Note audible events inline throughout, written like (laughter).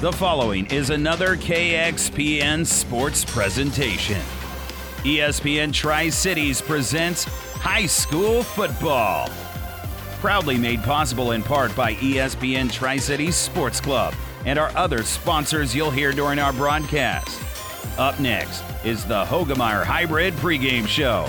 The following is another KXPN sports presentation. ESPN Tri Cities presents High School Football. Proudly made possible in part by ESPN Tri Cities Sports Club and our other sponsors you'll hear during our broadcast. Up next is the Hoegemeyer Hybrid pregame show.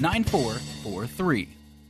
9443.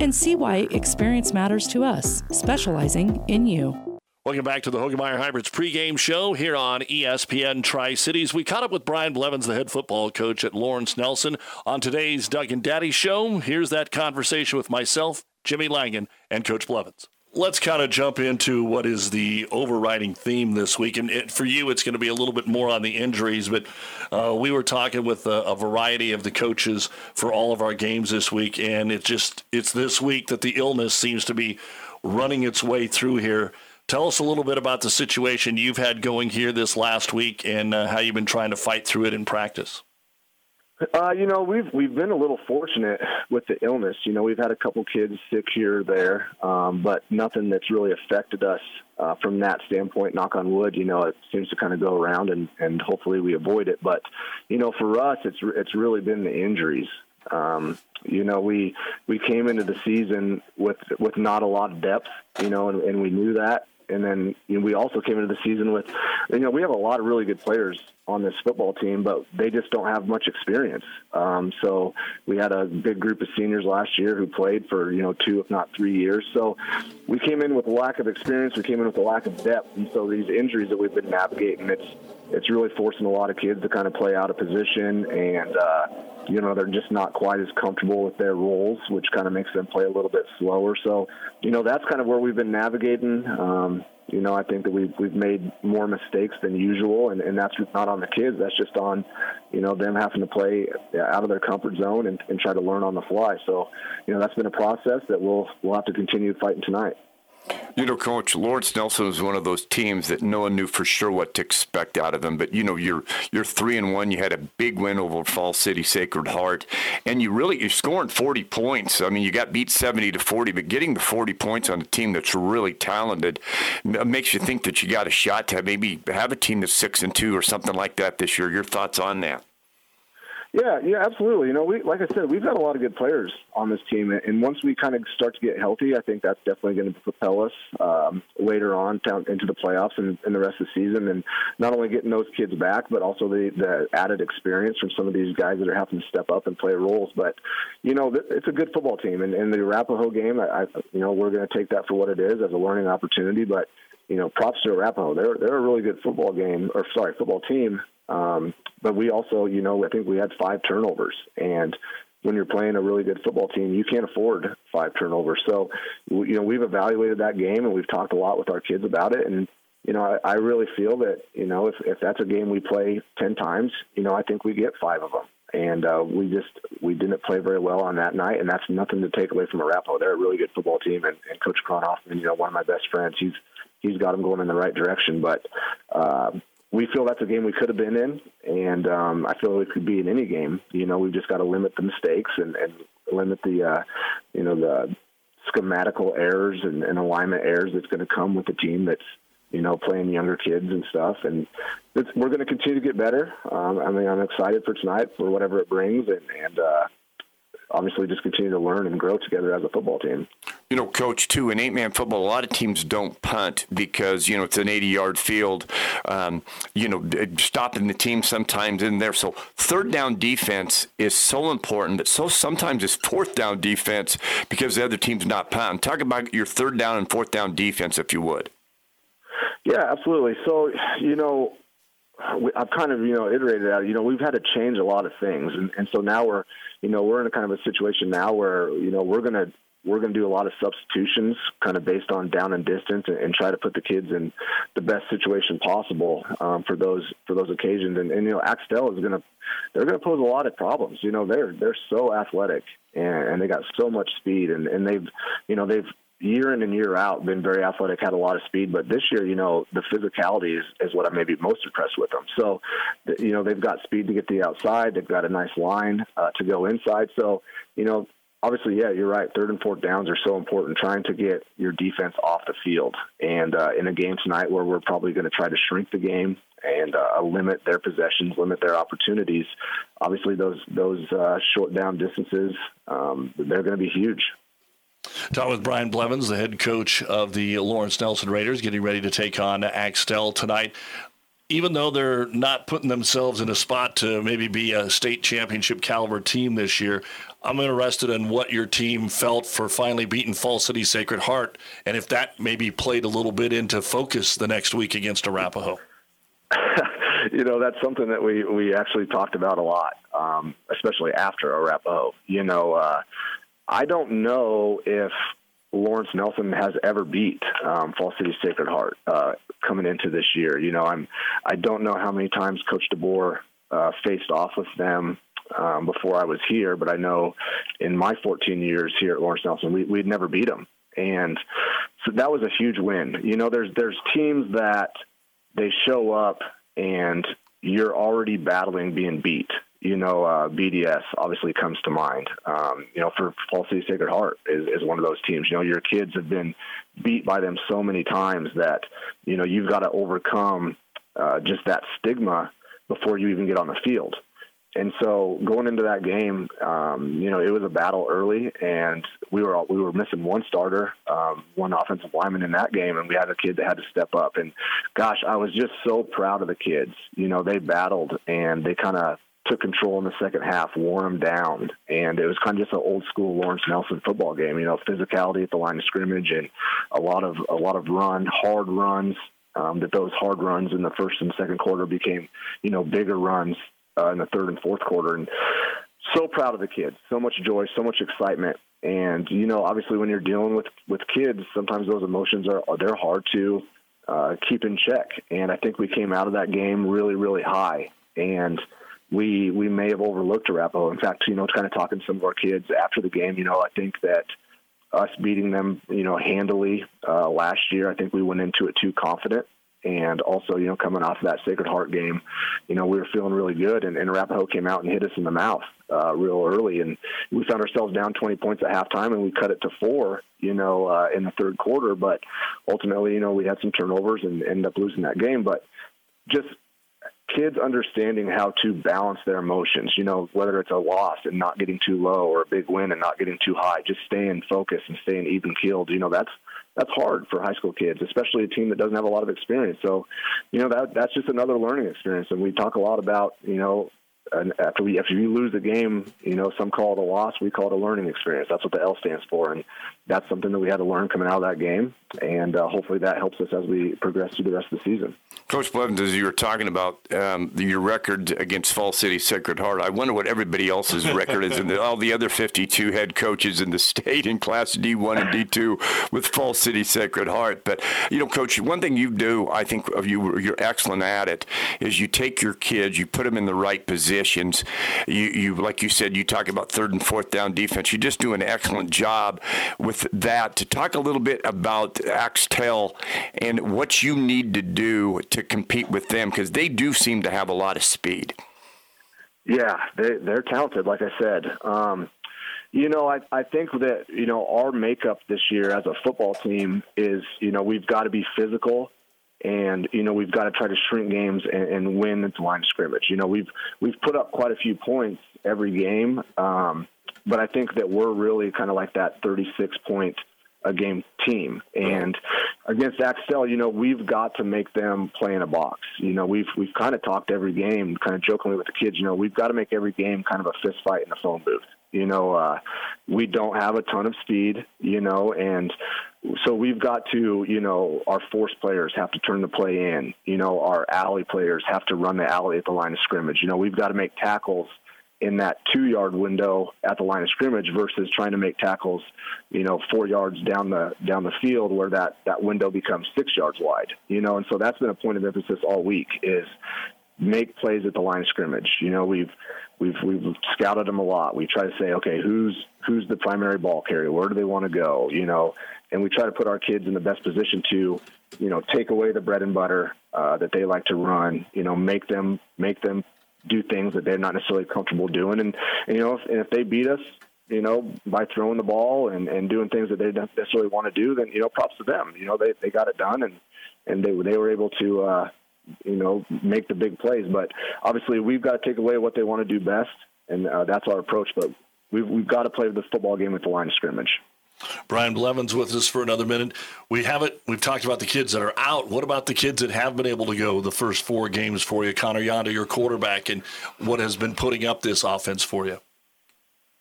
and see why experience matters to us, specializing in you. Welcome back to the Hoegemeyer Hybrids pregame show here on ESPN Tri Cities. We caught up with Brian Blevins, the head football coach at Lawrence Nelson, on today's Doug and Daddy show. Here's that conversation with myself, Jimmy Langen, and Coach Blevins let's kind of jump into what is the overriding theme this week. And it, for you, it's going to be a little bit more on the injuries, but uh, we were talking with a, a, variety of the coaches for all of our games this week, and it just it's this week that the illness seems to be running its way through here. Tell us a little bit about the situation you've had going here this last week and uh, how you've been trying to fight through it in practice. Uh, you know, we've we've been a little fortunate with the illness. You know, we've had a couple kids sick here or there, um, but nothing that's really affected us uh, from that standpoint. Knock on wood. You know, it seems to kind of go around, and and hopefully we avoid it. But you know, for us, it's it's really been the injuries. Um, you know, we we came into the season with with not a lot of depth. You know, and, and we knew that and then you know, we also came into the season with, you know, we have a lot of really good players on this football team, but they just don't have much experience. Um, so we had a big group of seniors last year who played for you know two, if not three years. So we came in with a lack of experience. We came in with a lack of depth, and so these injuries that we've been navigating, it's it's really forcing a lot of kids to kind of play out of position and. Uh, you know, they're just not quite as comfortable with their roles, which kind of makes them play a little bit slower. So, you know, that's kind of where we've been navigating. Um, you know, I think that we've we've made more mistakes than usual, and, and that's not on the kids. That's just on, you know, them having to play out of their comfort zone and, and try to learn on the fly. So, you know, that's been a process that we'll we'll have to continue fighting tonight. You know, Coach Lawrence Nelson was one of those teams that no one knew for sure what to expect out of them. But you know, you're you're three and one. You had a big win over Falls City Sacred Heart, and you really you're scoring 40 points. I mean, you got beat 70 to 40, but getting the 40 points on a team that's really talented makes you think that you got a shot to maybe have a team that's six and two or something like that this year. Your thoughts on that? Yeah, yeah, absolutely. You know, we like I said, we've got a lot of good players on this team, and once we kind of start to get healthy, I think that's definitely going to propel us um, later on down into the playoffs and, and the rest of the season. And not only getting those kids back, but also the, the added experience from some of these guys that are having to step up and play roles. But you know, it's a good football team, and, and the Arapahoe game, I, I you know, we're going to take that for what it is as a learning opportunity, but you know, props to Arapaho. They're they're a really good football game, or sorry, football team. Um, but we also, you know, I think we had five turnovers, and when you're playing a really good football team, you can't afford five turnovers. So, you know, we've evaluated that game and we've talked a lot with our kids about it. And, you know, I, I really feel that, you know, if, if that's a game we play 10 times, you know, I think we get five of them. and uh, we just we didn't play very well on that night, and that's nothing to take away from Arapaho. They're a really good football team, and, and Coach Kronhoffman, you know, one of my best friends, he's he's got them going in the right direction. But uh, we feel that's a game we could have been in, and um, I feel it could be in any game. You know, we've just got to limit the mistakes and, and limit the uh, you know the schematical errors and, and alignment errors that's going to come with a team that's you know, playing younger kids and stuff. And we're going to continue to get better. Um, I mean, I'm excited for tonight for whatever it brings, and, and uh, obviously just continue to learn and grow together as a football team. You know, coach, too, in eight man football, a lot of teams don't punt because, you know, it's an 80 yard field, um, you know, stopping the team sometimes in there. So third down defense is so important, but so sometimes it's fourth down defense because the other team's not punting. Talk about your third down and fourth down defense, if you would. Yeah, absolutely. So, you know, I've kind of, you know, iterated out, you know, we've had to change a lot of things. And, and so now we're, you know, we're in a kind of a situation now where, you know, we're going to, we're going to do a lot of substitutions kind of based on down and distance and, and try to put the kids in the best situation possible um, for those for those occasions. And, and you know Axtell is going to they're going to pose a lot of problems. You know they're they're so athletic and, and they got so much speed and and they've you know they've year in and year out been very athletic, had a lot of speed. But this year, you know, the physicality is, is what I'm maybe most impressed with them. So, you know, they've got speed to get the outside. They've got a nice line uh, to go inside. So, you know, obviously, yeah, you're right. Third and fourth downs are so important. Trying to get your defense off the field, and uh, in a game tonight where we're probably going to try to shrink the game and uh, limit their possessions, limit their opportunities. Obviously, those those uh, short down distances um, they're going to be huge. Talking with Brian Blevins, the head coach of the Lawrence Nelson Raiders, getting ready to take on Axtell tonight. Even though they're not putting themselves in a spot to maybe be a state championship caliber team this year, I'm interested in what your team felt for finally beating Falls City Sacred Heart, and if that maybe played a little bit into focus the next week against Arapahoe. (laughs) you know, that's something that we we actually talked about a lot, um, especially after Arapahoe. You know, uh, I don't know if Lawrence Nelson has ever beat um, Falls City Sacred Heart uh, coming into this year. You know, I'm I don't know how many times Coach DeBoer uh, faced off with them um, before I was here, but I know in my 14 years here at Lawrence Nelson, we, we'd never beat them, and so that was a huge win. You know, there's there's teams that they show up and you're already battling being beat you know, uh, BDS obviously comes to mind. Um, you know, for Falls City Sacred Heart is, is one of those teams. You know, your kids have been beat by them so many times that, you know, you've got to overcome uh, just that stigma before you even get on the field. And so going into that game, um, you know, it was a battle early, and we were we were missing one starter, um, one offensive lineman in that game, and we had a kid that had to step up. And gosh, I was just so proud of the kids. You know, they battled and they kind of took control in the second half, wore them down, and it was kind of just an old school Lawrence Nelson football game. You know, physicality at the line of scrimmage and a lot of a lot of run, hard runs. Um, that those hard runs in the first and second quarter became, you know, bigger runs uh, in the third and fourth quarter. And so proud of the kids. So much joy, so much excitement. And you know, obviously, when you're dealing with with kids, sometimes those emotions are they're hard to uh, keep in check. And I think we came out of that game really, really high. And we we may have overlooked Arapahoe. In fact, you know, kind of talking to some of our kids after the game, you know, I think that us beating them, you know, handily uh, last year, I think we went into it too confident. And also, you know, coming off of that Sacred Heart game, you know, we were feeling really good, and, and Arapahoe came out and hit us in the mouth uh, real early, and we found ourselves down 20 points at halftime, and we cut it to four, you know, uh, in the third quarter. But ultimately, you know, we had some turnovers and ended up losing that game. But just kids understanding how to balance their emotions, you know, whether it's a loss and not getting too low or a big win and not getting too high, just staying focused and staying even keeled, you know, that's that's hard for high school kids, especially a team that doesn't have a lot of experience. So, you know, that that's just another learning experience. And we talk a lot about, you know, and after we after you lose a game, you know, some call it a loss, we call it a learning experience. That's what the L stands for, and that's something that we had to learn coming out of that game, and uh, hopefully that helps us as we progress through the rest of the season. Coach Blevins, as you were talking about um, your record against Falls City Sacred Heart, I wonder what everybody else's (laughs) record is, and all the other 52 head coaches in the state in Class D1 and D2 with Falls City Sacred Heart. But you know, Coach, one thing you do, I think, of you, you're excellent at it, is you take your kids, you put them in the right position You, you, like you said, you talk about third and fourth down defense. You just do an excellent job with that. To talk a little bit about Axtell and what you need to do to compete with them, because they do seem to have a lot of speed. Yeah, they, they're talented, like I said. Um, you know, I, I think that, you know, our makeup this year as a football team is, you know, we've got to be physical and, you know, we've got to try to shrink games and, and win at the line of scrimmage. You know, we've, we've put up quite a few points every game. Um, but I think that we're really kind of like that 36 point a game team. And against Axtell, you know, we've got to make them play in a box. You know, we've we've kind of talked every game, kind of jokingly with the kids. You know, we've got to make every game kind of a fist fight in the phone booth. You know, uh, we don't have a ton of speed. You know, and so we've got to, you know, our force players have to turn the play in. You know, our alley players have to run the alley at the line of scrimmage. You know, we've got to make tackles in that two yard window at the line of scrimmage versus trying to make tackles, you know, four yards down the down the field where that that window becomes six yards wide. You know, and so that's been a point of emphasis all week is make plays at the line of scrimmage. You know, we've we've we've scouted them a lot. We try to say, okay, who's who's the primary ball carrier? Where do they want to go? You know, and we try to put our kids in the best position to, you know, take away the bread and butter uh, that they like to run. You know, make them make them do things that they're not necessarily comfortable doing. And, and you know, if, and if they beat us, you know, by throwing the ball and, and doing things that they don't necessarily want to do, then you know, props to them. You know, they they got it done and and they they were able to. uh you know, make the big plays, but obviously we've got to take away what they want to do best, and uh, that's our approach. But we've we've got to play the football game at the line of scrimmage. Brian Blevins with us for another minute. We haven't. We've talked about the kids that are out. What about the kids that have been able to go the first four games for you? Connor Yanda, your quarterback, and what has been putting up this offense for you?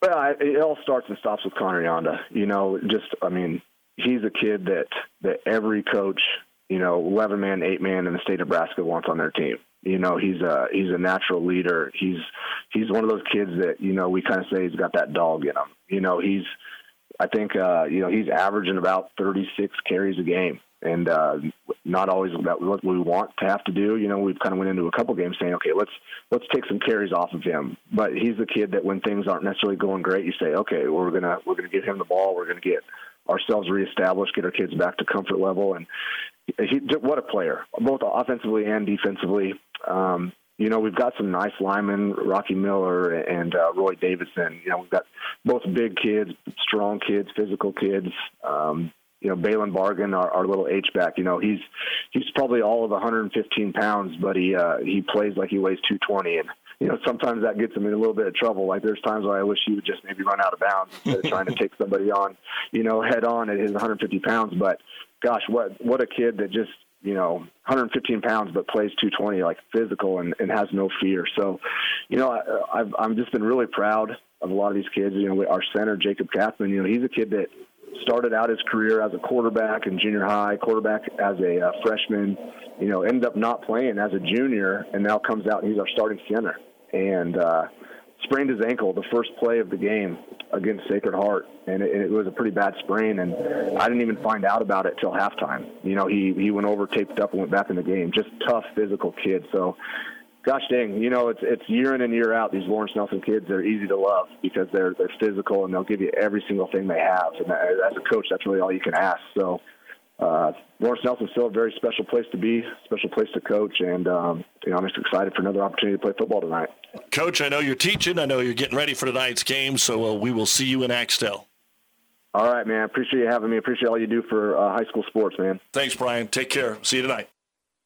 Well, it all starts and stops with Connor Yanda. You know, just I mean, he's a kid that that every coach, you know, eleven man, eight man in the state of Nebraska wants on their team. You know, he's a he's a natural leader. He's he's one of those kids that you know we kind of say he's got that dog in him. You know, he's I think uh, you know he's averaging about 36 carries a game, and uh, not always what we want to have to do. You know, we've kind of went into a couple games saying, okay, let's let's take some carries off of him. But he's the kid that when things aren't necessarily going great, you say, okay, we're gonna we're gonna give him the ball. We're gonna get ourselves reestablished, get our kids back to comfort level, and he, what a player, both offensively and defensively. Um, you know, we've got some nice linemen, Rocky Miller and uh, Roy Davidson. You know, we've got both big kids, strong kids, physical kids. Um, you know, Balin Bargan, our, our little H back. You know, he's he's probably all of 115 pounds, but he uh, he plays like he weighs 220, and you know sometimes that gets him in a little bit of trouble. Like there's times where I wish he would just maybe run out of bounds instead of trying to take somebody on, you know, head on at his 150 pounds. But gosh, what what a kid that just you know 115 pounds but plays 220 like physical and, and has no fear. So you know I, I've I'm just been really proud of a lot of these kids. You know our center Jacob Kathman you know he's a kid that started out his career as a quarterback in junior high quarterback as a uh, freshman you know ended up not playing as a junior and now comes out and he's our starting center. And uh sprained his ankle the first play of the game against Sacred Heart, and it, it, was a pretty bad sprain. And I didn't even find out about it till halftime. You know, he he went over, taped up, and went back in the game. Just tough, physical kid. So, gosh dang, you know, it's it's year in and year out. These Lawrence Nelson kids, they're easy to love because they're they're physical and they'll give you every single thing they have. And as a coach, that's really all you can ask. So uh, Lawrence Nelson's still a very special place to be, special place to coach, and um, you know I'm just excited for another opportunity to play football tonight. Coach, I know you're teaching. I know you're getting ready for tonight's game, so uh, we will see you in Axtell. All right, man. Appreciate you having me. Appreciate all you do for uh, high school sports, man. Thanks, Brian. Take care. See you tonight.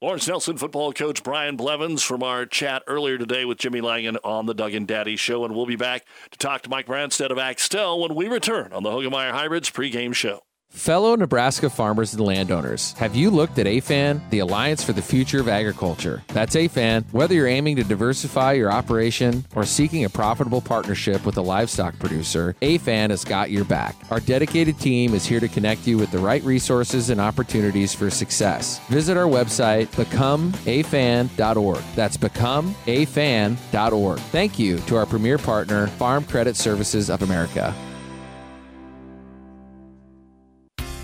Lawrence Nelson football coach Brian Blevins from our chat earlier today with Jimmy Langen on the Doug and Daddy Show, and we'll be back to talk to Mike Branstad of Axtell when we return on the Hoegemeyer Hybrids pregame show. Fellow Nebraska farmers and landowners, have you looked at AFAN, the Alliance for the Future of Agriculture? That's AFAN. Whether you're aiming to diversify your operation or seeking a profitable partnership with a livestock producer, AFAN has got your back. Our dedicated team is here to connect you with the right resources and opportunities for success. Visit our website, becomeafan.org. That's becomeafan.org. Thank you to our premier partner, Farm Credit Services of America.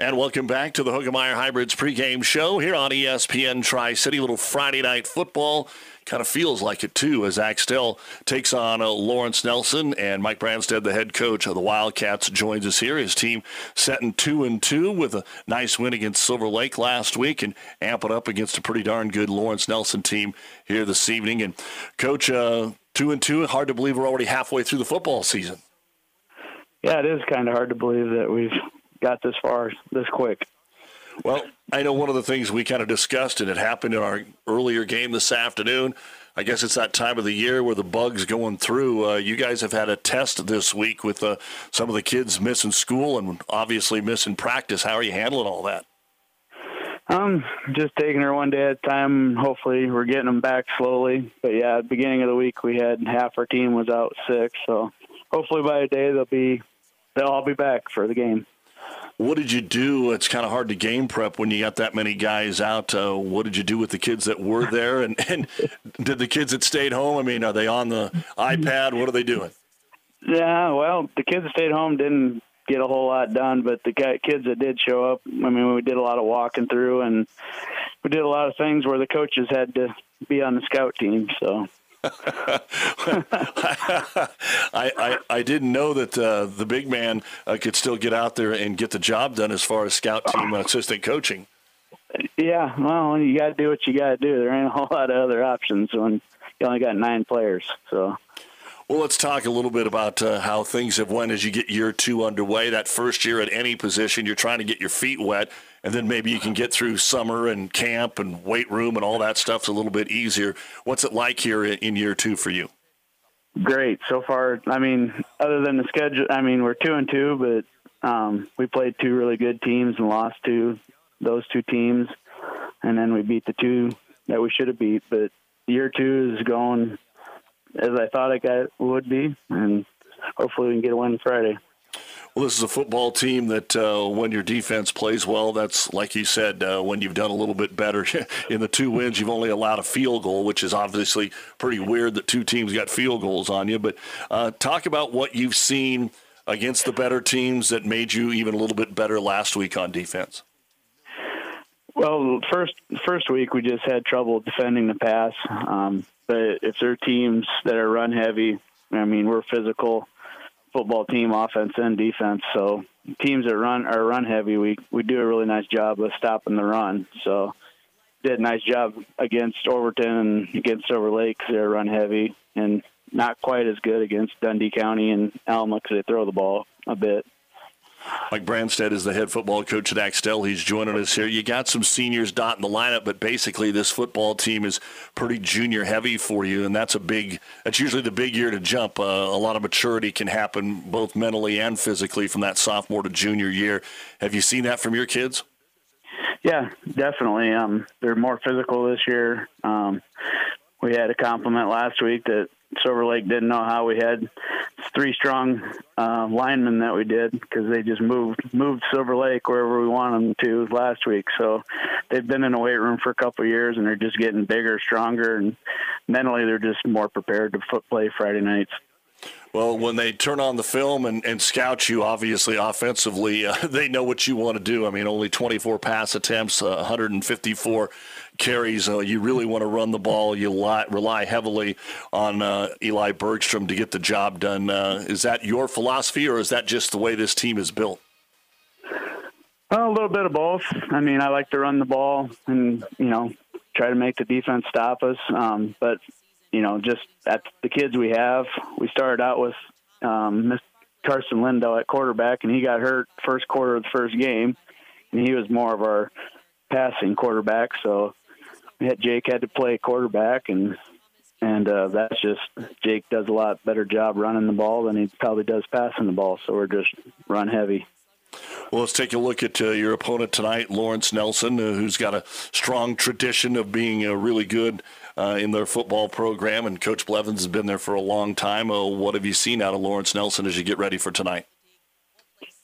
And welcome back to the Hoegemeyer Hybrids pregame show here on ESPN Tri City. Little Friday night football. Kind of feels like it too as Axtell takes on uh, Lawrence Nelson and Mike Branstead, the head coach of the Wildcats, joins us here. His team setting two and two with a nice win against Silver Lake last week and amp it up against a pretty darn good Lawrence Nelson team here this evening. And coach, uh, two and two. Hard to believe we're already halfway through the football season. Yeah, it is kind of hard to believe that we've got this far this quick. Well, I know one of the things we kind of discussed, and it happened in our earlier game this afternoon. I guess it's that time of the year where the bugs going through. Uh, you guys have had a test this week with uh, some of the kids missing school and obviously missing practice. How are you handling all that? Um, just taking her one day at a time. Hopefully, we're getting them back slowly. But yeah, at the beginning of the week, we had half our team was out sick. So hopefully, by the day they'll be they'll all be back for the game. What did you do? It's kind of hard to game prep when you got that many guys out. Uh, what did you do with the kids that were there? And, and did the kids that stayed home? I mean, are they on the iPad? What are they doing? Yeah, well, the kids that stayed home didn't get a whole lot done, but the kids that did show up, I mean, we did a lot of walking through, and we did a lot of things where the coaches had to be on the scout team. So (laughs) I, I, I didn't know that uh, the big man uh, could still get out there and get the job done as far as scout team (laughs) assistant coaching. Yeah, well, you got to do what you got to do. There ain't a whole lot of other options when you only got nine players. So. Well, let's talk a little bit about uh, how things have went as you get year two underway. That first year at any position, you're trying to get your feet wet and then maybe you can get through summer and camp and weight room and all that stuff's a little bit easier. What's it like here in year two for you? Great so far. I mean, other than the schedule, I mean, we're two and two, but um, we played two really good teams and lost to those two teams, and then we beat the two that we should have beat. But year two is going as I thought it would be, and hopefully we can get a win Friday. Well, this is a football team that uh, when your defense plays well, that's like you said, uh, when you've done a little bit better. (laughs) In the two wins, you've only allowed a field goal, which is obviously pretty weird that two teams got field goals on you. But uh, talk about what you've seen against the better teams that made you even a little bit better last week on defense. Well, first first week we just had trouble defending the pass. Um, but if they're teams that are run heavy, I mean we're physical football team, offense and defense. So teams that run are run heavy, we we do a really nice job of stopping the run. So did a nice job against Overton and against Silver Lake they're run heavy, and not quite as good against Dundy County and Alma because they throw the ball a bit. Mike Branstead is the head football coach at Axtell. He's joining us here. You got some seniors dotting the lineup, but basically this football team is pretty junior heavy for you, and that's a big. That's usually the big year to jump. Uh, a lot of maturity can happen both mentally and physically from that sophomore to junior year. Have you seen that from your kids? Yeah, definitely. Um, they're more physical this year. Um, we had a compliment last week that Silver Lake didn't know how we had three strong uh, linemen that we did because they just moved moved Silver Lake wherever we want them to last week. So they've been in the weight room for a couple of years and they're just getting bigger, stronger, and mentally they're just more prepared to foot play Friday nights. Well, when they turn on the film and, and scout you, obviously offensively, (laughs) uh, they know what you want to do. I mean, only 24 pass attempts, uh, 154 carries. Uh, you really want to run the ball. You rely heavily on uh, Eli Bergstrom to get the job done. Uh, is that your philosophy, or is that just the way this team is built? Well, a little bit of both. I mean, I like to run the ball and you know try to make the defense stop us. Um, but you know, just at the kids we have, we started out with um, Miss Carson Lindo at quarterback, and he got hurt first quarter of the first game, and he was more of our passing quarterback. So Jake had to play quarterback, and and uh, that's just Jake does a lot better job running the ball than he probably does passing the ball. So we're just run heavy. Well, let's take a look at uh, your opponent tonight, Lawrence Nelson, uh, who's got a strong tradition of being uh, really good uh, in their football program, and Coach Blevins has been there for a long time. Uh, what have you seen out of Lawrence Nelson as you get ready for tonight?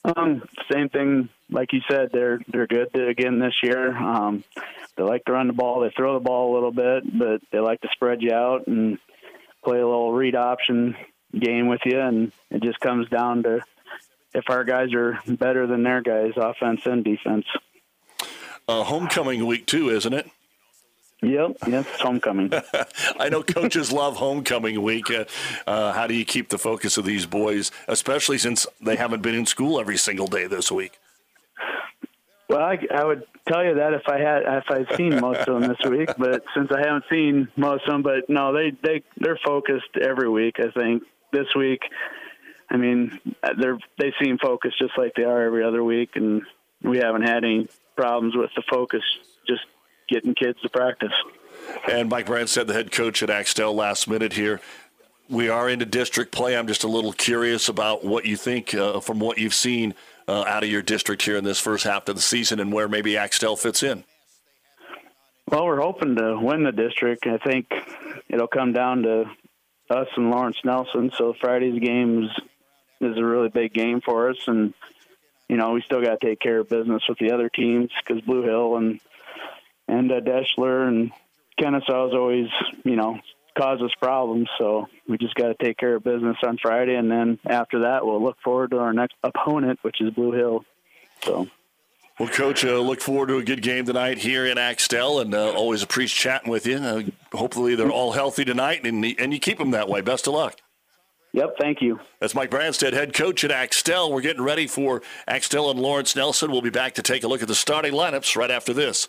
Um, same thing, like you said, they're they're good again this year. Um, they like to run the ball. They throw the ball a little bit, but they like to spread you out and play a little read option game with you. And it just comes down to if our guys are better than their guys, offense and defense. Uh, homecoming week too, isn't it? Yep, yes, it's homecoming. (laughs) I know coaches (laughs) love homecoming week. Uh, uh, how do you keep the focus of these boys, especially since they haven't been in school every single day this week? Well, I, I would tell you that if I had if I'd seen most of them this week, but since I haven't seen most of them, but no, they they they're focused every week. I think this week, I mean, they're they seem focused just like they are every other week, and we haven't had any problems with the focus. Getting kids to practice. And Mike Branstad, the head coach at Axtell, last minute here. We are into district play. I'm just a little curious about what you think uh, from what you've seen uh, out of your district here in this first half of the season and where maybe Axtell fits in. Well, we're hoping to win the district. I think it'll come down to us and Lawrence Nelson. So Friday's game is, is a really big game for us, and you know we still got to take care of business with the other teams because Blue Hill and and uh, Deshler and Kenesaw's always, you know, cause us problems. So we just got to take care of business on Friday, and then after that, we'll look forward to our next opponent, which is Blue Hill. So. Well, Coach, uh, look forward to a good game tonight here in Axtell, and uh, always appreciate chatting with you. Uh, hopefully, they're all healthy tonight, and and you keep them that way. Best of luck. Yep, thank you. That's Mike Branstad, head coach at Axtell. We're getting ready for Axtell and Lawrence Nelson. We'll be back to take a look at the starting lineups right after this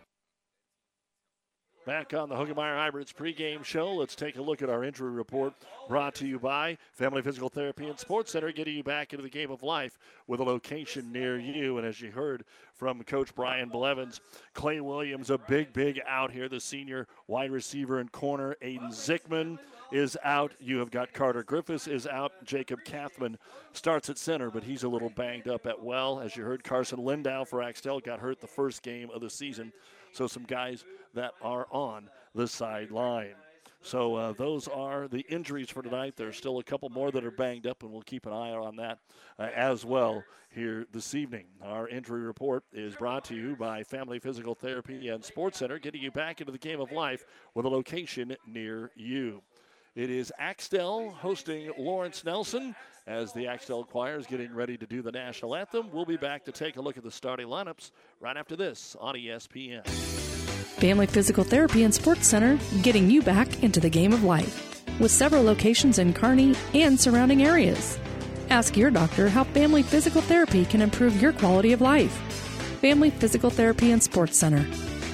Back on the Hoegemeyer Hybrids pregame show, let's take a look at our injury report brought to you by Family Physical Therapy and Sports Center, getting you back into the game of life with a location near you. And as you heard from Coach Brian Blevins, Clay Williams, a big, big out here, the senior wide receiver and corner. Aiden Zickman is out. You have got Carter Griffiths is out. Jacob Kathman starts at center, but he's a little banged up at well. As you heard, Carson Lindow for Axtell got hurt the first game of the season. So some guys that are on the sideline. So uh, those are the injuries for tonight. There's still a couple more that are banged up, and we'll keep an eye on that uh, as well here this evening. Our injury report is brought to you by Family Physical Therapy and Sports Center, getting you back into the game of life with a location near you. It is Axtell hosting Lawrence Nelson as the Axtell Choir is getting ready to do the national anthem. We'll be back to take a look at the starting lineups right after this on ESPN. Family Physical Therapy and Sports Center, getting you back into the game of life, with several locations in Kearney and surrounding areas. Ask your doctor how Family Physical Therapy can improve your quality of life. Family Physical Therapy and Sports Center.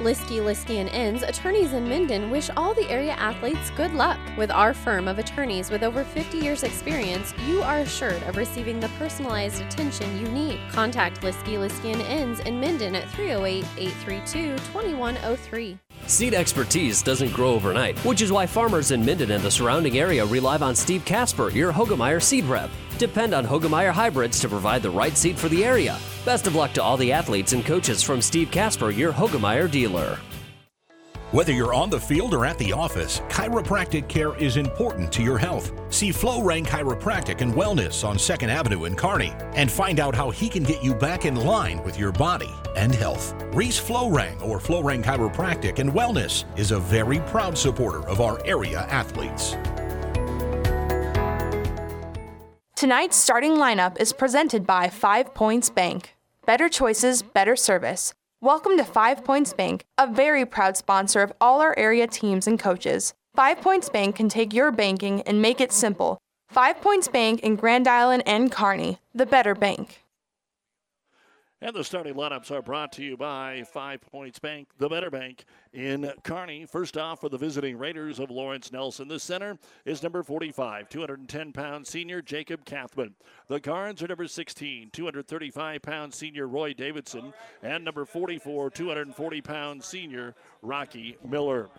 Liskey, Liskey and Inns, attorneys in Minden, wish all the area athletes good luck. With our firm of attorneys with over 50 years' experience, you are assured of receiving the personalized attention you need. Contact Liskey, Liskey and Inns in Minden at 308 832 2103. Seed expertise doesn't grow overnight, which is why farmers in Minden and the surrounding area rely on Steve Casper, your Hoegemeyer seed rep. Depend on Hoegemeyer hybrids to provide the right seed for the area. Best of luck to all the athletes and coaches from Steve Casper, your Hoegemeyer dealer. Whether you're on the field or at the office, chiropractic care is important to your health. See FlowRang Chiropractic and Wellness on 2nd Avenue in Kearney and find out how he can get you back in line with your body and health. Reese FlowRang or FlowRang Chiropractic and Wellness is a very proud supporter of our area athletes. Tonight's starting lineup is presented by Five Points Bank. Better choices, better service. Welcome to Five Points Bank, a very proud sponsor of all our area teams and coaches. Five Points Bank can take your banking and make it simple. Five Points Bank in Grand Island and Kearney, the better bank. And the starting lineups are brought to you by Five Points Bank, the better bank in Kearney. First off, for the visiting Raiders of Lawrence Nelson, the center is number 45, 210 pound senior Jacob Kathman. The guards are number 16, 235 pound senior Roy Davidson, and number 44, 240 pound senior Rocky Miller.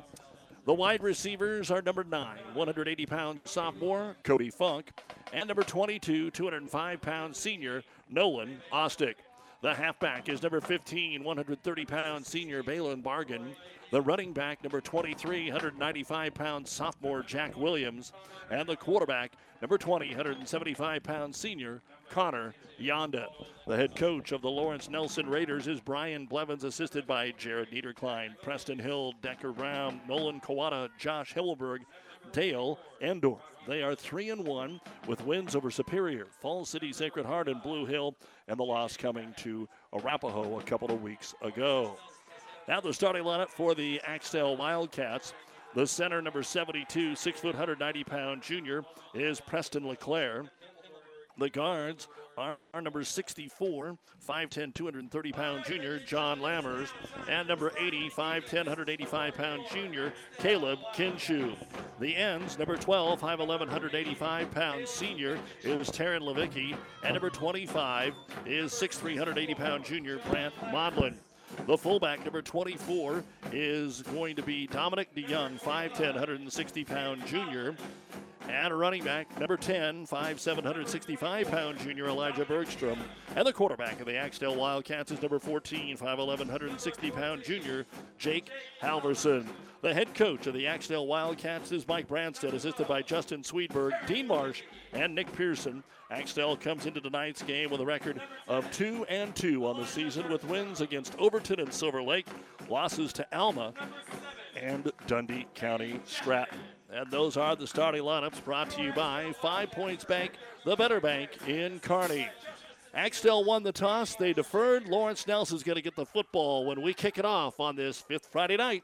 The wide receivers are number 9, 180 pound sophomore Cody Funk, and number 22, 205 pound senior Nolan Ostick. The halfback is number 15, 130 pound senior Balin Bargan. The running back, number 23, 195 pound sophomore Jack Williams. And the quarterback, number 20, 175 pound senior Connor Yonda. The head coach of the Lawrence Nelson Raiders is Brian Blevins, assisted by Jared Niederklein, Preston Hill, Decker Brown, Nolan Kawada, Josh Himmelberg, Dale Endorf. They are 3 and 1 with wins over Superior, Falls City, Sacred Heart, and Blue Hill, and the loss coming to Arapahoe a couple of weeks ago. Now the starting lineup for the Axtell Wildcats. The center, number 72, 6 foot 190 pound junior, is Preston LeClaire. The guards are, are number 64, 5'10, 230 pound junior, John Lammers, and number 80, 5'10, 185 pound junior, Caleb Kinshu. The ends, number 12, 5'11, 185 pound senior, is Taryn Levicki, and number 25 is 6'3, 180 pound junior, Brant Modlin. The fullback, number 24, is going to be Dominic DeYoung, 5'10, 160 pound junior. And a running back, number 10, 5'7", 165 pound junior Elijah Bergstrom. And the quarterback of the Axtell Wildcats is number 14, 5'11", 160 pound junior Jake Halverson. The head coach of the Axtell Wildcats is Mike Branstead, assisted by Justin Swedberg, Dean Marsh, and Nick Pearson. Axtell comes into tonight's game with a record of 2 and 2 on the season with wins against Overton and Silver Lake, losses to Alma, and Dundy County Stratton. And those are the starting lineups brought to you by Five Points Bank, the better bank in Kearney. Axtell won the toss. They deferred. Lawrence Nelson's going to get the football when we kick it off on this fifth Friday night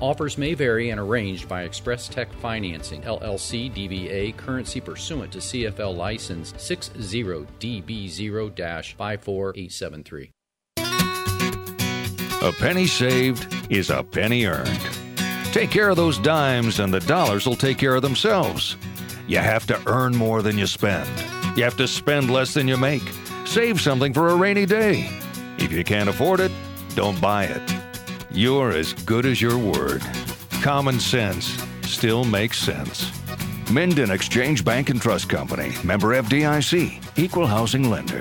Offers may vary and arranged by Express Tech Financing, LLC DBA, currency pursuant to CFL license 60DB0 54873. A penny saved is a penny earned. Take care of those dimes, and the dollars will take care of themselves. You have to earn more than you spend. You have to spend less than you make. Save something for a rainy day. If you can't afford it, don't buy it. You're as good as your word. Common sense still makes sense. Minden Exchange Bank and Trust Company, member FDIC, equal housing lender.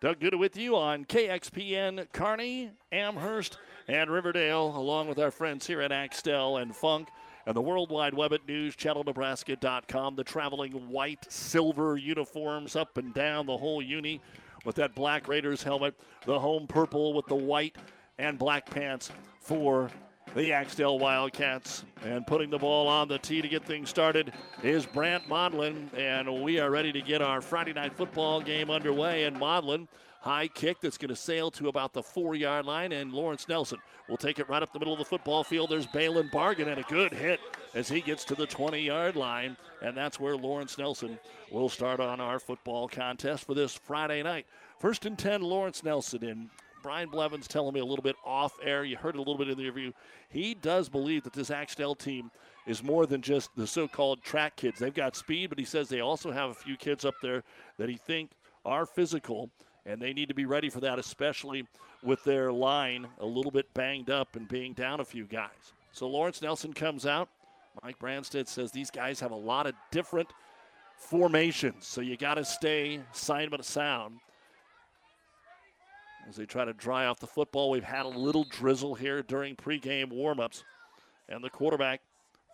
Doug Duda with you on KXPN Kearney, Amherst, and Riverdale, along with our friends here at Axtell and Funk and the World Wide Web at newschannelnebraska.com. The traveling white silver uniforms up and down the whole uni with that black Raiders helmet, the home purple with the white and black pants for the Axtell Wildcats. And putting the ball on the tee to get things started is Brant Modlin. And we are ready to get our Friday night football game underway. And Modlin, high kick that's going to sail to about the four yard line. And Lawrence Nelson will take it right up the middle of the football field. There's Balin Bargan and a good hit as he gets to the 20 yard line. And that's where Lawrence Nelson will start on our football contest for this Friday night. First and 10, Lawrence Nelson in. Brian Blevins telling me a little bit off air. You heard it a little bit in the interview. He does believe that this Axtell team is more than just the so-called track kids. They've got speed, but he says they also have a few kids up there that he think are physical, and they need to be ready for that, especially with their line a little bit banged up and being down a few guys. So Lawrence Nelson comes out. Mike Branstead says these guys have a lot of different formations, so you got to stay Simon sound as they try to dry off the football. We've had a little drizzle here during pregame warmups. And the quarterback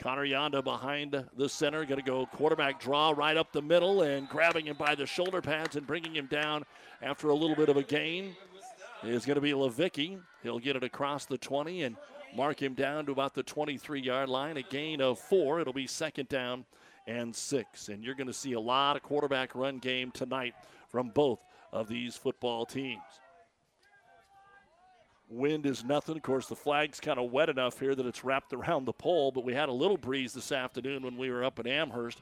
Connor Yonda behind the center, going to go quarterback draw right up the middle and grabbing him by the shoulder pads and bringing him down after a little bit of a gain is going to be Levicki. He'll get it across the 20 and mark him down to about the 23 yard line. A gain of four. It'll be second down and six. And you're going to see a lot of quarterback run game tonight from both of these football teams. Wind is nothing. Of course, the flag's kind of wet enough here that it's wrapped around the pole, but we had a little breeze this afternoon when we were up at Amherst.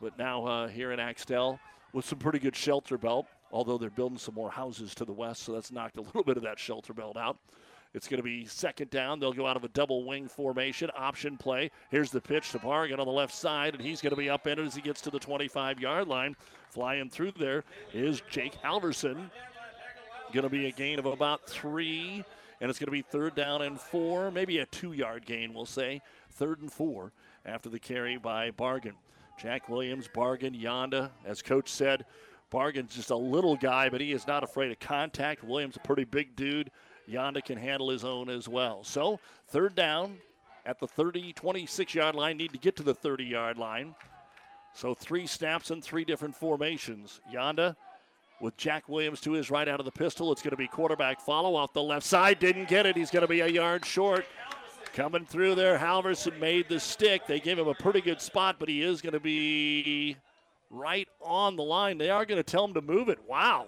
But now uh, here in Axtell with some pretty good shelter belt, although they're building some more houses to the west, so that's knocked a little bit of that shelter belt out. It's going to be second down. They'll go out of a double wing formation, option play. Here's the pitch to Bargan on the left side, and he's going to be upended as he gets to the 25 yard line. Flying through there is Jake Halverson. Going to be a gain of about three, and it's going to be third down and four, maybe a two yard gain, we'll say. Third and four after the carry by Bargan. Jack Williams, Bargan, Yonda. As coach said, Bargan's just a little guy, but he is not afraid of contact. Williams, a pretty big dude. Yonda can handle his own as well. So, third down at the 30, 26 yard line, need to get to the 30 yard line. So, three snaps and three different formations. Yonda with Jack Williams to his right out of the pistol. It's going to be quarterback follow off the left side. Didn't get it. He's going to be a yard short. Coming through there, Halverson made the stick. They gave him a pretty good spot, but he is going to be right on the line. They are going to tell him to move it. Wow.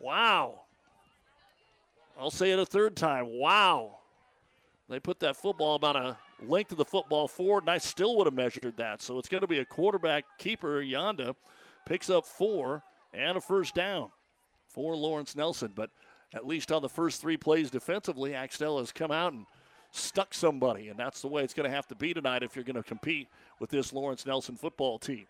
Wow. I'll say it a third time. Wow. They put that football about a length of the football forward, and I still would have measured that. So it's going to be a quarterback keeper. Yonda picks up four and a first down for Lawrence Nelson. But at least on the first three plays defensively, Axtell has come out and stuck somebody, and that's the way it's going to have to be tonight if you're going to compete with this Lawrence Nelson football team.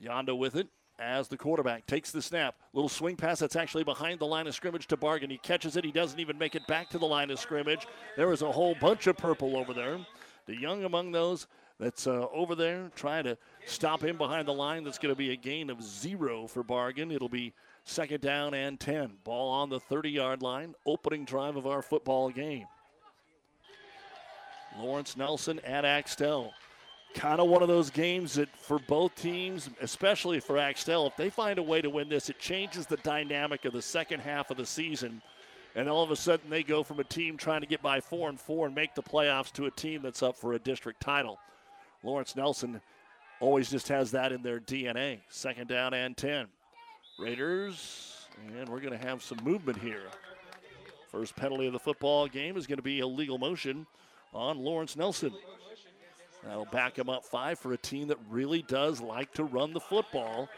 Yonda with it as the quarterback takes the snap. Little swing pass that's actually behind the line of scrimmage to Bargan. He catches it. He doesn't even make it back to the line of scrimmage. There is a whole bunch of purple over there. DeYoung among those that's uh, over there trying to stop him behind the line. That's going to be a gain of zero for Bargan. It'll be second down and 10. Ball on the 30 yard line. Opening drive of our football game. Lawrence Nelson at Axtell kind of one of those games that for both teams, especially for Axtell, if they find a way to win this, it changes the dynamic of the second half of the season. And all of a sudden, they go from a team trying to get by four and four and make the playoffs to a team that's up for a district title. Lawrence Nelson always just has that in their DNA. Second down and 10. Raiders, and we're going to have some movement here. First penalty of the football game is going to be illegal motion on Lawrence Nelson. That'll back him up five for a team that really does like to run the football.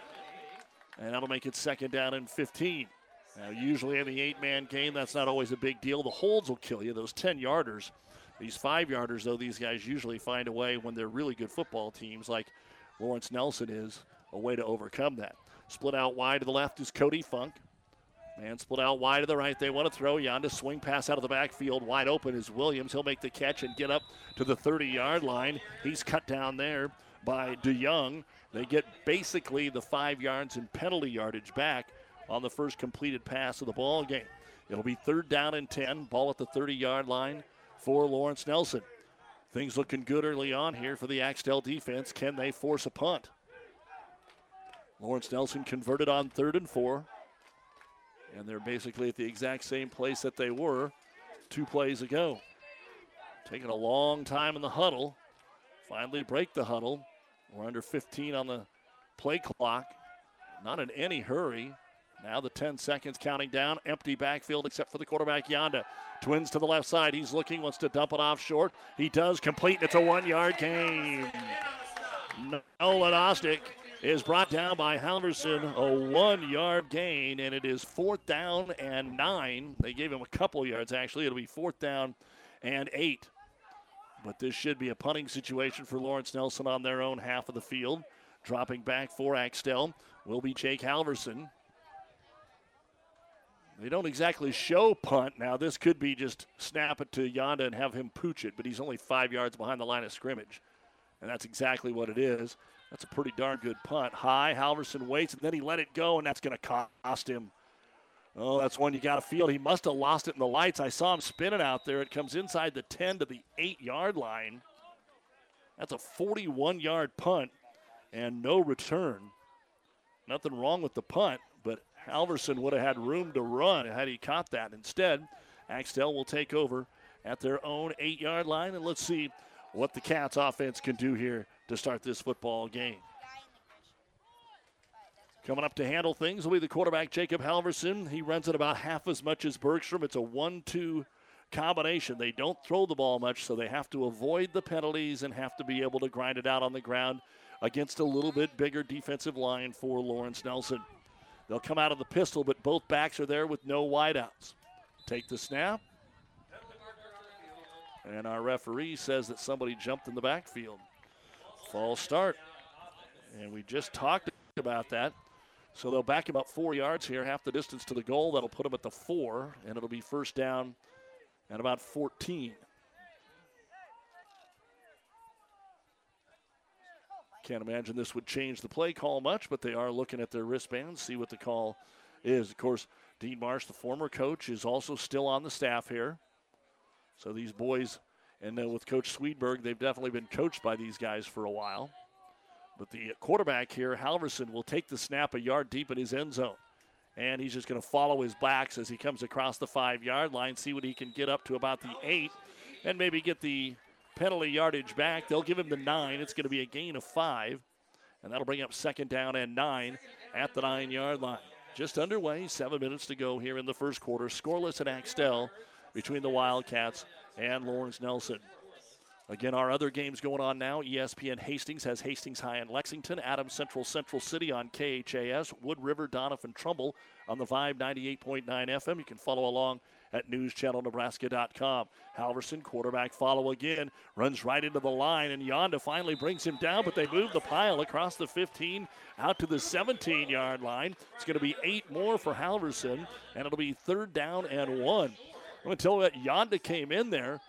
And that'll make it second down and 15. Now, usually in the eight man game, that's not always a big deal. The holds will kill you, those 10 yarders. These five yarders, though, these guys usually find a way when they're really good football teams, like Lawrence Nelson is, a way to overcome that. Split out wide to the left is Cody Funk. Man split out wide to the right. They want to throw. Yonda swing pass out of the backfield. Wide open is Williams. He'll make the catch and get up to the 30 yard line. He's cut down there by DeYoung. They get basically the five yards and penalty yardage back on the first completed pass of the ball game. It'll be third down and 10. Ball at the 30 yard line for Lawrence Nelson. Things looking good early on here for the Axtell defense. Can they force a punt? Lawrence Nelson converted on third and four. And they're basically at the exact same place that they were two plays ago. Taking a long time in the huddle. Finally break the huddle. We're under 15 on the play clock. Not in any hurry. Now the 10 seconds counting down. Empty backfield except for the quarterback Yonda. Twins to the left side. He's looking, wants to dump it off short. He does complete. It's a one yard gain. Nolan Ostick is brought down by Halverson, a one yard gain, and it is fourth down and nine. They gave him a couple yards, actually. It'll be fourth down and eight. But this should be a punting situation for Lawrence Nelson on their own half of the field. Dropping back for Axtell will be Jake Halverson. They don't exactly show punt now. This could be just snap it to Yonda and have him pooch it, but he's only five yards behind the line of scrimmage. And that's exactly what it is. That's a pretty darn good punt. High, Halverson waits, and then he let it go, and that's going to cost him. Oh, that's one you got to feel. He must have lost it in the lights. I saw him spinning out there. It comes inside the 10 to the 8 yard line. That's a 41 yard punt and no return. Nothing wrong with the punt, but Halverson would have had room to run had he caught that. Instead, Axtell will take over at their own eight yard line, and let's see what the Cats offense can do here to start this football game. Coming up to handle things will be the quarterback, Jacob Halverson. He runs it about half as much as Bergstrom. It's a 1 2 combination. They don't throw the ball much, so they have to avoid the penalties and have to be able to grind it out on the ground against a little bit bigger defensive line for Lawrence Nelson. They'll come out of the pistol, but both backs are there with no wideouts. Take the snap. And our referee says that somebody jumped in the backfield. False start. And we just talked about that. So they'll back him up four yards here, half the distance to the goal. That'll put him at the four, and it'll be first down at about 14. Can't imagine this would change the play call much, but they are looking at their wristbands, see what the call is. Of course, Dean Marsh, the former coach, is also still on the staff here. So these boys, and then with Coach Swedberg, they've definitely been coached by these guys for a while. But the quarterback here, Halverson, will take the snap a yard deep in his end zone. And he's just going to follow his backs as he comes across the five yard line, see what he can get up to about the eight, and maybe get the penalty yardage back. They'll give him the nine. It's going to be a gain of five, and that'll bring up second down and nine at the nine yard line. Just underway, seven minutes to go here in the first quarter. Scoreless at Axtell between the Wildcats and Lawrence Nelson. Again, our other games going on now. ESPN Hastings has Hastings High in Lexington, Adams Central Central City on KHAS, Wood River, Doniphan Trumbull on the Vibe 98.9 FM. You can follow along at newschannelnebraska.com. Halverson, quarterback follow again, runs right into the line, and Yonda finally brings him down, but they move the pile across the 15 out to the 17 yard line. It's going to be eight more for Halverson, and it'll be third down and one. I'm going to tell you that Yonda came in there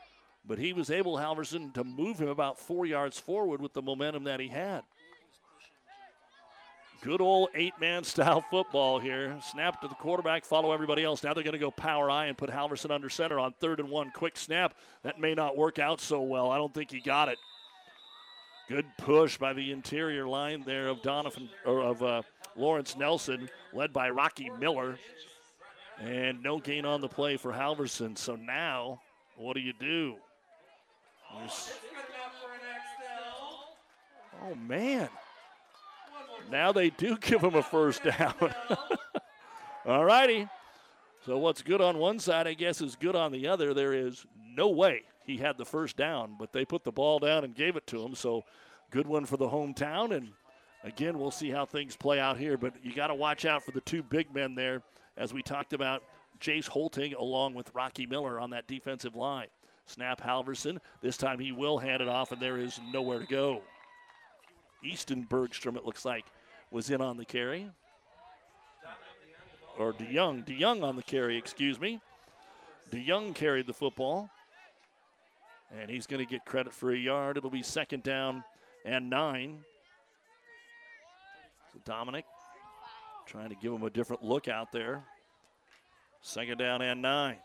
but he was able, Halverson, to move him about four yards forward with the momentum that he had. Good old eight man style football here. Snap to the quarterback, follow everybody else. Now they're going to go power I and put Halverson under center on third and one. Quick snap. That may not work out so well. I don't think he got it. Good push by the interior line there of Doniphan or of uh, Lawrence Nelson, led by Rocky Miller. And no gain on the play for Halverson. So now, what do you do? Oh, man. Now they do give him a first down. (laughs) All righty. So what's good on one side, I guess, is good on the other. There is no way he had the first down, but they put the ball down and gave it to him. So good one for the hometown. And again, we'll see how things play out here. But you got to watch out for the two big men there, as we talked about, Jace Holting along with Rocky Miller on that defensive line. Snap Halverson. This time he will hand it off, and there is nowhere to go. Easton Bergstrom, it looks like, was in on the carry. Or DeYoung. DeYoung on the carry, excuse me. DeYoung carried the football. And he's going to get credit for a yard. It'll be second down and nine. So Dominic trying to give him a different look out there. Second down and nine.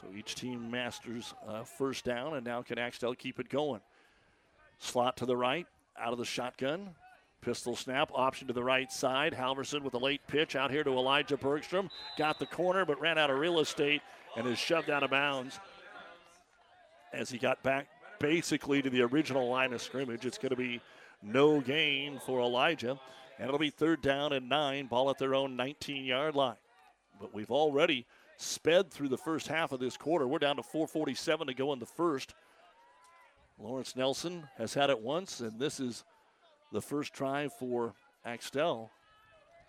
So each team masters uh, first down, and now can Axtell keep it going. Slot to the right, out of the shotgun. Pistol snap, option to the right side. Halverson with a late pitch out here to Elijah Bergstrom. Got the corner, but ran out of real estate and is shoved out of bounds as he got back basically to the original line of scrimmage. It's going to be no gain for Elijah, and it'll be third down and nine, ball at their own 19 yard line. But we've already sped through the first half of this quarter. We're down to 447 to go in the first. Lawrence Nelson has had it once, and this is the first try for Axtell.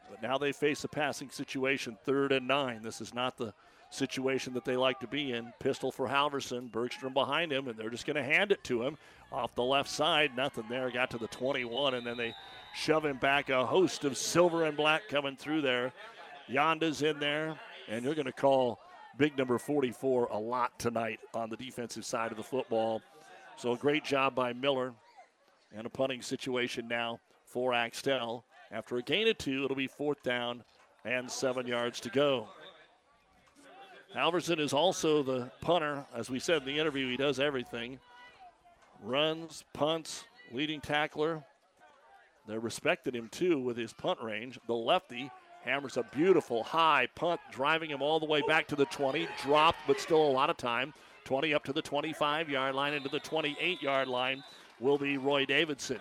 But now they face a passing situation, third and nine. This is not the situation that they like to be in. Pistol for Halverson, Bergstrom behind him, and they're just going to hand it to him off the left side. Nothing there. Got to the 21, and then they shove him back. A host of silver and black coming through there. Yonda's in there and you're going to call big number 44 a lot tonight on the defensive side of the football. So a great job by Miller and a punting situation now for Axtell. After a gain of two, it'll be fourth down and seven yards to go. Halverson is also the punter. As we said in the interview, he does everything. runs, punts, leading tackler. They respected him too with his punt range. The lefty hammers a beautiful high punt, driving him all the way back to the 20. Dropped, but still a lot of time. 20 up to the 25 yard line, into the 28 yard line will be Roy Davidson.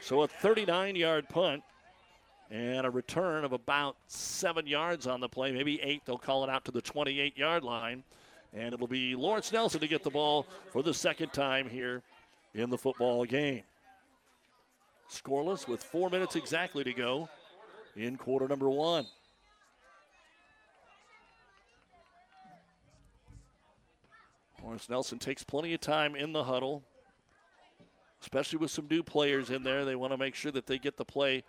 So a 39 yard punt and a return of about seven yards on the play, maybe eight. They'll call it out to the 28 yard line. And it'll be Lawrence Nelson to get the ball for the second time here in the football game. Scoreless with four minutes exactly to go in quarter number one. Lawrence Nelson takes plenty of time in the huddle, especially with some new players in there. They want to make sure that they get the play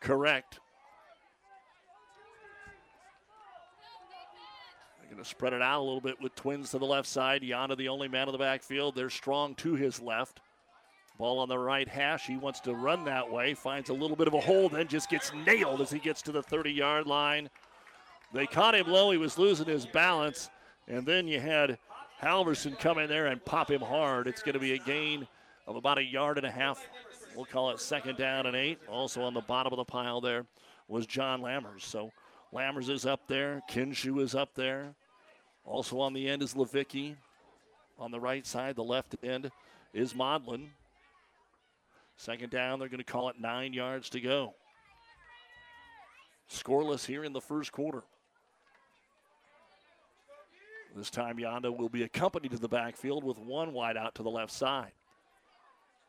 correct. They're going to spread it out a little bit with twins to the left side. Yanda, the only man in the backfield. They're strong to his left. Ball on the right hash. He wants to run that way. Finds a little bit of a hole, then just gets nailed as he gets to the 30 yard line. They caught him low. He was losing his balance. And then you had Halverson come in there and pop him hard. It's going to be a gain of about a yard and a half. We'll call it second down and eight. Also on the bottom of the pile there was John Lammers. So Lammers is up there. Kinshu is up there. Also on the end is Levicki. On the right side, the left end is Modlin. Second down, they're going to call it nine yards to go. Scoreless here in the first quarter. This time, Yanda will be accompanied to the backfield with one wide out to the left side.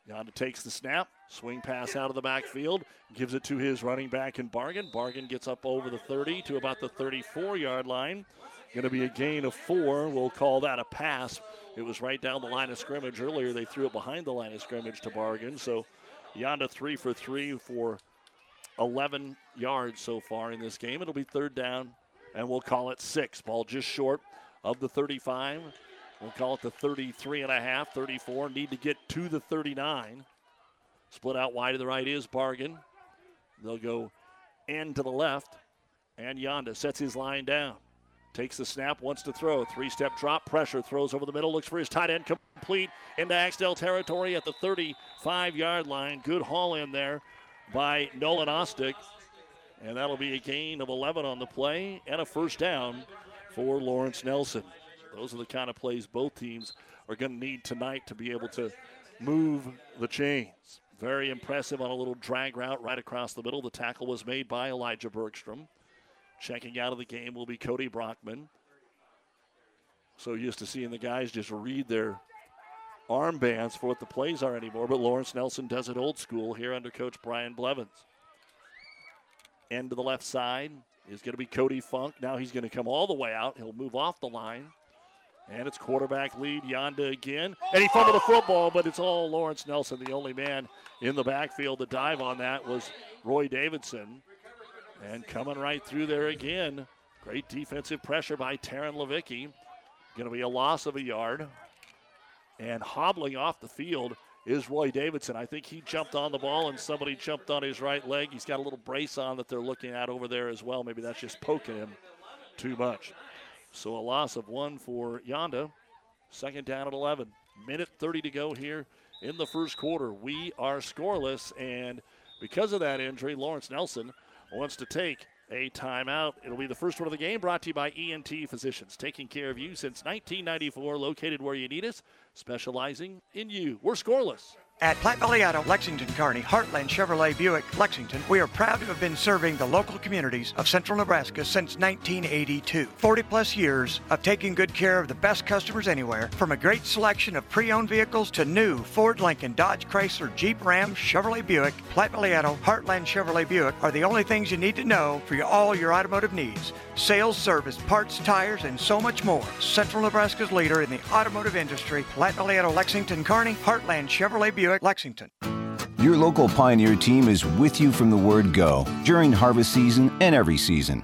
Yanda takes the snap, swing pass out of the backfield, gives it to his running back in Bargan. Bargan gets up over the 30 to about the 34 yard line. Going to be a gain of four. We'll call that a pass. It was right down the line of scrimmage earlier. They threw it behind the line of scrimmage to Bargan. So Yanda three for three for 11 yards so far in this game. It'll be third down, and we'll call it six. Ball just short of the 35. We'll call it the 33 and a half, 34. Need to get to the 39. Split out wide to the right is Bargan. They'll go end to the left, and Yanda sets his line down. Takes the snap, wants to throw. Three step drop, pressure, throws over the middle, looks for his tight end complete into Axtell territory at the 35 yard line. Good haul in there by Nolan Ostick. And that'll be a gain of 11 on the play and a first down for Lawrence Nelson. Those are the kind of plays both teams are going to need tonight to be able to move the chains. Very impressive on a little drag route right across the middle. The tackle was made by Elijah Bergstrom. Checking out of the game will be Cody Brockman. So used to seeing the guys just read their armbands for what the plays are anymore, but Lawrence Nelson does it old school here under Coach Brian Blevins. End to the left side is going to be Cody Funk. Now he's going to come all the way out. He'll move off the line. And it's quarterback lead Yanda again. And he fumbled the football, but it's all Lawrence Nelson, the only man in the backfield. The dive on that was Roy Davidson. And coming right through there again. Great defensive pressure by Taryn Levicki. Going to be a loss of a yard. And hobbling off the field is Roy Davidson. I think he jumped on the ball and somebody jumped on his right leg. He's got a little brace on that they're looking at over there as well. Maybe that's just poking him too much. So a loss of one for Yanda. Second down at 11. Minute 30 to go here in the first quarter. We are scoreless, and because of that injury, Lawrence Nelson wants to take a timeout. It'll be the first one of the game brought to you by ENT Physicians, taking care of you since 1994, located where you need us, specializing in you. We're scoreless. At Platte Valley Auto, Lexington, Kearney, Heartland Chevrolet Buick, Lexington, we are proud to have been serving the local communities of central Nebraska since 1982. 40 plus years of taking good care of the best customers anywhere, from a great selection of pre owned vehicles to new Ford, Lincoln, Dodge, Chrysler, Jeep, Ram, Chevrolet Buick, Platte Valley Auto, Heartland Chevrolet Buick are the only things you need to know for all your automotive needs. Sales, service, parts, tires, and so much more. Central Nebraska's leader in the automotive industry, Platte Valley Lexington, Kearney, Heartland Chevrolet. Buick, Lexington. Your local Pioneer team is with you from the word go during harvest season and every season.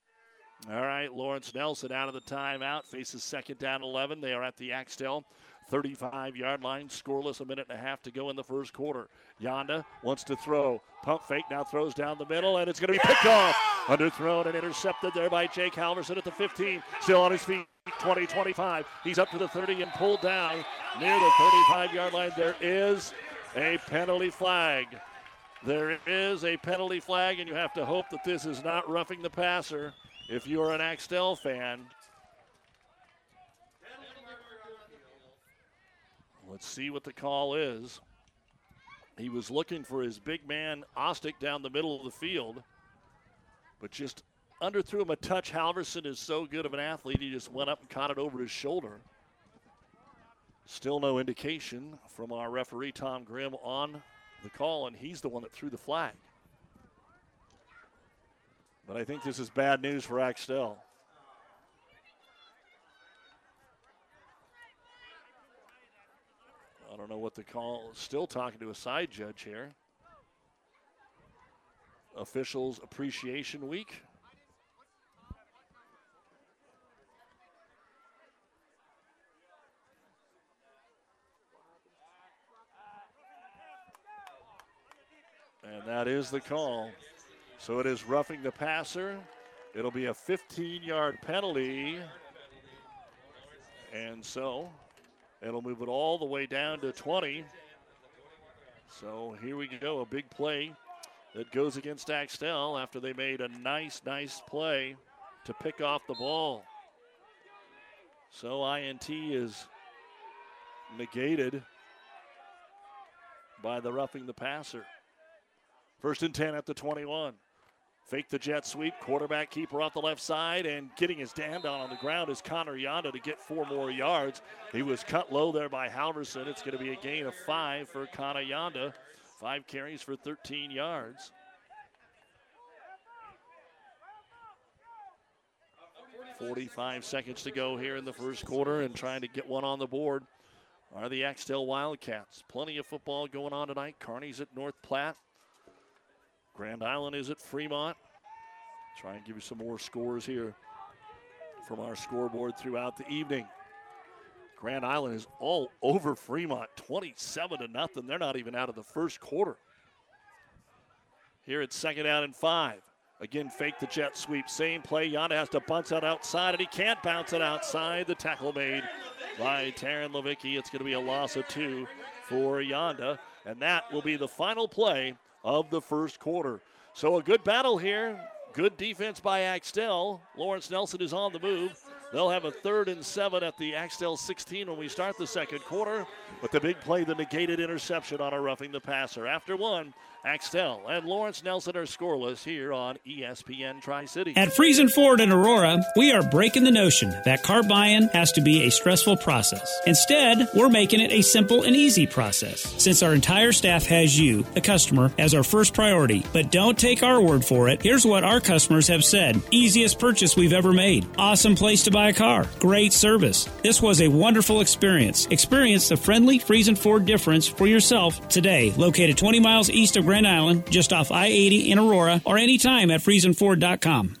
All right, Lawrence Nelson out of the timeout, faces second down 11. They are at the Axtell 35 yard line, scoreless, a minute and a half to go in the first quarter. Yonda wants to throw. Pump fake now throws down the middle, and it's going to be picked off. Underthrown and intercepted there by Jake Halverson at the 15. Still on his feet. 20 25. He's up to the 30 and pulled down near the 35 yard line. There is a penalty flag. There is a penalty flag, and you have to hope that this is not roughing the passer if you're an Axtell fan. Let's see what the call is. He was looking for his big man Ostick down the middle of the field, but just underthrew him a touch. Halverson is so good of an athlete, he just went up and caught it over his shoulder. Still no indication from our referee, Tom Grimm, on the call, and he's the one that threw the flag. But I think this is bad news for Axtell. I don't know what the call. Still talking to a side judge here. Officials Appreciation Week. And that is the call. So it is roughing the passer. It'll be a 15 yard penalty. And so it'll move it all the way down to 20. So here we go. A big play that goes against Axtell after they made a nice, nice play to pick off the ball. So INT is negated by the roughing the passer. First and 10 at the 21. Fake the jet sweep, quarterback keeper off the left side, and getting his damn down on the ground is Connor Yonda to get four more yards. He was cut low there by Halverson. It's going to be a gain of five for Connor Yonda. Five carries for 13 yards. Forty-five seconds to go here in the first quarter, and trying to get one on the board are the Axtell Wildcats. Plenty of football going on tonight. Kearney's at North Platte. Grand Island is at Fremont. Try and give you some more scores here from our scoreboard throughout the evening. Grand Island is all over Fremont, 27 to nothing. They're not even out of the first quarter. Here it's second down and five. Again, fake the jet sweep. Same play. Yonda has to bounce it outside, and he can't bounce it outside. The tackle made by Taryn Levicki. It's going to be a loss of two for Yonda, and that will be the final play of the first quarter. So a good battle here. Good defense by Axtell. Lawrence Nelson is on the move. They'll have a third and seven at the Axtell 16 when we start the second quarter. But the big play, the negated interception on a roughing the passer. After one, Axtell and Lawrence Nelson are scoreless here on ESPN Tri City. At Friesen Ford in Aurora, we are breaking the notion that car buying has to be a stressful process. Instead, we're making it a simple and easy process. Since our entire staff has you, the customer, as our first priority. But don't take our word for it. Here's what our customers have said easiest purchase we've ever made. Awesome place to buy a car. Great service. This was a wonderful experience. Experience the friendly Friesen Ford difference for yourself today. Located 20 miles east of Grand Island, just off I 80 in Aurora, or anytime at FriesenFord.com.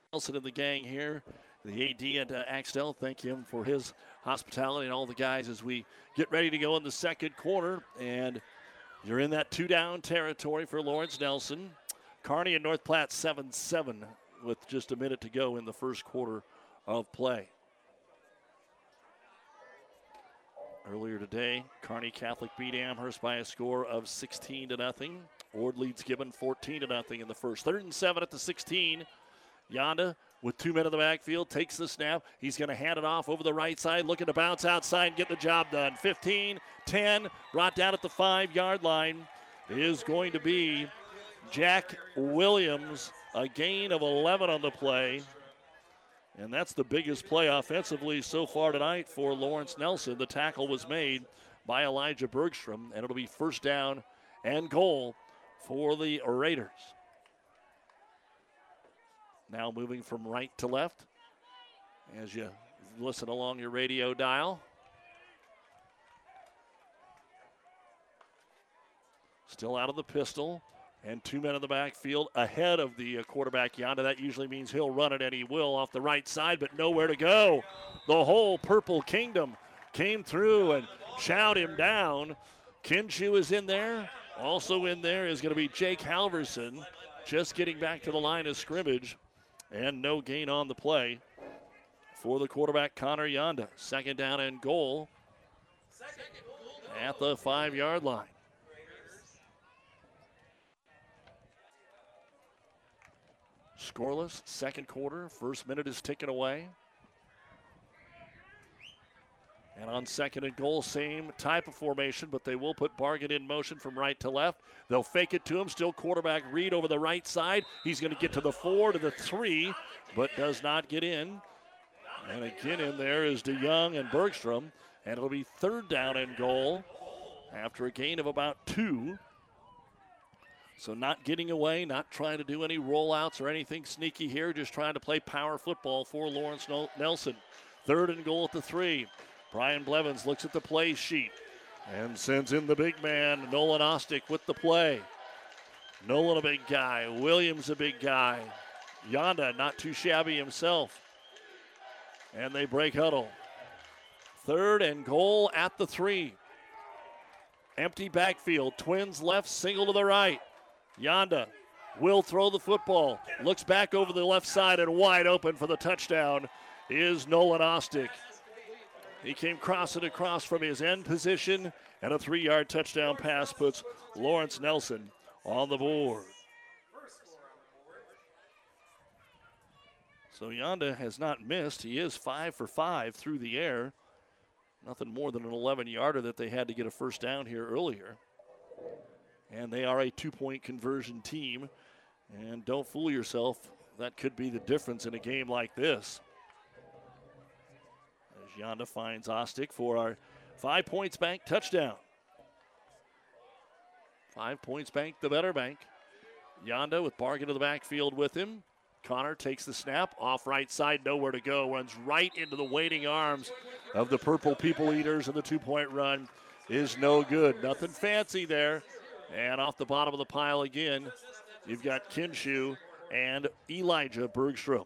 and the gang here, the AD at uh, Axtell. Thank him for his hospitality and all the guys as we get ready to go in the second quarter. And you're in that two down territory for Lawrence Nelson. Kearney and North Platte 7 7 with just a minute to go in the first quarter of play. Earlier today, Kearney Catholic beat Amherst by a score of 16 to nothing. Ord leads Gibbon 14 to nothing in the first. Third and seven at the 16. Yonda with two men in the backfield takes the snap. He's going to hand it off over the right side, looking to bounce outside and get the job done. 15, 10, brought down at the five yard line. is going to be Jack Williams. A gain of 11 on the play. And that's the biggest play offensively so far tonight for Lawrence Nelson. The tackle was made by Elijah Bergstrom, and it'll be first down and goal for the Raiders. Now moving from right to left as you listen along your radio dial. Still out of the pistol. And two men in the backfield ahead of the uh, quarterback Yanda. That usually means he'll run it, and he will off the right side, but nowhere to go. The whole Purple Kingdom came through and chowed him down. Kinshu is in there. Also in there is going to be Jake Halverson, just getting back to the line of scrimmage, and no gain on the play for the quarterback Connor Yanda. Second down and goal at the five yard line. Scoreless, second quarter. First minute is ticking away. And on second and goal, same type of formation, but they will put Bargan in motion from right to left. They'll fake it to him. Still quarterback Reed over the right side. He's going to get to the four, to the three, but does not get in. And again in there is DeYoung and Bergstrom. And it'll be third down and goal after a gain of about two. So not getting away, not trying to do any rollouts or anything sneaky here, just trying to play power football for Lawrence Nelson. Third and goal at the three. Brian Blevins looks at the play sheet and sends in the big man, Nolan Ostick, with the play. Nolan, a big guy. Williams, a big guy. Yanda, not too shabby himself. And they break huddle. Third and goal at the three. Empty backfield. Twins left, single to the right. Yanda will throw the football. Looks back over the left side and wide open for the touchdown is Nolan Ostick. He came crossing across from his end position, and a three yard touchdown pass puts Lawrence Nelson on the board. So Yanda has not missed. He is five for five through the air. Nothing more than an 11 yarder that they had to get a first down here earlier and they are a two point conversion team. And don't fool yourself, that could be the difference in a game like this. As Yanda finds Ostick for our five points bank touchdown. Five points bank, the better bank. Yanda with Bargan to the backfield with him. Connor takes the snap off right side, nowhere to go. Runs right into the waiting arms of the Purple People Eaters, and the two point run is no good. Nothing fancy there. And off the bottom of the pile again, you've got Kinshu and Elijah Bergstrom.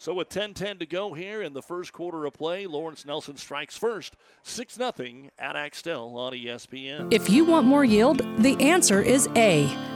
So with 10-10 to go here in the first quarter of play, Lawrence Nelson strikes first, 6-0 at Axtell on ESPN. If you want more yield, the answer is A.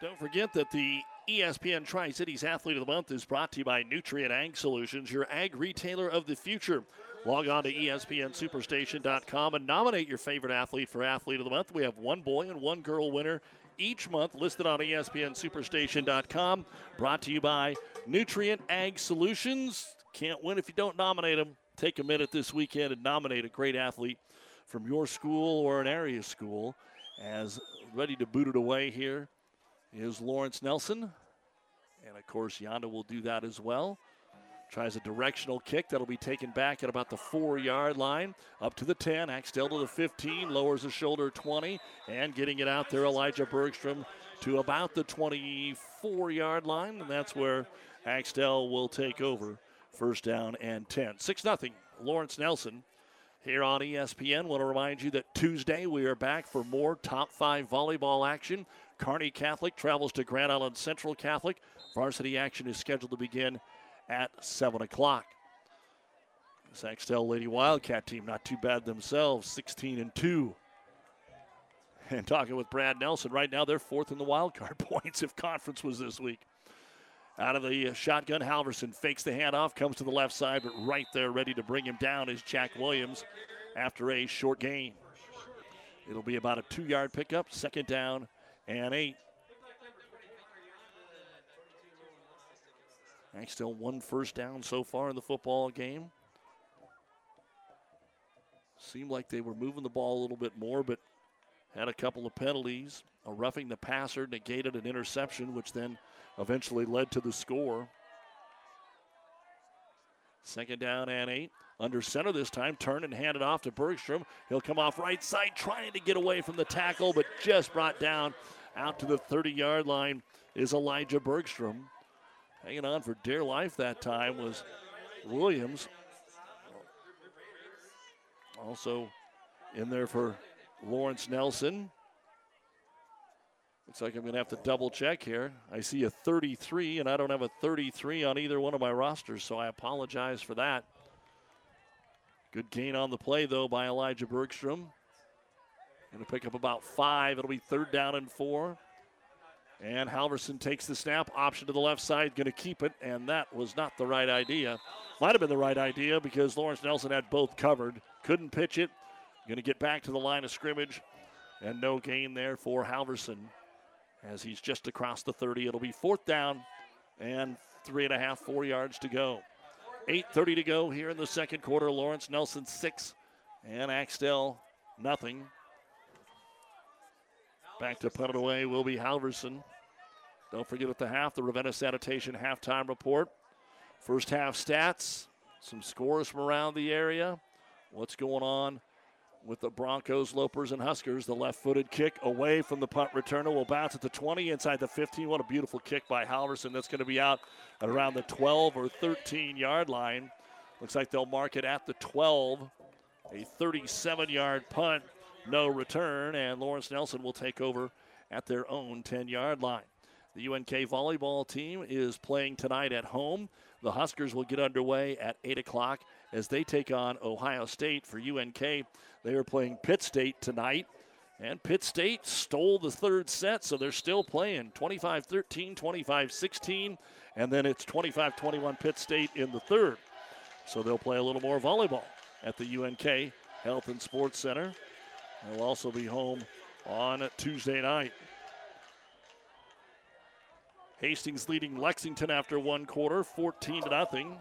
Don't forget that the ESPN Tri Cities Athlete of the Month is brought to you by Nutrien Ag Solutions, your ag retailer of the future. Log on to ESPNSuperstation.com and nominate your favorite athlete for Athlete of the Month. We have one boy and one girl winner each month listed on ESPNSuperstation.com. Brought to you by Nutrien Ag Solutions. Can't win if you don't nominate them. Take a minute this weekend and nominate a great athlete from your school or an area school. As ready to boot it away here is Lawrence Nelson. And of course, Yanda will do that as well. Tries a directional kick that'll be taken back at about the four yard line. Up to the 10. Axtell to the 15. Lowers the shoulder 20. And getting it out there, Elijah Bergstrom to about the 24 yard line. And that's where Axtell will take over. First down and 10. 6 0. Lawrence Nelson here on ESPN. Want to remind you that Tuesday we are back for more top five volleyball action. Kearney Catholic travels to Grand Island Central Catholic. Varsity action is scheduled to begin at 7 o'clock. This Axtell Lady Wildcat team, not too bad themselves, 16 and 2. (laughs) And talking with Brad Nelson, right now they're fourth in the wild card (laughs) points if conference was this week. Out of the shotgun, Halverson fakes the handoff, comes to the left side, but right there, ready to bring him down is Jack Williams after a short gain. It'll be about a two yard pickup, second down and eight. Still one first down so far in the football game. Seemed like they were moving the ball a little bit more, but had a couple of penalties. A roughing the passer negated an interception, which then eventually led to the score. Second down and eight. Under center this time. Turn and hand it off to Bergstrom. He'll come off right side, trying to get away from the tackle, but just brought down out to the 30 yard line is Elijah Bergstrom. Hanging on for dear life that time was Williams. Also in there for Lawrence Nelson. Looks like I'm going to have to double check here. I see a 33, and I don't have a 33 on either one of my rosters, so I apologize for that. Good gain on the play, though, by Elijah Bergstrom. Going to pick up about five. It'll be third down and four. And Halverson takes the snap, option to the left side, going to keep it, and that was not the right idea. Might have been the right idea because Lawrence Nelson had both covered. Couldn't pitch it. Going to get back to the line of scrimmage, and no gain there for Halverson as he's just across the 30. It'll be fourth down and three and a half, four yards to go. 8.30 to go here in the second quarter. Lawrence Nelson, six, and Axtell, nothing. Back to put it away will be Halverson. Don't forget at the half, the Ravenna Sanitation halftime report. First half stats, some scores from around the area. What's going on with the Broncos, Lopers, and Huskers? The left footed kick away from the punt returner will bounce at the 20 inside the 15. What a beautiful kick by Halverson. That's going to be out at around the 12 or 13 yard line. Looks like they'll mark it at the 12. A 37 yard punt no return, and Lawrence Nelson will take over at their own 10 yard line. The UNK volleyball team is playing tonight at home. The Huskers will get underway at 8 o'clock as they take on Ohio State. For UNK, they are playing Pitt State tonight. And Pitt State stole the third set, so they're still playing 25 13, 25 16, and then it's 25 21 Pitt State in the third. So they'll play a little more volleyball at the UNK Health and Sports Center. They'll also be home on Tuesday night. Hastings leading Lexington after one quarter, 14 to nothing.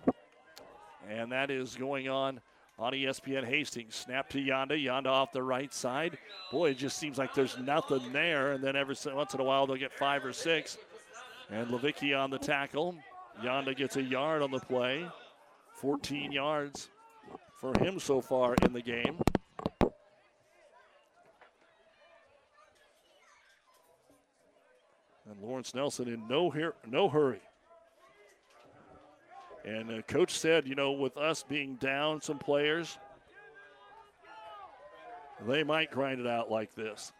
And that is going on on ESPN Hastings. Snap to Yonda. Yonda off the right side. Boy, it just seems like there's nothing there. And then every once in a while they'll get five or six. And Levicki on the tackle. Yonda gets a yard on the play. 14 yards for him so far in the game. Lawrence Nelson in no, hur- no hurry. And coach said, you know, with us being down some players, they might grind it out like this.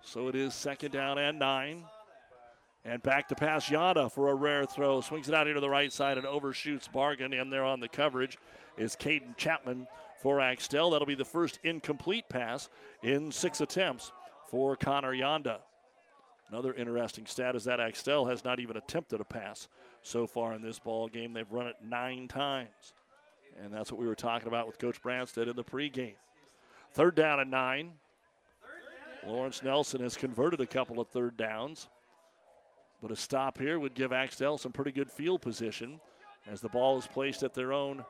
So it is second down and nine. And back to pass Yada for a rare throw. Swings it out here to the right side and overshoots Bargan. And there on the coverage is Caden Chapman for Axtell. That'll be the first incomplete pass in six attempts for Connor Yonda. Another interesting stat is that Axtell has not even attempted a pass so far in this ball game. They've run it nine times. And that's what we were talking about with Coach Branstead in the pregame. Third down and nine. Lawrence Nelson has converted a couple of third downs. But a stop here would give Axtell some pretty good field position as the ball is placed at their own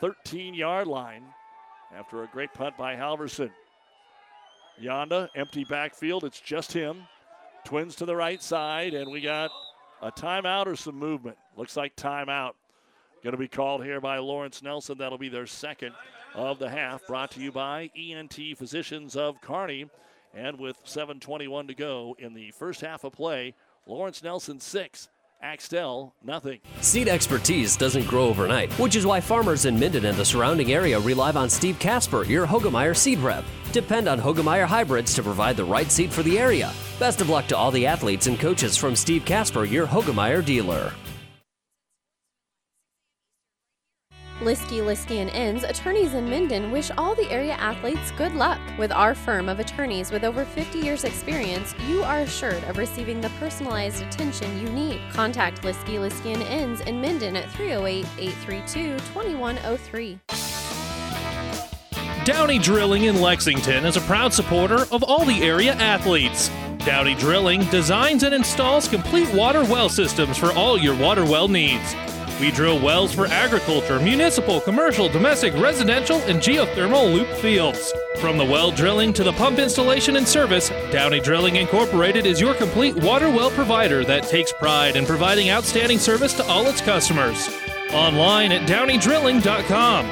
13 yard line after a great punt by Halverson. Yonda, empty backfield. It's just him. Twins to the right side, and we got a timeout or some movement. Looks like timeout. Going to be called here by Lawrence Nelson. That'll be their second of the half. Brought to you by ENT Physicians of Kearney. And with 7.21 to go in the first half of play, Lawrence Nelson 6, Axtell, nothing. Seed expertise doesn't grow overnight, which is why farmers in Minden and the surrounding area rely on Steve Casper, your Hoegemeyer seed rep. Depend on Hoegemeyer hybrids to provide the right seed for the area. Best of luck to all the athletes and coaches from Steve Casper, your Hoegemeyer dealer. Lieske, Lieske and Ims, attorneys in Minden, wish all the area athletes good luck. With our firm of attorneys with over 50 years' experience, you are assured of receiving the personalized attention you need. Contact Lieske, Lieske and Ims in Minden at 308 832 2103. Downey Drilling in Lexington is a proud supporter of all the area athletes. Downey Drilling designs and installs complete water well systems for all your water well needs. We drill wells for agriculture, municipal, commercial, domestic, residential, and geothermal loop fields. From the well drilling to the pump installation and service, Downey Drilling Incorporated is your complete water well provider that takes pride in providing outstanding service to all its customers. Online at downeydrilling.com.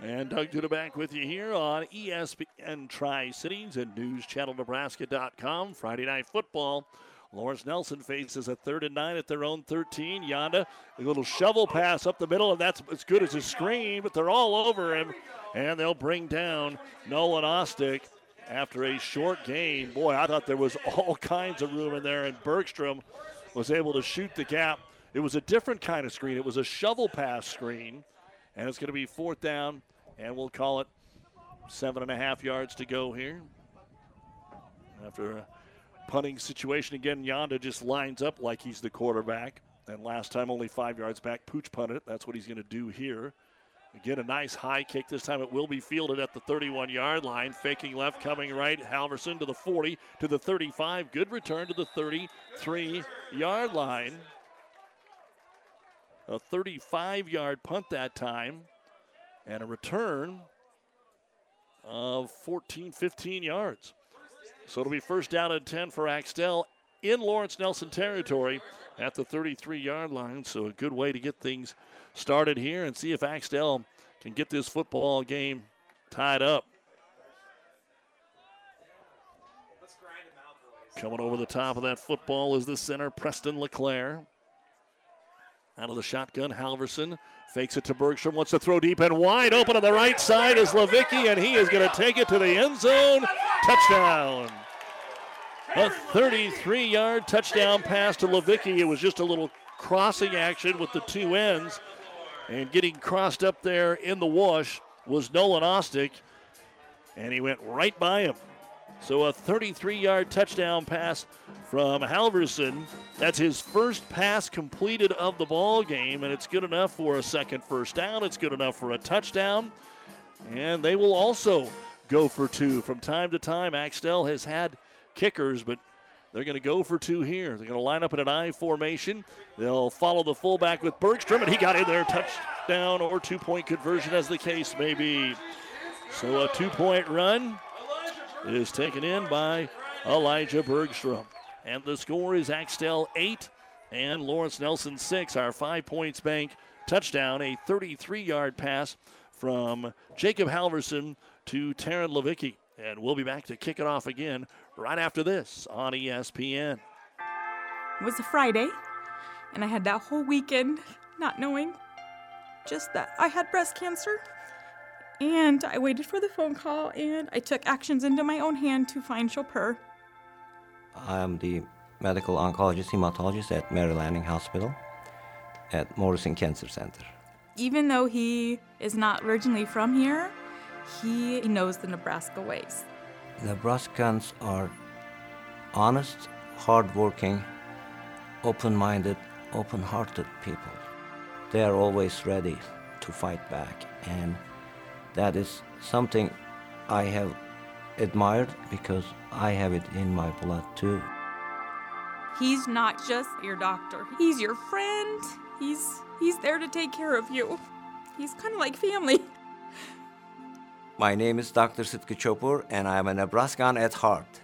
And Doug Duda back with you here on ESPN Tri Cities and NewsChannelNebraska.com. Friday Night Football. Lawrence Nelson faces a third and nine at their own 13. Yonda, a little shovel pass up the middle, and that's as good as a screen, but they're all over him. And they'll bring down Nolan Ostick after a short game. Boy, I thought there was all (laughs) kinds of room in there, and Bergstrom was able to shoot the gap. It was a different kind of screen. It was a shovel pass screen, and it's going to be fourth down, and we'll call it seven and a half yards to go here. After punting situation again. Yonda just lines up like he's the quarterback. And last time, only five yards back, Pooch punted it. That's what he's going to do here. Again, a nice high kick. This time it will be fielded at the 31 yard line. Faking left, coming right. Halverson to the 40, to the 35. Good return to the 33 yard line. A 35 yard punt that time. And a return of 14, 15 yards. So it'll be first down and 10 for Axtell in Lawrence Nelson territory at the 33 yard line. So a good way to get things started here and see if Axtell can get this football game tied up. Coming over the top of that football is the center, Preston LeClaire. Out of the shotgun, Halverson fakes it to Bergstrom, wants to throw deep and wide open on the right side is Levicki, and he is going to take it to the end zone. Touchdown. A 33 yard touchdown pass to Levicki. It was just a little crossing action with the two ends. And getting crossed up there in the wash was Nolan Ostick, and he went right by him. So a 33 yard touchdown pass from Halverson. That's his first pass completed of the ball game, and it's good enough for a second first down. It's good enough for a touchdown. And they will also go for two. From time to time, Axtell has had kickers, but they're going to go for two here. They're going to line up in an I formation. They'll follow the fullback with Bergstrom, and he got in there, touchdown or two point conversion, as the case may be. So a two point run is taken in by Elijah Bergstrom. And the score is Axtell 8 and Lawrence Nelson 6. Our five points bank touchdown, a 33 yard pass from Jacob Halverson to Taryn Levicki. And we'll be back to kick it off again right after this on ESPN. It was a Friday, and I had that whole weekend not knowing just that I had breast cancer. And I waited for the phone call and I took actions into my own hand to find Copur. I am the medical oncologist hematologist at Mary Lanning Hospital at Morrison Cancer Center. Even though he is not originally from here, he knows the Nebraska ways. Nebraskans are honest, hardworking, open minded, open hearted people. They are always ready to fight back, and that is something I have admired because I have it in my blood too. He's not just your doctor. He's your friend. He's he's there to take care of you. He's kind of like family. (laughs) My name is Dr. Sitki Copur, and I am a Nebraskan at heart.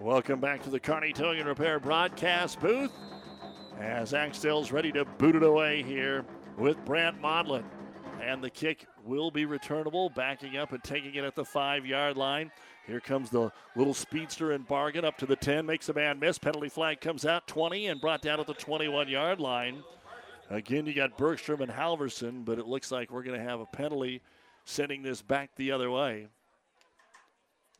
Welcome back to the Kearney Towing and Repair broadcast booth as Axtell's ready to boot it away here with Brant Modlin. And the kick will be returnable, backing up and taking it at the five yard line. Here comes the little speedster and Bargan up to the 10, makes a man miss. Penalty flag comes out 20 and brought down at the 21 yard line. Again, you got Bergstrom and Halverson, but it looks like we're going to have a penalty sending this back the other way.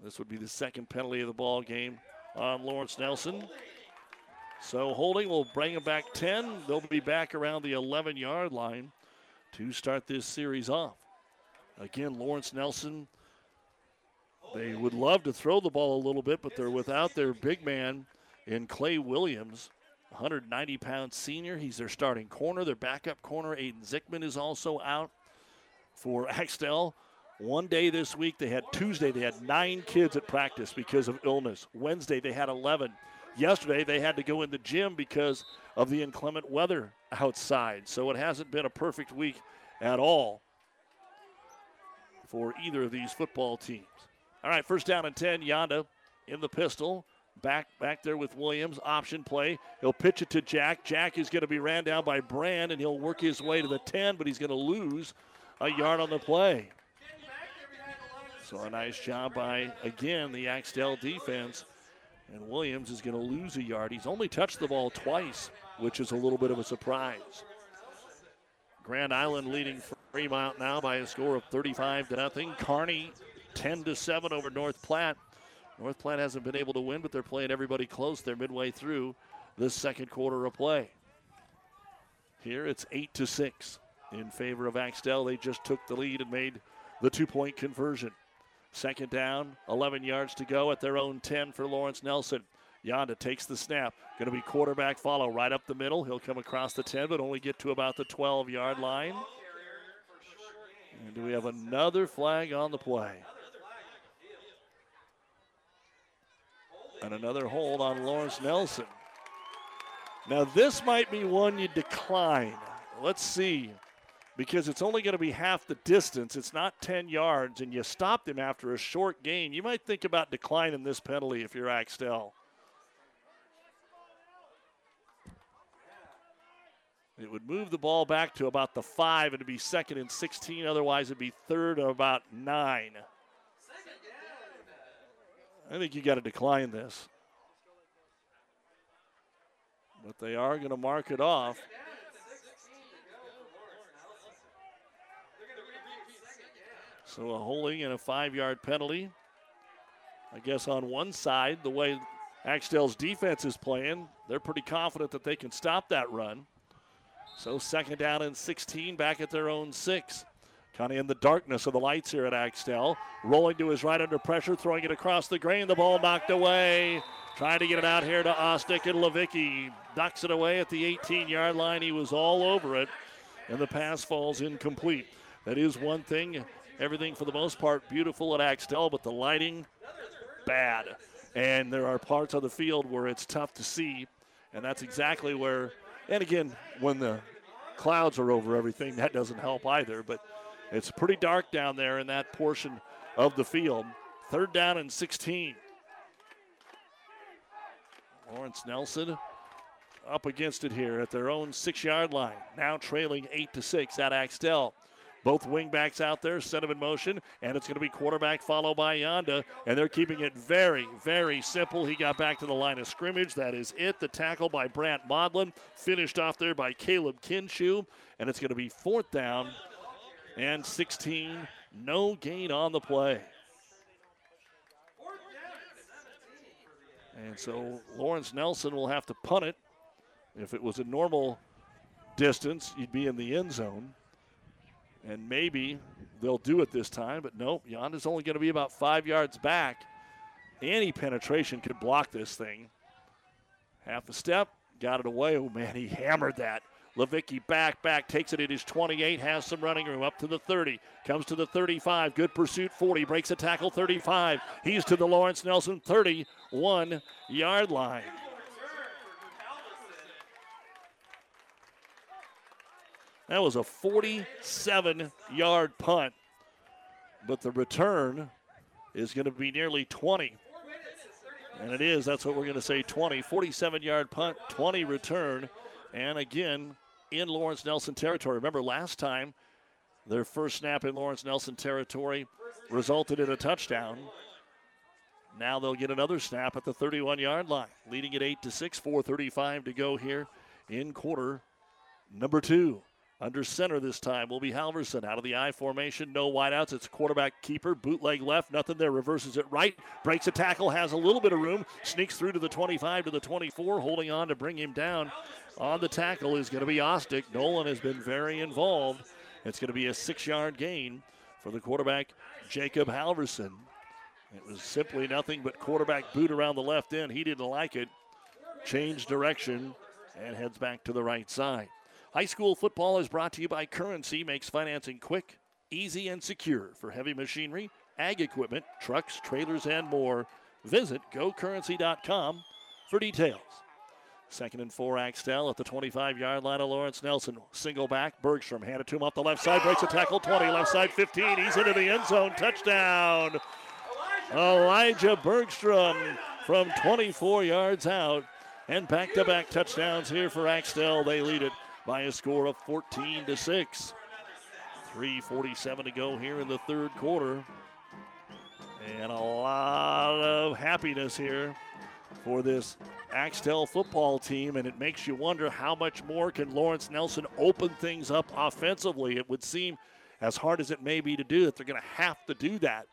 This would be the second penalty of the ball game on Lawrence Nelson. So holding will bring them back 10. They'll be back around the 11 yard line to start this series off. Again, Lawrence Nelson, they would love to throw the ball a little bit, but they're without their big man in Clay Williams, 190 pound senior. He's their starting corner. Their backup corner, Aiden Zickman, is also out for Axtell. One day this week, they had Tuesday, they had nine kids at practice because of illness. Wednesday, they had 11. Yesterday, they had to go in the gym because of the inclement weather outside. So it hasn't been a perfect week at all for either of these football teams. All right, first down and 10. Yonda in the pistol. Back back there with Williams. Option play. He'll pitch it to Jack. Jack is going to be ran down by Brand, and he'll work his way to the 10, but he's going to lose a yard on the play. So a nice job by, again, the Axtell defense. And Williams is going to lose a yard. He's only touched the ball twice, which is a little bit of a surprise. Grand Island leading Fremont now by a score of 35 to nothing. Kearney 10 to 7 over North Platte. North Platte hasn't been able to win, but they're playing everybody close. They're midway through the second quarter of play. Here it's 8 to 6 in favor of Axtell. They just took the lead and made the two point conversion. Second down, 11 yards to go at their own 10 for Lawrence Nelson. Yonda takes the snap. Going to be quarterback follow right up the middle. He'll come across the 10, but only get to about the 12 yard line. And do we have another flag on the play? And another hold on Lawrence Nelson. Now, this might be one you decline. Let's see. Because it's only going to be half the distance. It's not 10 yards, and you stopped him after a short gain. You might think about declining this penalty if you're Axtell. It would move the ball back to about the five, and it'd be second and 16. Otherwise, it'd be third and about nine. I think you got to decline this. But they are going to mark it off. So a holding and a five yard penalty. I guess on one side, the way Axtell's defense is playing, they're pretty confident that they can stop that run. So second down and 16 back at their own six. Kind of in the darkness of the lights here at Axtell. Rolling to his right under pressure, throwing it across the grain. The ball knocked away. Trying to get it out here to Ostick and Levicki. Ducks it away at the 18 yard line. He was all over it, and the pass falls incomplete. That is one thing. Everything for the most part beautiful at Axtell, but the lighting bad. And there are parts of the field where it's tough to see, and that's exactly where. And again, when the clouds are over everything, that doesn't help either. But it's pretty dark down there in that portion of the field. Third down and 16. Lawrence Nelson up against it here at their own six yard line. Now trailing 8 to 6 at Axtell. Both wingbacks out there, set them in motion, and it's going to be quarterback followed by Yonda, and they're keeping it very, very simple. He got back to the line of scrimmage. That is it. The tackle by Brant Modlin, finished off there by Caleb Kinshu, and it's going to be fourth down and 16. No gain on the play. And so Lawrence Nelson will have to punt it. If it was a normal distance, you'd be in the end zone. And maybe they'll do it this time, but nope, Yonda's only going to be about five yards back. Any penetration could block this thing. Half a step, got it away. Oh man, he hammered that. Levicki back, back, takes it at his 28, has some running room up to the 30, comes to the 35, good pursuit 40, breaks a tackle 35. He's to the Lawrence Nelson 31 yard line. That was a 47 yard punt, but the return is going to be nearly 20. And it is. That's what we're going to say 20. 47 yard punt, 20 return. And again, in Lawrence Nelson territory. Remember last time, their first snap in Lawrence Nelson territory resulted in a touchdown. Now they'll get another snap at the 31 yard line, leading at 8 to 6, 4.35 to go here in quarter number two. Under center this time will be Halverson out of the I formation. No wideouts. It's quarterback keeper. Bootleg left. Nothing there. Reverses it right. Breaks a tackle. Has a little bit of room. Sneaks through to the 25 to the 24. Holding on to bring him down. On the tackle is going to be Ostick. Nolan has been very involved. It's going to be a six yard gain for the quarterback, Jacob Halverson. It was simply nothing but quarterback boot around the left end. He didn't like it. Changed direction and heads back to the right side. High school football is brought to you by Currency, makes financing quick, easy, and secure for heavy machinery, ag equipment, trucks, trailers, and more. Visit gocurrency.com for details. Second and four, Axtell at the 25 yard line of Lawrence Nelson. Single back, Bergstrom handed to him off the left side, breaks a tackle, 20, left side 15. He's into the end zone, touchdown. Elijah Bergstrom from 24 yards out. And back to back touchdowns here for Axtell. They lead it by a score of 14 to 6. 347 to go here in the third quarter. And a lot of happiness here for this Axtell football team, and it makes you wonder how much more can Lawrence Nelson open things up offensively. It would seem, as hard as it may be to do, that they're going to have to do that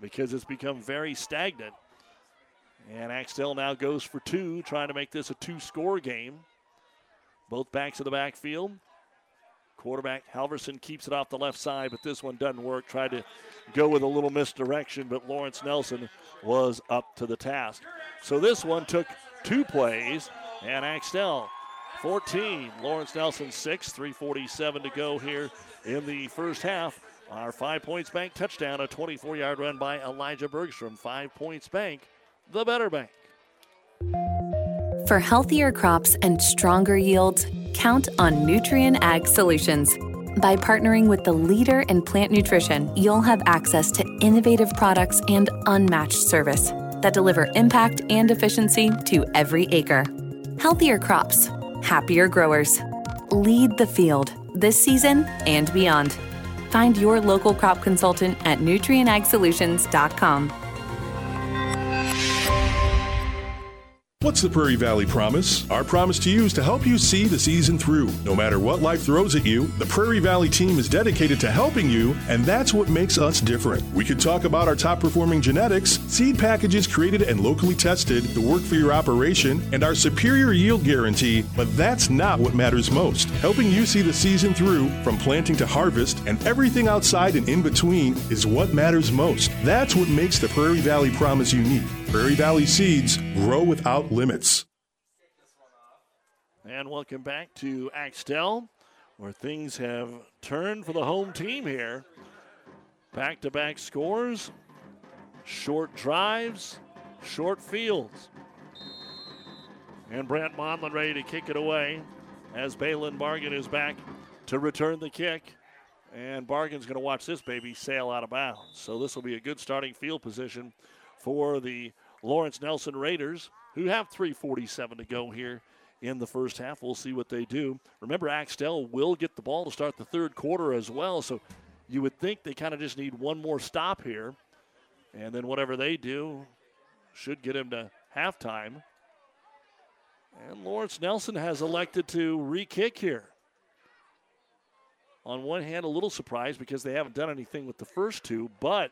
because it's become very stagnant. And Axtell now goes for two, trying to make this a two score game. Both backs of the backfield. Quarterback Halverson keeps it off the left side, but this one doesn't work. Tried to go with a little misdirection, but Lawrence Nelson was up to the task. So this one took two plays, and Axtell 14, Lawrence Nelson 6, 347 to go here in the first half. Our five points bank touchdown, a 24 yard run by Elijah Bergstrom. Five points bank, the better bank. For healthier crops and stronger yields, count on Nutrien Ag Solutions. By partnering with the leader in plant nutrition, you'll have access to innovative products and unmatched service that deliver impact and efficiency to every acre. Healthier crops, happier growers. Lead the field this season and beyond. Find your local crop consultant at nutrienagsolutions.com. What's the Prairie Valley Promise? Our promise to you is to help you see the season through. No matter what life throws at you, the Prairie Valley team is dedicated to helping you, and that's what makes us different. We could talk about our top performing genetics, seed packages created and locally tested, the work for your operation, and our superior yield guarantee, but that's not what matters most. Helping you see the season through, from planting to harvest, and everything outside and in between, is what matters most. That's what makes the Prairie Valley Promise unique. Prairie Valley Seeds grow without limits. And welcome back to Axtell, where things have turned for the home team here. Back to back scores, short drives, short fields. And Brant Modlin ready to kick it away as Balin Bargan is back to return the kick. And Bargan's going to watch this baby sail out of bounds. So this will be a good starting field position for the Lawrence Nelson Raiders, who have 347 to go here in the first half. We'll see what they do. Remember, Axtell will get the ball to start the third quarter as well, so you would think they kind of just need one more stop here. And then whatever they do should get him to halftime. And Lawrence Nelson has elected to re kick here. On one hand, a little surprised because they haven't done anything with the first two, but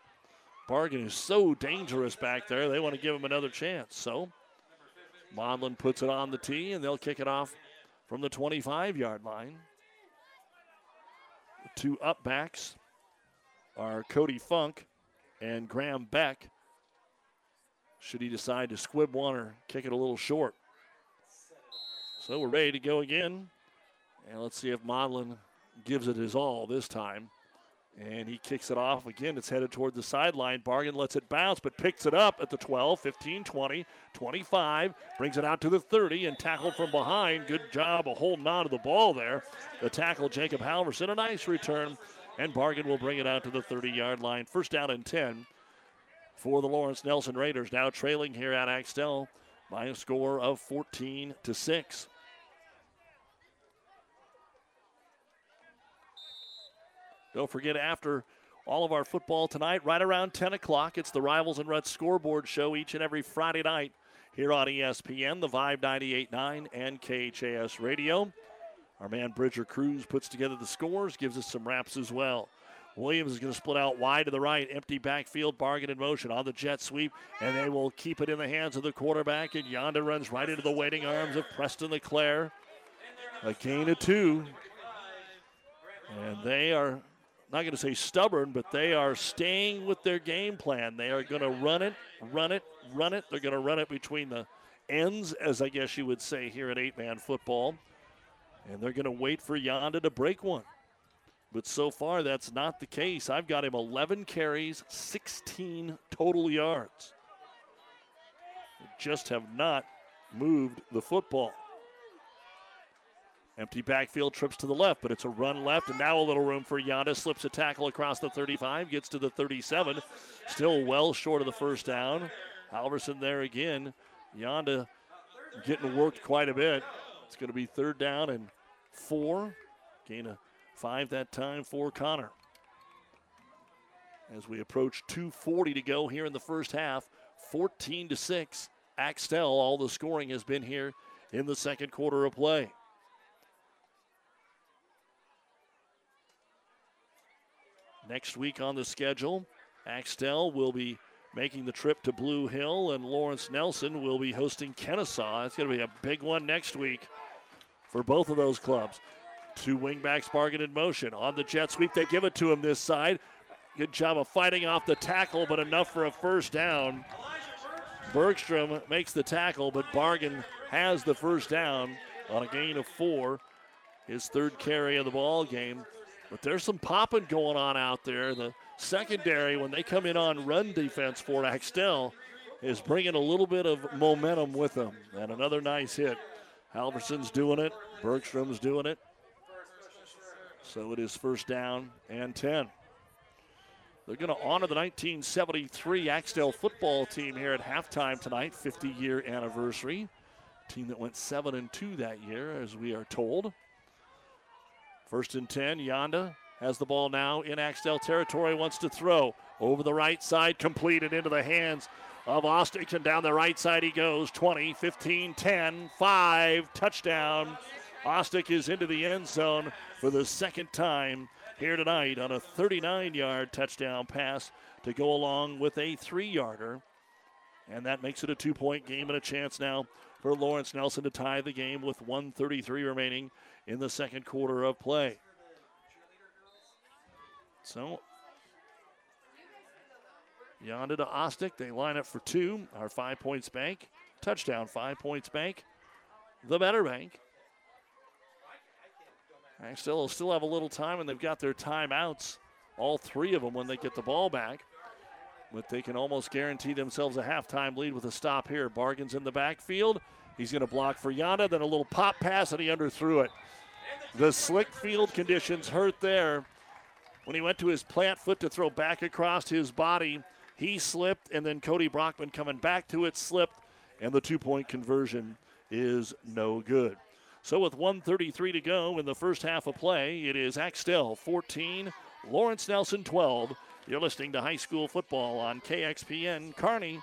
Bargan is so dangerous back there. They want to give him another chance. So Modlin puts it on the tee, and they'll kick it off from the 25 yard line. The two upbacks are Cody Funk and Graham Beck. Should he decide to squib one or kick it a little short. So we're ready to go again. And let's see if Modlin gives it his all this time. And he kicks it off. Again, it's headed toward the sideline. Bargan lets it bounce, but picks it up at the 12, 15, 20, 25. Brings it out to the 30 and tackled from behind. Good job of holding on to the ball there. The tackle, Jacob Halverson. A nice return. And Bargan will bring it out to the 30 yard line. First down and 10 for the Lawrence Nelson Raiders, now trailing here at Axtell by a score of 14 to 6. Don't forget, after all of our football tonight, right around 10 o'clock, it's the Rivals and Reds scoreboard show each and every Friday night here on ESPN, the Vibe 98.9, and KHAS Radio. Our man Bridger Cruz puts together the scores, gives us some wraps as well. Williams is going to split out wide to the right, empty backfield, Bargan in motion on the jet sweep, and they will keep it in the hands of the quarterback. And Yonda runs right into the waiting arms of Preston LeClaire. A gain of two. And they are not going to say stubborn, but they are staying with their game plan. They are going to run it, run it, run it. They're going to run it between the ends, as I guess you would say here at eight man football. And they're going to wait for Yonda to break one. But so far, that's not the case. I've got him 11 carries, 16 total yards. Just have not moved the football. Empty backfield trips to the left, but it's a run left, and now a little room for Yanda. Slips a tackle across the 35, gets to the 37. Still well short of the first down. Halverson there again. Yanda getting worked quite a bit. It's going to be third down and four. Gain of five that time for Connor. As we approach 240 to go here in the first half, 14 to 6. Axtell, all the scoring has been here in the second quarter of play. Next week on the schedule, Axtell will be making the trip to Blue Hill, and Lawrence Nelson will be hosting Kenesaw. It's going to be a big one next week for both of those clubs. Two wingbacks Bargan in motion. On the jet sweep, they give it to him this side. Good job of fighting off the tackle, but enough for a first down. Bergstrom makes the tackle, but Bargan has the first down on a gain of four. His third carry of the ball game. But there's some popping going on out there. The secondary, when they come in on run defense for Axtell, is bringing a little bit of momentum with them. And another nice hit. Halverson's doing it. Bergstrom's doing it. So it is first down and 10. They're going to honor the 1973 Axtell football team here at halftime tonight, 50 year anniversary. Team that went 7 and 2 that year, as we are told. First and 10, Yonda has the ball now in Axtell territory, wants to throw over the right side, completed into the hands of Ostick, and down the right side he goes 20, 15, 10, 5, touchdown. Ostick is into the end zone for the second time here tonight on a 39 yard touchdown pass to go along with a three yarder. And that makes it a two point game and a chance now for Lawrence Nelson to tie the game with 133 remaining in the second quarter of play. So, Yonda to Ostick. They line up for two. Our five points bank. Touchdown, five points bank. The better bank. Will still have a little time, and they've got their timeouts, all three of them, when they get the ball back. But they can almost guarantee themselves a halftime lead with a stop here. Bargan's in the backfield. He's going to block for Yana, then a little pop pass, and he underthrew it. The slick field conditions hurt there. When he went to his plant foot to throw back across his body, he slipped, and then Cody Brockman coming back to it slipped, and the two point conversion is no good. So, with 133 to go in the first half of play, it is Axtell 14, Lawrence Nelson 12. You're listening to high school football on KXPN Kearney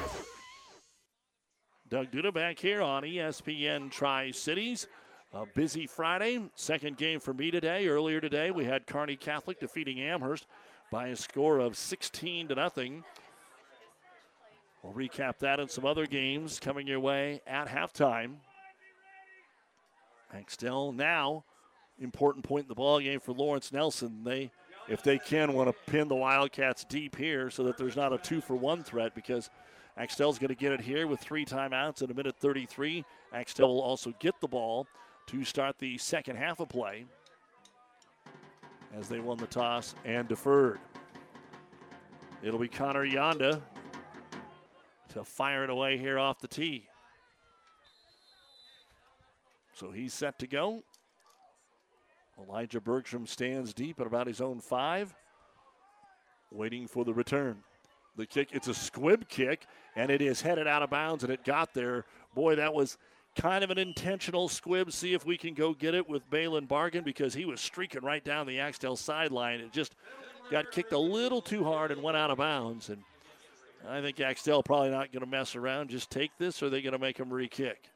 Doug Duda back here on ESPN Tri Cities. A busy Friday. Second game for me today. Earlier today, we had Kearney Catholic defeating Amherst by a score of 16 to nothing. We'll recap that and some other games coming your way at halftime. Axtell now important point in the ball game for Lawrence Nelson. They, if they can, want to pin the Wildcats deep here so that there's not a two for one threat because Axtell's going to get it here with three timeouts in a minute 33. Axtell will also get the ball to start the second half of play as they won the toss and deferred. It'll be Connor Yonda to fire it away here off the tee. So he's set to go. Elijah Bergstrom stands deep at about his own five, waiting for the return. The kick, it's a squib kick, and it is headed out of bounds, and it got there. Boy, that was kind of an intentional squib. See if we can go get it with Balin Bargan because he was streaking right down the Axtell sideline. It just got kicked a little too hard and went out of bounds. And I think Axtell probably not going to mess around. Just take this, or are they going to make him re-kick?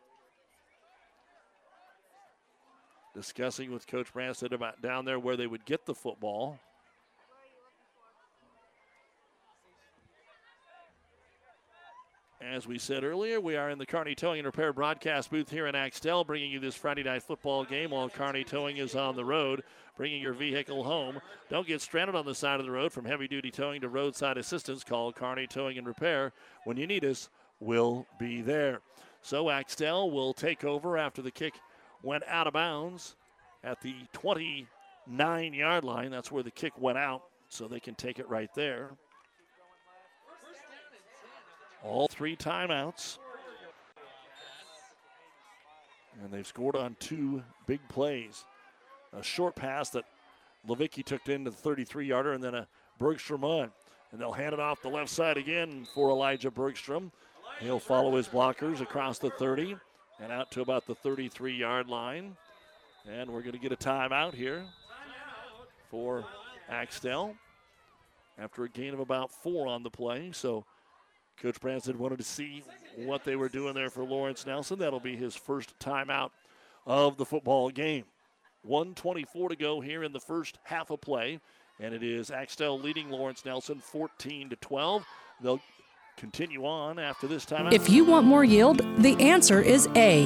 Discussing with Coach Branstad about down there where they would get the football. As we said earlier, we are in the Kearney Towing and Repair broadcast booth here in Axtell, bringing you this Friday night football game while Kearney Towing is on the road, bringing your vehicle home. Don't get stranded on the side of the road from heavy duty towing to roadside assistance. Call Kearney Towing and Repair. When you need us, we'll be there. So Axtell will take over after the kick went out of bounds at the 29 yard line. That's where the kick went out, so they can take it right there. All three timeouts. And they've scored on two big plays. A short pass that Levicki took into the 33 yarder, and then a Bergstrom. And they'll hand it off the left side again for Elijah Bergstrom. He'll follow his blockers across the 30 and out to about the 33 yard line. And we're going to get a timeout here for Axtell after a gain of about four on the play. So Coach Branson wanted to see what they were doing there for Lawrence Nelson. That'll be his first timeout of the football game. 124 to go here in the first half of play. And it is Axtell leading Lawrence Nelson 14 to 12. They'll continue on after this time. If you want more yield, the answer is A.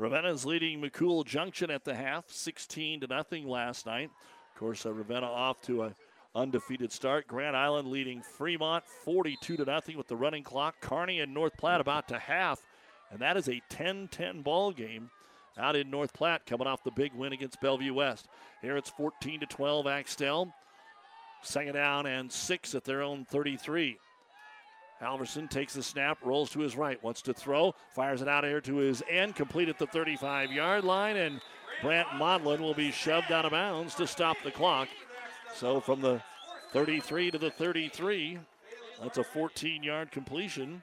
Ravenna's leading McCool Junction at the half, 16 to nothing last night. Of course, uh, Ravenna off to a undefeated start. Grand Island leading Fremont 42 to nothing with the running clock. Kearney and North Platte about to half, and that is a 10-10 ball game out in North Platte, coming off the big win against Bellevue West. Here it's 14 to 12 Axtell. Second down and six at their own 33. Halverson takes the snap, rolls to his right, wants to throw, fires it out here to his end, complete at the 35 yard line, and Brant Modlin will be shoved out of bounds to stop the clock. So from the 33 to the 33, that's a 14 yard completion.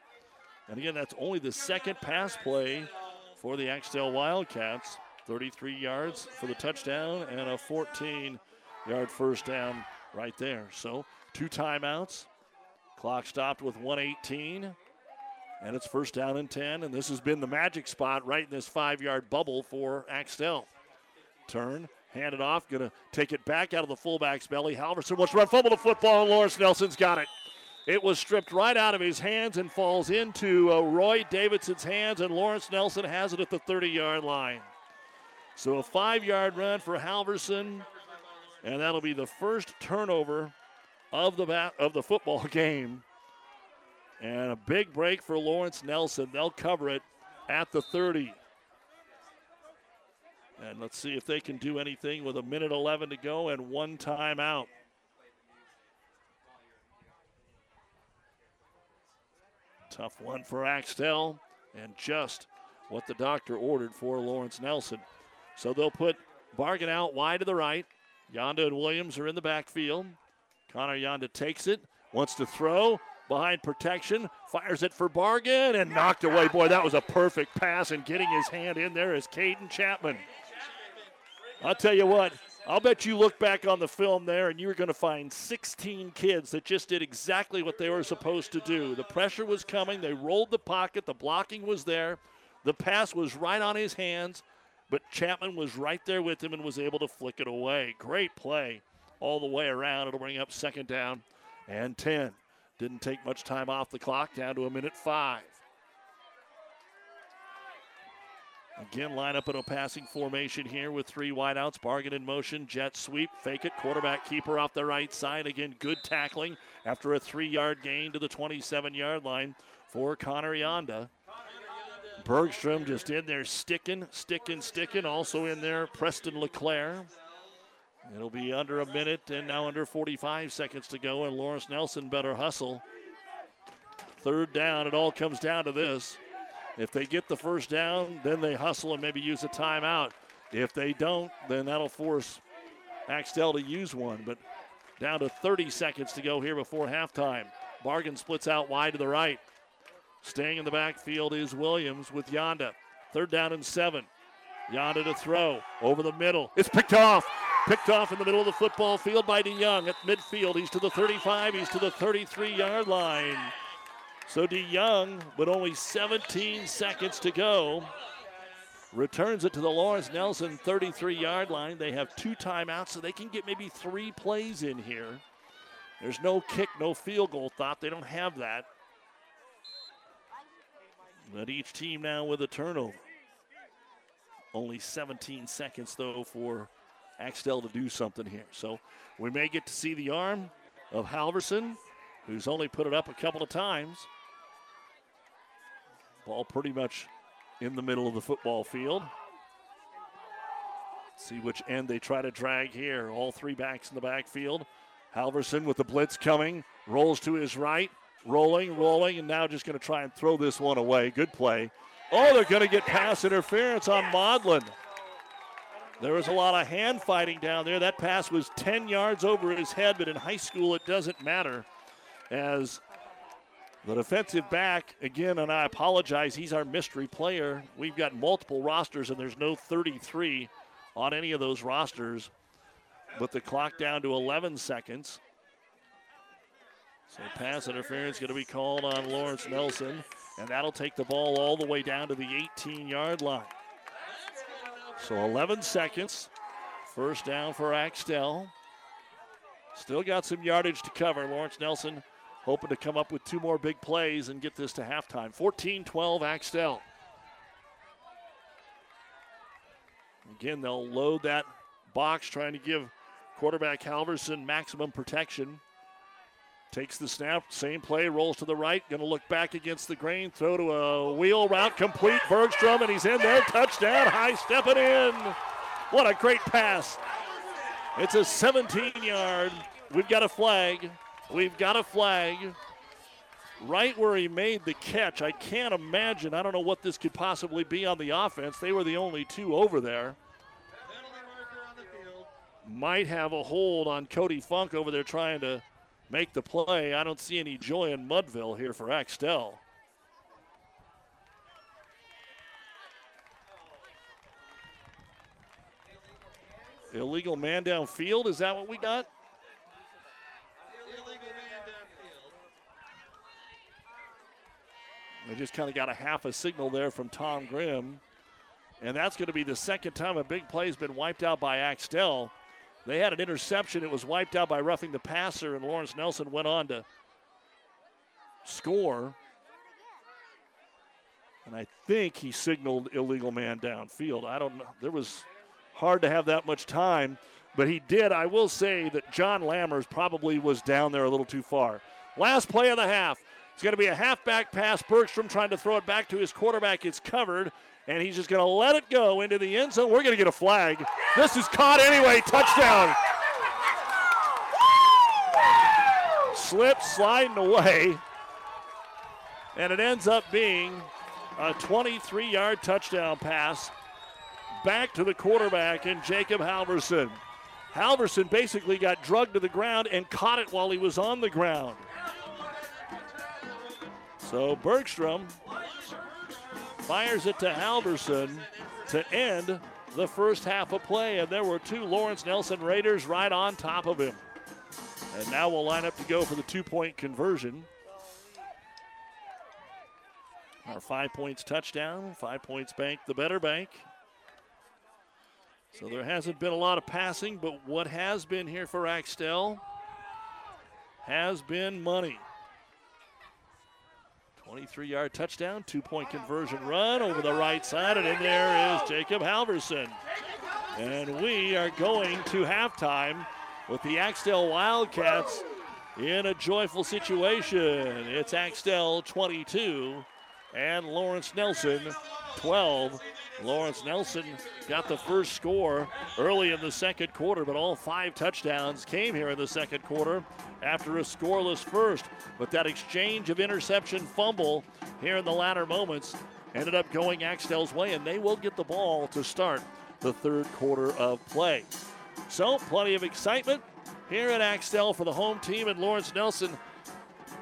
And again, that's only the second pass play for the Axtell Wildcats. 33 yards for the touchdown and a 14 yard first down right there. So two timeouts. Clock stopped with 118. And it's first down and 10. And this has been the magic spot right in this five yard bubble for Axtell. Turn, hand it off, going to take it back out of the fullback's belly. Halverson wants to run fumble the football, and Lawrence Nelson's got it. It was stripped right out of his hands and falls into uh, Roy Davidson's hands, and Lawrence Nelson has it at the 30 yard line. So a five yard run for Halverson, and that'll be the first turnover of the bat, of the football (laughs) game. And a big break for Lawrence Nelson. They'll cover it at the 30. And let's see if they can do anything with a minute 11 to go and one timeout. Tough one for Axtell, and just what the doctor ordered for Lawrence Nelson. So they'll put Bargan out wide to the right. Yonda and Williams are in the backfield. Connor Yonda takes it, wants to throw behind protection, fires it for Bargan, and knocked away. Boy, that was a perfect pass, and getting his hand in there is Caden Chapman. I'll tell you what, I'll bet you look back on the film there and you're going to find 16 kids that just did exactly what they were supposed to do. The pressure was coming, they rolled the pocket, the blocking was there, the pass was right on his hands, but Chapman was right there with him and was able to flick it away. Great play all the way around. It'll bring up second down and 10. Didn't take much time off the clock, down to a minute five. Again, line up in a passing formation here with three wideouts. Bargan in motion, jet sweep, fake it. Quarterback keeper off the right side. Again, good tackling after a three yard gain to the 27 yard line for Connor Yonda. Bergstrom just in there sticking, sticking, sticking. Also in there, Preston LeClaire. It'll be under a minute and now under 45 seconds to go, and Lawrence Nelson better hustle. Third down, it all comes down to this. If they get the first down, then they hustle and maybe use a timeout. If they don't, then that'll force Axtell to use one. But down to 30 seconds to go here before halftime. Bargan splits out wide to the right. Staying in the backfield is Williams with Yonda. Third down and seven. Yonda to throw over the middle. It's picked off. Picked off in the middle of the football field by DeYoung at midfield. He's to the 35. He's to the 33 yard line. So DeYoung, with only 17 seconds to go, returns it to the Lawrence Nelson 33 yard line. They have two timeouts, so they can get maybe three plays in here. There's no kick, no field goal thought. They don't have that. But each team now with a turnover. Only 17 seconds, though, for Axtell to do something here. So we may get to see the arm of Halverson, who's only put it up a couple of times. Ball pretty much in the middle of the football field. See which end they try to drag here. All three backs in the backfield. Halverson with the blitz coming, rolls to his right, rolling, rolling, and now just going to try and throw this one away. Good play. Oh, they're going to get pass interference on Modlin. There was a lot of hand fighting down there. That pass was 10 yards over his head, but in high school it doesn't matter. As the defensive back, again, and I apologize, he's our mystery player. We've got multiple rosters, and there's no 33 on any of those rosters. But the clock down to 11 seconds. So pass interference going to be called on Lawrence Nelson, and that'll take the ball all the way down to the 18 yard line. So 11 seconds. First down for Axtell. Still got some yardage to cover. Lawrence Nelson hoping to come up with two more big plays and get this to halftime. 14 12 Axtell. Again, they'll load that box trying to give quarterback Halverson maximum protection. Takes the snap, same play, rolls to the right, going to look back against the grain, throw to a wheel route, complete Bergstrom, and he's in there. Touchdown, high stepping in. What a great pass. It's a 17 yard. We've got a flag. We've got a flag right where he made the catch. I can't imagine. I don't know what this could possibly be on the offense. They were the only two over there. Might have a hold on Cody Funk over there trying to make the play. I don't see any joy in Mudville here for Axtell. Illegal man downfield, is that what we got? They just kind of got a half a signal there from Tom Grimm. And that's going to be the second time a big play has been wiped out by Axtell. They had an interception. It was wiped out by roughing the passer, and Lawrence Nelson went on to score. And I think he signaled illegal man downfield. I don't know. There was hard to have that much time, but he did. I will say that John Lammers probably was down there a little too far. Last play of the half. It's going to be a halfback pass. Bergstrom trying to throw it back to his quarterback. It's covered, and he's just going to let it go into the end zone. We're going to get a flag. This is caught anyway. Touchdown. Slip sliding away, and it ends up being a 23 yard touchdown pass back to the quarterback and Jacob Halverson. Halverson basically got drugged to the ground and caught it while he was on the ground. So Bergstrom fires it to Halverson to end the first half of play, and there were two Lawrence Nelson Raiders right on top of him. And now we'll line up to go for the two point conversion. Our five points touchdown, five points bank, the better bank. So there hasn't been a lot of passing, but what has been here for Axtell has been money. 23 yard touchdown, two point conversion run over the right side, and in there is Jacob Halverson. And we are going to halftime with the Axtell Wildcats in a joyful situation. It's Axtell 22 and Lawrence Nelson 12. Lawrence Nelson got the first score early in the second quarter, but all five touchdowns came here in the second quarter after a scoreless first. But that exchange of interception fumble here in the latter moments ended up going Axtell's way, and they will get the ball to start the third quarter of play. So, plenty of excitement here at Axtell for the home team, and Lawrence Nelson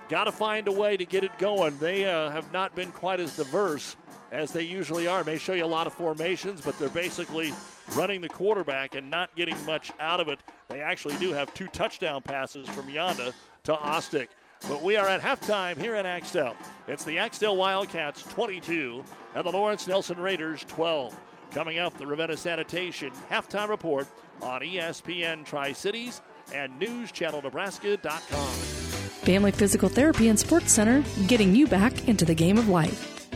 got to find a way to get it going. They uh, have not been quite as diverse as they usually are. May show you a lot of formations, but they're basically running the quarterback and not getting much out of it. They actually do have two touchdown passes from Yonda to Ostick. But we are at halftime here in Axtell. It's the Axtell Wildcats 22 and the Lawrence Nelson Raiders 12. Coming up, the Ravenna Sanitation halftime report on ESPN Tri Cities and NewsChannelNebraska.com. Family Physical Therapy and Sports Center, getting you back into the game of life,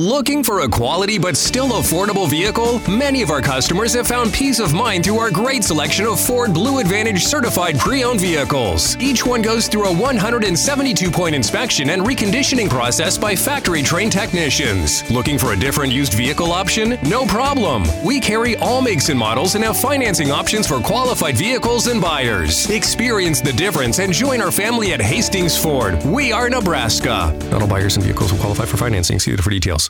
Looking for a quality but still affordable vehicle? Many of our customers have found peace of mind through our great selection of Ford Blue Advantage certified pre owned vehicles. Each one goes through a 172 point inspection and reconditioning process by factory trained technicians. Looking for a different used vehicle option? No problem. We carry all makes and models and have financing options for qualified vehicles and buyers. Experience the difference and join our family at Hastings Ford. We are Nebraska. Not all buyers and vehicles will qualify for financing. See for details.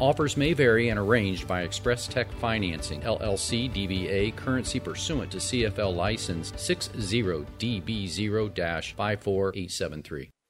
Offers may vary and arranged by Express Tech Financing, LLC DBA, currency pursuant to CFL license 60DB0 54873.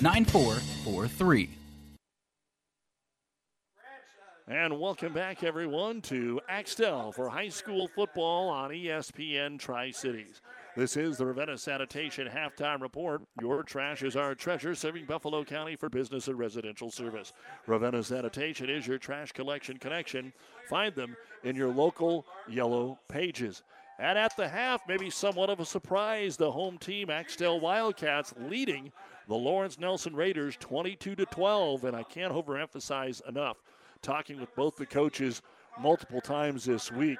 9443. And welcome back, everyone, to Axtell for high school football on ESPN Tri Cities. This is the Ravenna Sanitation Halftime Report. Your trash is our treasure, serving Buffalo County for business and residential service. Ravenna Sanitation is your trash collection connection. Find them in your local yellow pages. And at the half, maybe somewhat of a surprise, the home team, Axtell Wildcats, leading the Lawrence Nelson Raiders 22 to 12. And I can't overemphasize enough, talking with both the coaches multiple times this week,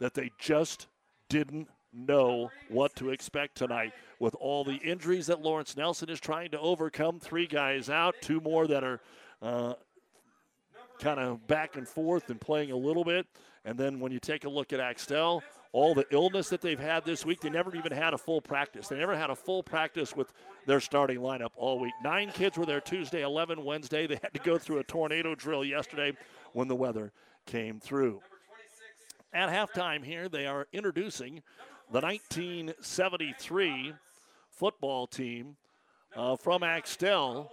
that they just didn't know what to expect tonight with all the injuries that Lawrence Nelson is trying to overcome. Three guys out, two more that are uh, kind of back and forth and playing a little bit. And then when you take a look at Axtell, all the illness that they've had this week, they never even had a full practice. They never had a full practice with their starting lineup all week. Nine kids were there Tuesday, 11 Wednesday. They had to go through a tornado drill yesterday when the weather came through. At halftime here, they are introducing the 1973 football team uh, from Axtell.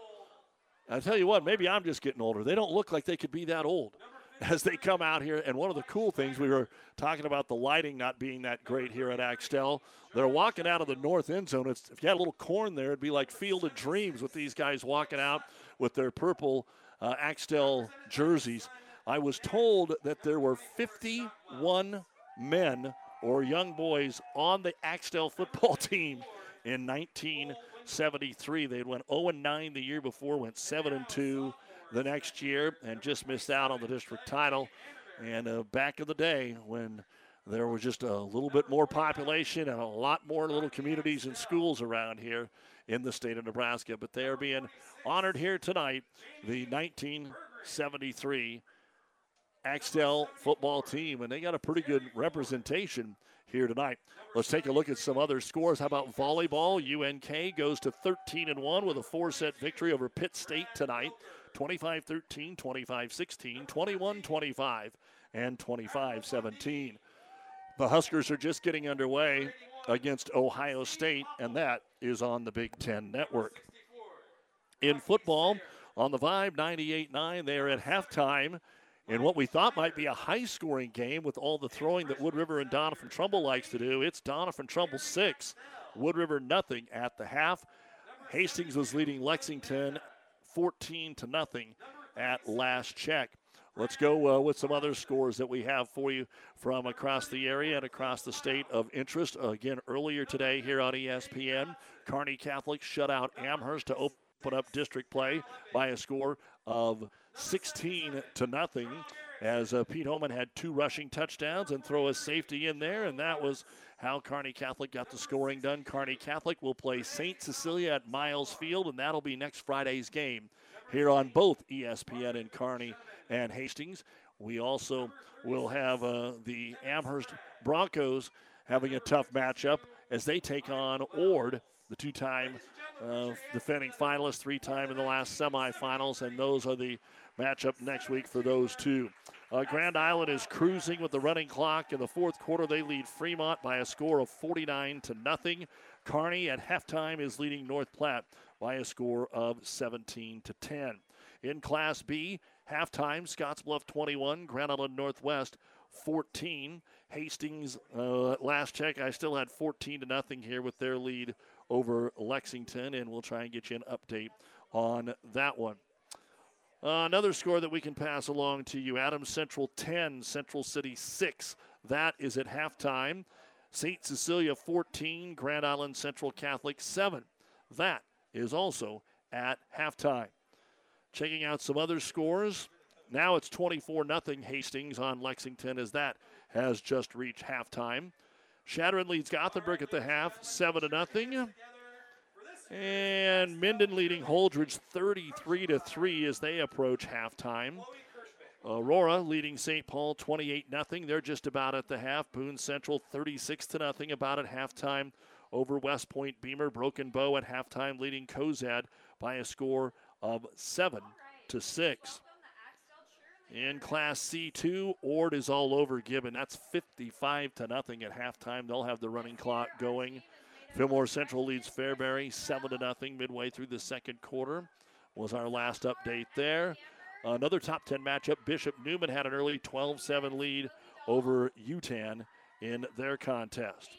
I tell you what, maybe I'm just getting older. They don't look like they could be that old. (laughs) as they come out here. And one of the cool things we were talking about the lighting not being that great here at Axtell. They're walking out of the north end zone. It's, if you had a little corn there, it'd be like Field of Dreams with these guys walking out with their purple uh, Axtell jerseys. I was told that there were 51 men or young boys on the Axtell football (laughs) team in 1973. They went 0 9 the year before, went 7 2 the next year, and just missed out on the district title. And uh, back in the day when there was just a little bit more population and a lot more little communities and schools around here in the state of Nebraska. But they are being honored here tonight, the 1973 Axtell football team, and they got a pretty good representation here tonight. Let's take a look at some other scores. How about volleyball? UNK goes to 13 and 1 with a four set victory over Pitt State tonight 25 13, 25 16, 21 25, and 25 17. The Huskers are just getting underway against Ohio State, and that is on the Big Ten Network. In football, on the Vibe 98 9, they are at halftime in what we thought might be a high scoring game with all the throwing that Wood River and Doniphan Trumbull likes to do. It's Doniphan Trumbull 6, Wood River nothing at the half. Hastings was leading Lexington 14 to nothing at last check. Let's go uh, with some other scores that we have for you from across the area and across the state of interest. Again, earlier today here on ESPN, Kearney Catholic shut out Amherst to open up district play by a score of 16 to nothing as uh, Pete Holman had two rushing touchdowns and throw a safety in there, and that was how Kearney Catholic got the scoring done. Kearney Catholic will play St. Cecilia at Miles Field, and that'll be next Friday's game here on both ESPN and Kearney and Hastings. We also will have uh, the Amherst Broncos having a tough matchup as they take on Ord, the two time uh, defending finalists, three time in the last semifinals, and those are the matchup next week for those two. Uh, Grand Island is cruising with the running clock. In the fourth quarter, they lead Fremont by a score of 49 to nothing. Kearney at halftime is leading North Platte by a score of 17 to 10. In Class B, halftime, Scottsbluff 21, Grand Island Northwest 14. Hastings, uh, last check, I still had 14 to nothing here with their lead over Lexington, and we'll try and get you an update on that one. Uh, another score that we can pass along to you Adams Central 10, Central City 6. That is at halftime. St. Cecilia 14, Grand Island Central Catholic 7. That is also at halftime. Checking out some other scores. Now it's 24 0 Hastings on Lexington as that has just reached halftime. Chadron leads Gothenburg at the half, 7 0. And Minden leading Holdrege 33 to 3 as they approach halftime. Aurora leading St. Paul 28 0. They're just about at the half. Boone Central 36 to nothing about at halftime over West Point Beemer. Broken Bow at halftime leading Cozad by a score of 7 to 6. In Class C2, Ord is all over Gibbon. That's 55 to nothing at halftime. They'll have the running clock going. Fillmore Central leads Fairbury 7 to nothing midway through the second quarter. Was our last update there. Another top 10 matchup. Bishop Neumann had an early 12 7 lead over Yutan in their contest.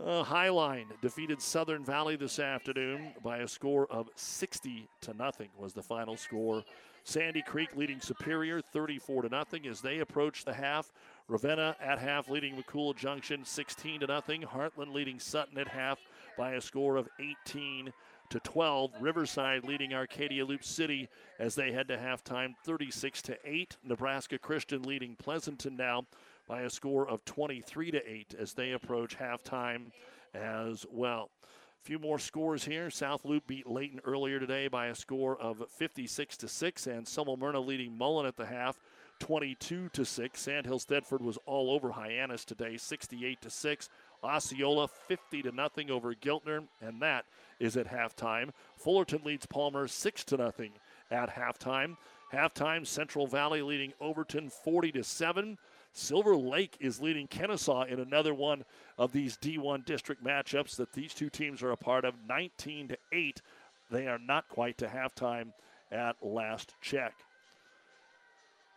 Uh, Highline defeated Southern Valley this afternoon by a score of 60 to nothing was the final score. Sandy Creek leading Superior 34 to nothing as they approach the half. Ravenna at half leading McCool Junction 16 to nothing. Heartland leading Sutton at half by a score of 18 to 12. Riverside leading Arcadia Loop City as they head to halftime 36 to 8. Nebraska Christian leading Pleasanton now by a score of 23 to 8 as they approach halftime as well. A few more scores here. South Loop beat Leyton earlier today by a score of 56 to 6 and Myrna leading Mullen at the half 22 to 6. Sandhill Thedford was all over Hyannis today, 68 to 6. Osceola 50 to nothing over Giltner, and that is at halftime. Fullerton leads Palmer 6 to nothing at halftime. Halftime, Central Valley leading Overton 40 to 7. Silver Lake is leading Kenesaw in another one of these D1 district matchups that these two teams are a part of 19 to 8. They are not quite to halftime at last check.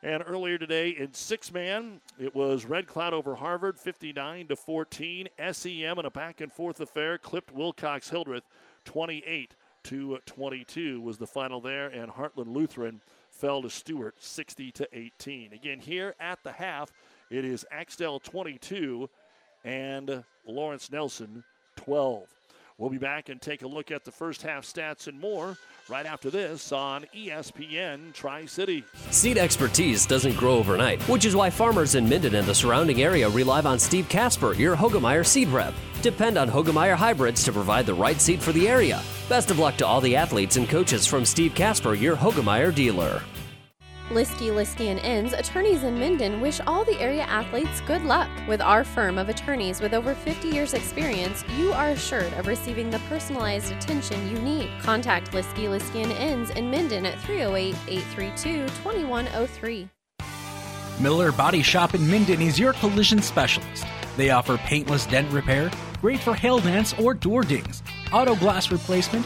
And earlier today in six man, it was Red Cloud over Harvard, 59 to 14. SEM in a back and forth affair clipped Wilcox Hildreth, 28 to 22 was the final there, and Heartland Lutheran fell to Stuart 60 to 18. Again, here at the half, it is Axtell 22 and Lawrence Nelson 12. We'll be back and take a look at the first half stats and more right after this on ESPN Tri City. Seed expertise doesn't grow overnight, which is why farmers in Minden and the surrounding area rely on Steve Casper, your Hoegemeyer seed rep. Depend on Hoegemeyer hybrids to provide the right seed for the area. Best of luck to all the athletes and coaches from Steve Casper, your Hoegemeyer dealer. Lieske, Lieske and Ims, attorneys in Minden wish all the area athletes good luck. With our firm of attorneys with over 50 years experience, you are assured of receiving the personalized attention you need. Contact Lieske, Lieske and Ims in Minden at 308-832-2103. Miller Body Shop in Minden is your collision specialist. They offer paintless dent repair, great for hail dents or door dings, auto glass replacement,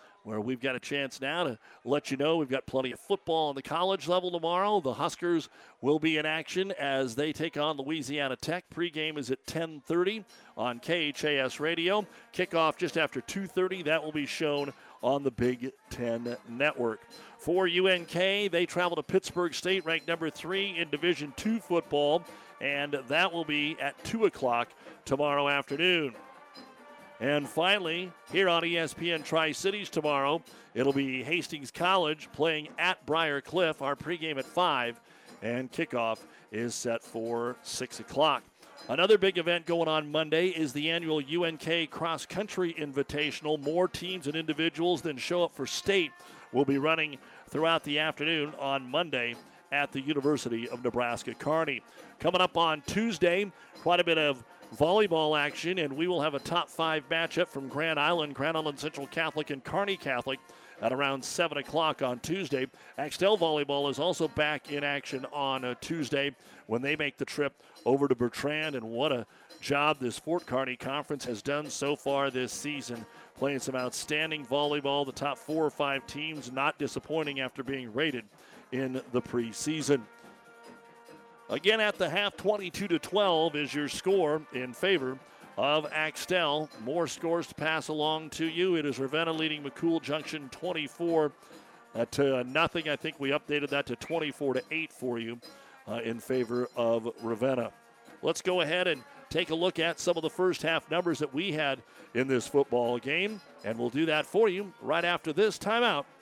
where we've got a chance now to let you know we've got plenty of football on the college level tomorrow. The Huskers will be in action as they take on Louisiana Tech. Pregame is at 10:30 on KHAS Radio. Kickoff just after 2:30. That will be shown on the Big Ten Network. For UNK, they travel to Pittsburg State, ranked number three in Division Two football, and that will be at 2 o'clock tomorrow afternoon. And finally, here on ESPN Tri Cities tomorrow, it'll be Hastings College playing at Briar Cliff. Our pregame at 5, and kickoff is set for 6 o'clock. Another big event going on Monday is the annual UNK Cross Country Invitational. More teams and individuals than show up for state will be running throughout the afternoon on Monday at the University of Nebraska Kearney. Coming up on Tuesday, quite a bit of volleyball action, and we will have a top five matchup from Grand Island, Grand Island Central Catholic, and Kearney Catholic at around 7 o'clock on Tuesday. Axtell Volleyball is also back in action on uh, Tuesday when they make the trip over to Bertrand, and what a job this Fort Kearney Conference has done so far this season. Playing some outstanding volleyball. The top four or five teams not disappointing after being rated in the preseason. Again, at the half, 22 to 12 is your score in favor of Axtell. More scores to pass along to you. It is Ravenna leading McCool Junction 24 uh, to nothing. I think we updated that to 24 to 8 for you uh, in favor of Ravenna. Let's go ahead and take a look at some of the first half numbers that we had in this football game. And we'll do that for you right after this timeout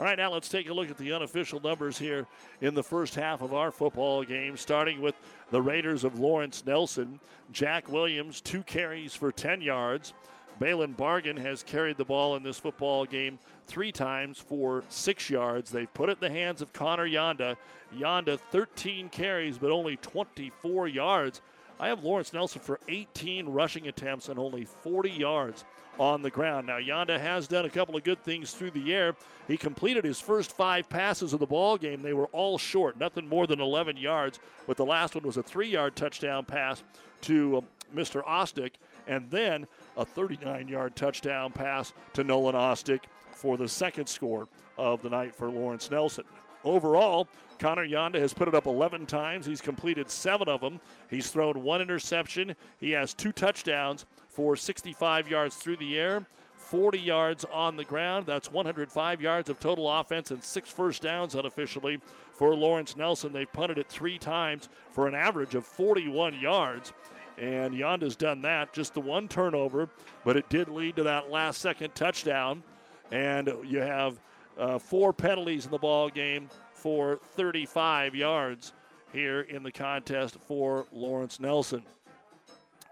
All right, now let's take a look at the unofficial numbers here in the first half of our football game, starting with the Raiders of Lawrence Nelson. Jack Williams, two carries for 10 yards. Balin Bargan has carried the ball in this football game three times for six yards. They've put it in the hands of Connor Yonda. Yonda, 13 carries, but only 24 yards. I have Lawrence Nelson for 18 rushing attempts and only 40 yards on the ground. Now, Yonda has done a couple of good things through the air. He completed his first five passes of the ball game. They were all short, nothing more than 11 yards, but the last one was a three yard touchdown pass to um, Mr. Ostick. And then a 39 yard touchdown pass to Nolan Ostick for the second score of the night for Lawrence Nelson. Overall, Connor Yonda has put it up 11 times. He's completed seven of them. He's thrown one interception. He has two touchdowns for 65 yards through the air, 40 yards on the ground. That's 105 yards of total offense and six first downs unofficially for Lawrence Nelson. They've punted it three times for an average of 41 yards. And Yonda's done that, just the one turnover, but it did lead to that last second touchdown. And you have uh, four penalties in the ball game for 35 yards here in the contest for Lawrence Nelson.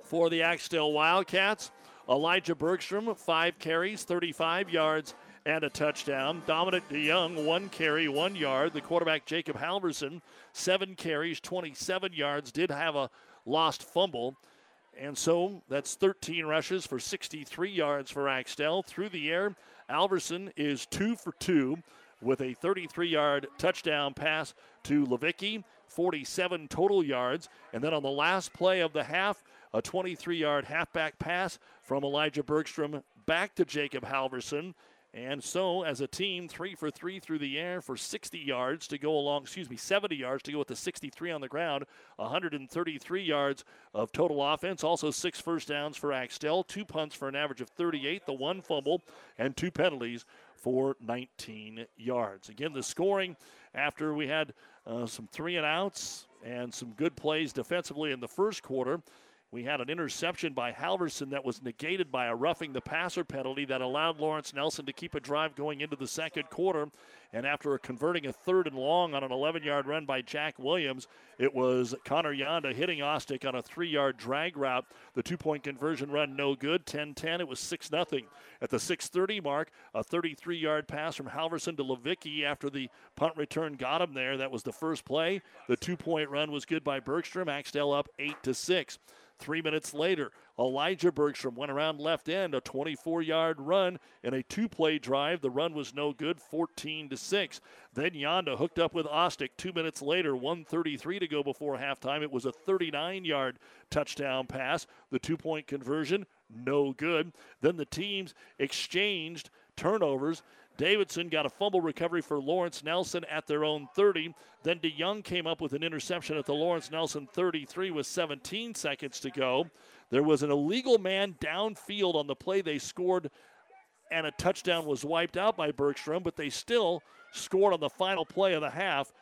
For the Axtell Wildcats, Elijah Bergstrom, five carries, 35 yards, and a touchdown. Dominic DeYoung, one carry, one yard. The quarterback, Jacob Halverson, seven carries, 27 yards, did have a lost fumble. And so that's 13 rushes for 63 yards for Axtell. Through the air, Halverson is two for two with a 33 yard touchdown pass to Levicki, 47 total yards. And then on the last play of the half, a 23 yard halfback pass from Elijah Bergstrom back to Jacob Halverson. And so, as a team, three for three through the air for 60 yards to go along, excuse me, 70 yards to go with the 63 on the ground, 133 yards of total offense. Also, six first downs for Axtell, two punts for an average of 38, the one fumble, and two penalties for 19 yards. Again, the scoring after we had uh, some three and outs and some good plays defensively in the first quarter. We had an interception by Halverson that was negated by a roughing the passer penalty that allowed Lawrence Nelson to keep a drive going into the second quarter. And after converting a third and long on an 11 yard run by Jack Williams, it was Connor Yonda hitting Ostick on a three yard drag route. The two point conversion run no good, 10 10. It was 6 0. At the 630 mark, a 33 yard pass from Halverson to Levicki after the punt return got him there. That was the first play. The two point run was good by Bergstrom. Axtell up 8 to 6. Three minutes later, Elijah Bergstrom went around left end, a 24 yard run in a two play drive. The run was no good, 14 to 6. Then Yonda hooked up with Ostick two minutes later, 133 to go before halftime. It was a 39 yard touchdown pass. The two point conversion, no good. Then the teams exchanged turnovers. Davidson got a fumble recovery for Lawrence Nelson at their own 30. Then DeYoung came up with an interception at the Lawrence Nelson 33 with 17 seconds to go. There was an illegal man downfield on the play they scored, and a touchdown was wiped out by Bergstrom, but they still scored on the final play of the half.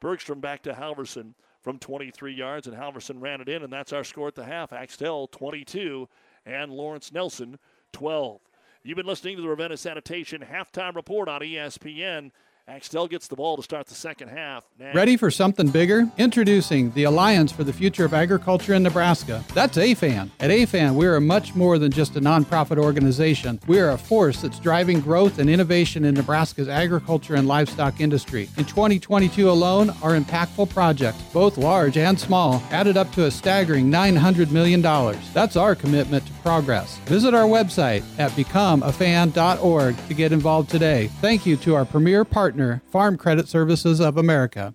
Bergstrom back to Halverson from 23 yards, and Halverson ran it in, and that's our score at the half. Axtell 22 and Lawrence Nelson 12. You've been listening to the Ravenna Sanitation halftime report on ESPN. Axtell gets the ball to start the second half. Ready for something bigger? Introducing the Alliance for the Future of Agriculture in Nebraska. That's AFAN. At AFAN, we are much more than just a nonprofit organization. We are a force that's driving growth and innovation in Nebraska's agriculture and livestock industry. In 2022 alone, our impactful projects, both large and small, added up to a staggering $900 million. That's our commitment to progress. Visit our website at becomeafan.org to get involved today. Thank you to our premier partner partner, Farm Credit Services of America.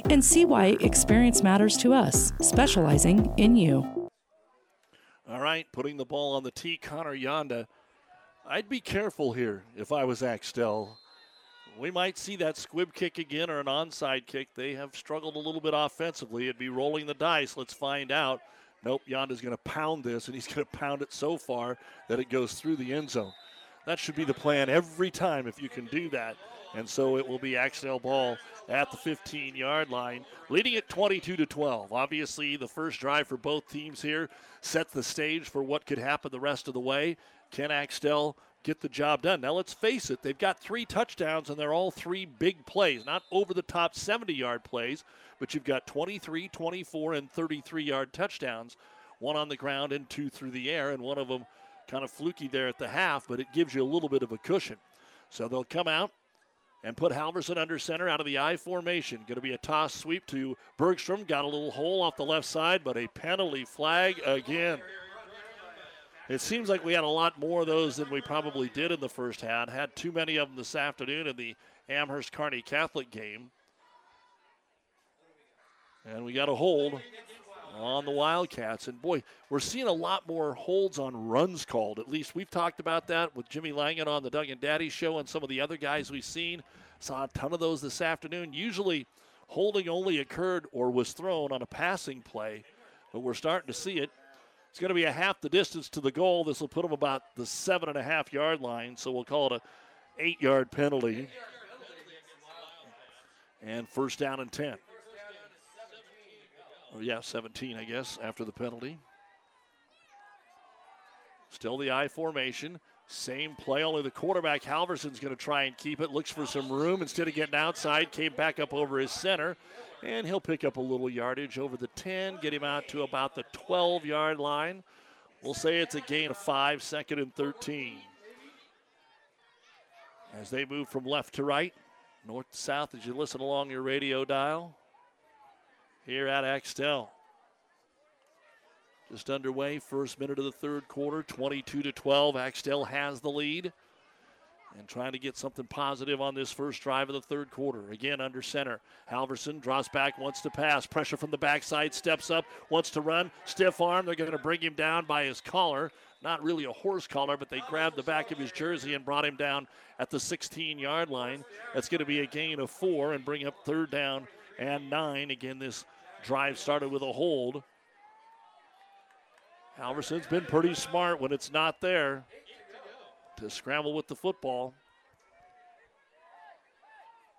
and see why experience matters to us, specializing in you. All right, putting the ball on the tee, Connor Yonda. I'd be careful here if I was Axtell. We might see that squib kick again or an onside kick. They have struggled a little bit offensively. It'd be rolling the dice. Let's find out. Nope, Yonda's going to pound this, and he's going to pound it so far that it goes through the end zone. That should be the plan every time if you can do that. And so it will be Axtell ball at the 15 yard line, leading it 22 to 12. Obviously, the first drive for both teams here sets the stage for what could happen the rest of the way. Can Axtell get the job done? Now, let's face it, they've got three touchdowns, and they're all three big plays, not over the top 70 yard plays, but you've got 23, 24, and 33 yard touchdowns, one on the ground and two through the air, and one of them kind of fluky there at the half, but it gives you a little bit of a cushion. So they'll come out and put Halverson under center out of the I formation. Going to be a toss sweep to Bergstrom. Got a little hole off the left side, but a penalty flag again. It seems like we had a lot more of those than we probably did in the first half. Had too many of them this afternoon in the Amherst Kearney Catholic game. And we got a hold on the Wildcats. And boy, we're seeing a lot more holds on runs called. At least we've talked about that with Jimmy Langen on the Doug and Daddy show and some of the other guys we've seen. Saw a ton of those this afternoon. Usually, holding only occurred or was thrown on a passing play, but we're starting to see it. It's going to be a half the distance to the goal. This will put them about the seven and a half yard line, so we'll call it a eight yard penalty. And first down and 10. Yeah, 17, I guess, after the penalty. Still the I formation. Same play, only the quarterback Halverson's going to try and keep it. Looks for some room instead of getting outside. Came back up over his center, and he'll pick up a little yardage over the 10, get him out to about the 12 yard line. We'll say it's a gain of five, second and 13. As they move from left to right, north to south, as you listen along your radio dial here at Axtell. Just underway, first minute of the third quarter, 22 to 12. Axtell has the lead and trying to get something positive on this first drive of the third quarter. Again, under center. Halverson draws back, wants to pass. Pressure from the backside, steps up, wants to run. Stiff arm. They're going to bring him down by his collar. Not really a horse collar, but they grabbed the back of his jersey and brought him down at the 16 yard line. That's going to be a gain of four and bring up third down and nine. Again, this drive started with a hold. Halverson's been pretty smart when it's not there to scramble with the football.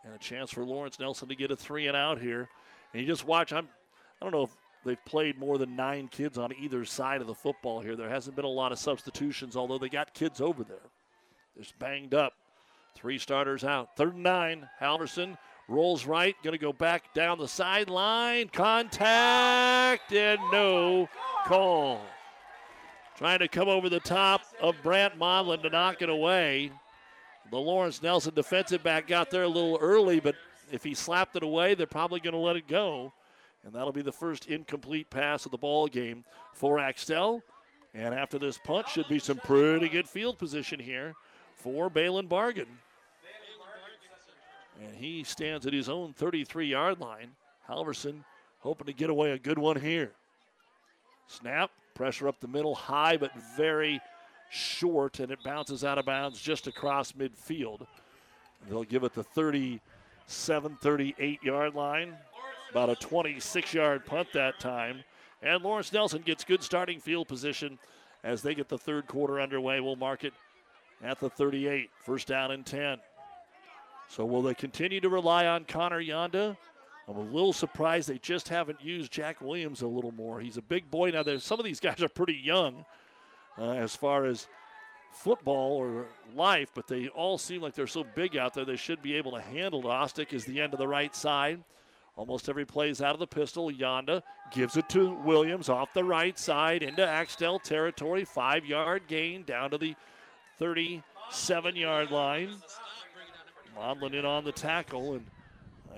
And a chance for Lawrence Nelson to get a three and out here. And you just watch, I'm I don't know if they've played more than nine kids on either side of the football here. There hasn't been a lot of substitutions, although they got kids over there. Just banged up. Three starters out. Third and nine. Halverson rolls right, going to go back down the sideline. Contact and no call. Trying to come over the top of Brant Modlin to knock it away. The Lawrence Nelson defensive back got there a little early, but if he slapped it away, they're probably going to let it go. And that'll be the first incomplete pass of the ball game for Axtell. And after this punt, should be some pretty good field position here for Balin Bargan. And he stands at his own 33 yard line. Halverson hoping to get away a good one here. Snap, pressure up the middle, high but very short, and it bounces out of bounds just across midfield. They'll give it the 37 38 yard line. About a 26 yard punt that time. And Lawrence Nelson gets good starting field position as they get the third quarter underway. We'll mark it at the 38. First down and 10. So will they continue to rely on Connor Yonda? I'm a little surprised they just haven't used Jack Williams a little more. He's a big boy. Now, some of these guys are pretty young uh, as far as football or life, but they all seem like they're so big out there they should be able to handle. Ostick is the end of the right side. Almost every play is out of the pistol. Yonda gives it to Williams off the right side into Axtell territory. Five yard gain down to the 37 yard line. Modlin in on the tackle, and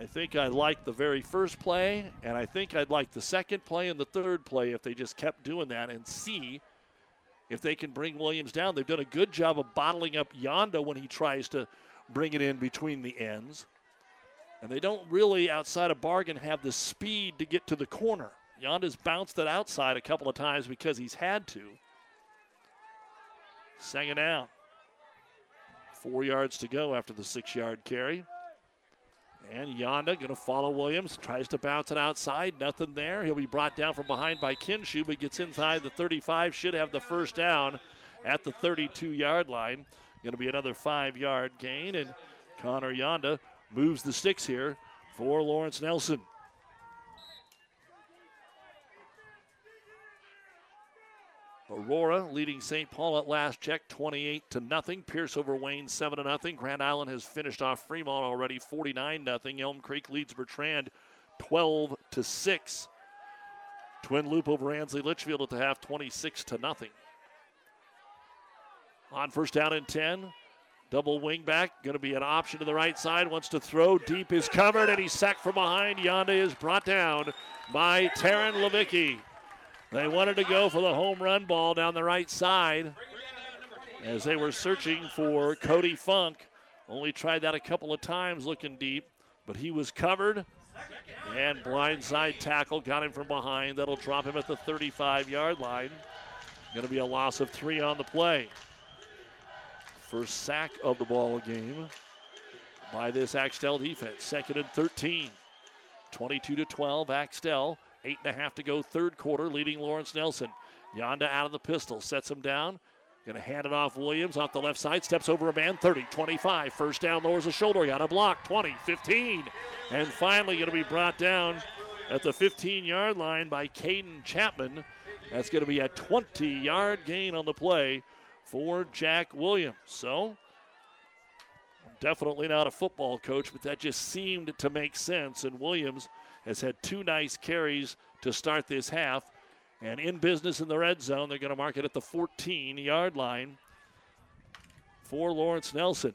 I think I like the very first play, and I think I'd like the second play and the third play if they just kept doing that and see if they can bring Williams down. They've done a good job of bottling up Yonda when he tries to bring it in between the ends. And they don't really, outside of Bargan, have the speed to get to the corner. Yonda's bounced it outside a couple of times because he's had to. Second down. Four yards to go after the six yard carry. And Yonda going to follow Williams. Tries to bounce it outside. Nothing there. He'll be brought down from behind by Kinshu, but gets inside the 35. Should have the first down at the 32 yard line. Going to be another five yard gain. And Connor Yonda moves the sticks here for Lawrence Nelson. Aurora leading St. Paul at last check 28 to nothing. Pierce over Wayne 7 to nothing. Grand Island has finished off Fremont already 49 nothing. Elm Creek leads Bertrand 12 to 6. Twin Loop over Ansley Litchfield at the half 26 to nothing. On first down and 10. Double wing back, going to be an option to the right side. Wants to throw deep, is covered, and he's sacked from behind. Yonda is brought down by Taryn Levicki. They wanted to go for the home run ball down the right side as they were searching for Cody Funk. Only tried that a couple of times looking deep, but he was covered. And blindside tackle got him from behind. That'll drop him at the 35 yard line. Going to be a loss of three on the play. First sack of the ball game by this Axtell defense. Second and 13. 22 to 12. Axtell. Eight and a half to go, third quarter, leading Lawrence Nelson. Yonda out of the pistol, sets him down. Going to hand it off Williams off the left side, steps over a man, 30, 25. First down, lowers the shoulder, got a block, 20, 15. And finally going to be brought down at the 15 yard line by Caden Chapman. That's going to be a 20 yard gain on the play for Jack Williams. So, definitely not a football coach, but that just seemed to make sense. And Williams has had two nice carries to start this half. And in business in the red zone, they're going to mark it at the 14 yard line for Lawrence Nelson.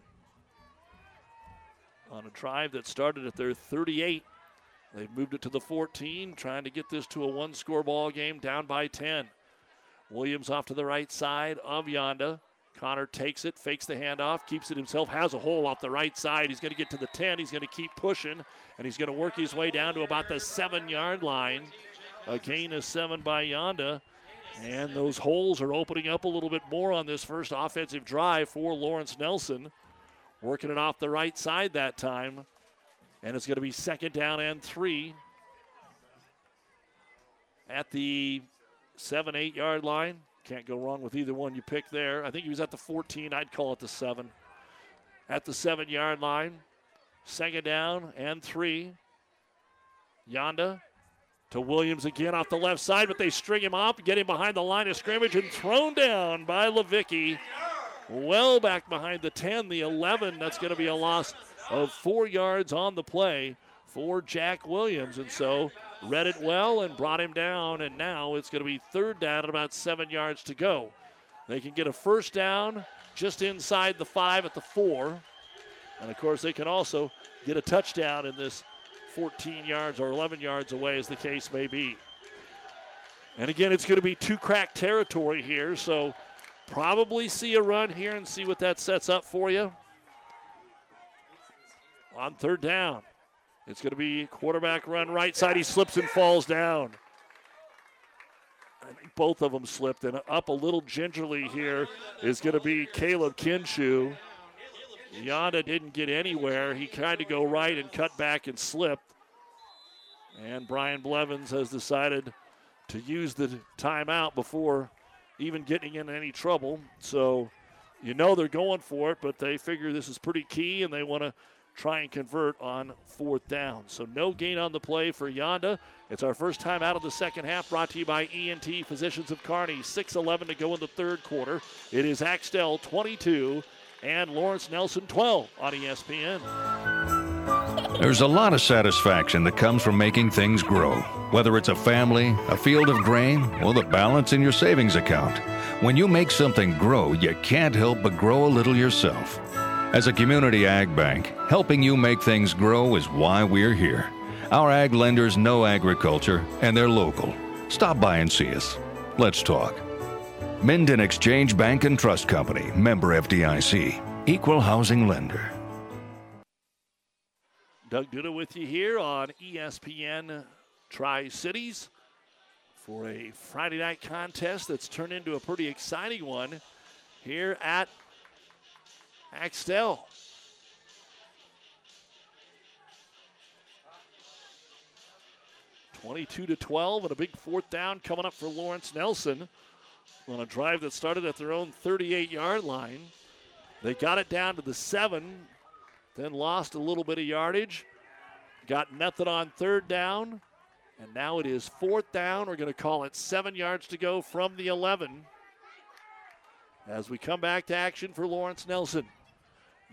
On a drive that started at their 38, they've moved it to the 14, trying to get this to a one score ball game down by 10. Williams off to the right side of Yonda. Connor takes it, fakes the handoff, keeps it himself, has a hole off the right side. He's going to get to the 10. He's going to keep pushing, and he's going to work his way down to about the seven yard line. A gain of seven by Yonda. And those holes are opening up a little bit more on this first offensive drive for Lawrence Nelson. Working it off the right side that time. And it's going to be second down and three at the seven, eight yard line. Can't go wrong with either one you pick there. I think he was at the 14. I'd call it the seven. At the seven yard line. Second down and three. Yonda to Williams again off the left side, but they string him up, get him behind the line of scrimmage, and thrown down by Levicki. Well back behind the 10, the 11. That's going to be a loss of four yards on the play for Jack Williams. And so read it well and brought him down. And now it's going to be third down at about seven yards to go. They can get a first down just inside the five at the four. And of course, they can also get a touchdown in this 14 yards or 11 yards away, as the case may be. And again, it's going to be two crack territory here, so probably see a run here and see what that sets up for you. On third down, it's going to be quarterback run right side. He slips and falls down. I think both of them slipped, and up a little gingerly here is going to be Caleb Kinshu. Yonda didn't get anywhere. He tried to go right and cut back and slipped. And Brian Blevins has decided to use the timeout before even getting in any trouble. So you know they're going for it, but they figure this is pretty key and they want to try and convert on fourth down. So no gain on the play for Yonda. It's our first time out of the second half, brought to you by ENT Physicians of Kearney. 6-11 to go in the third quarter. It is Axtell 22 and Lawrence Nelson 12 on ESPN. There's a lot of satisfaction that comes from making things grow, whether it's a family, a field of grain, or the balance in your savings account. When you make something grow, you can't help but grow a little yourself. As a community ag bank, helping you make things grow is why we're here. Our ag lenders know agriculture and they're local. Stop by and see us. Let's talk. Minden Exchange Bank and Trust Company, member FDIC, equal housing lender. Doug Duda with you here on ESPN Tri Cities for a Friday night contest that's turned into a pretty exciting one here at Axtell. Twenty-two to twelve, and a big fourth down coming up for Lawrence Nelson on a drive that started at their own 38-yard line. They got it down to the seven, then lost a little bit of yardage. Got nothing on third down, and now it is fourth down. We're going to call it seven yards to go from the 11. As we come back to action for Lawrence Nelson.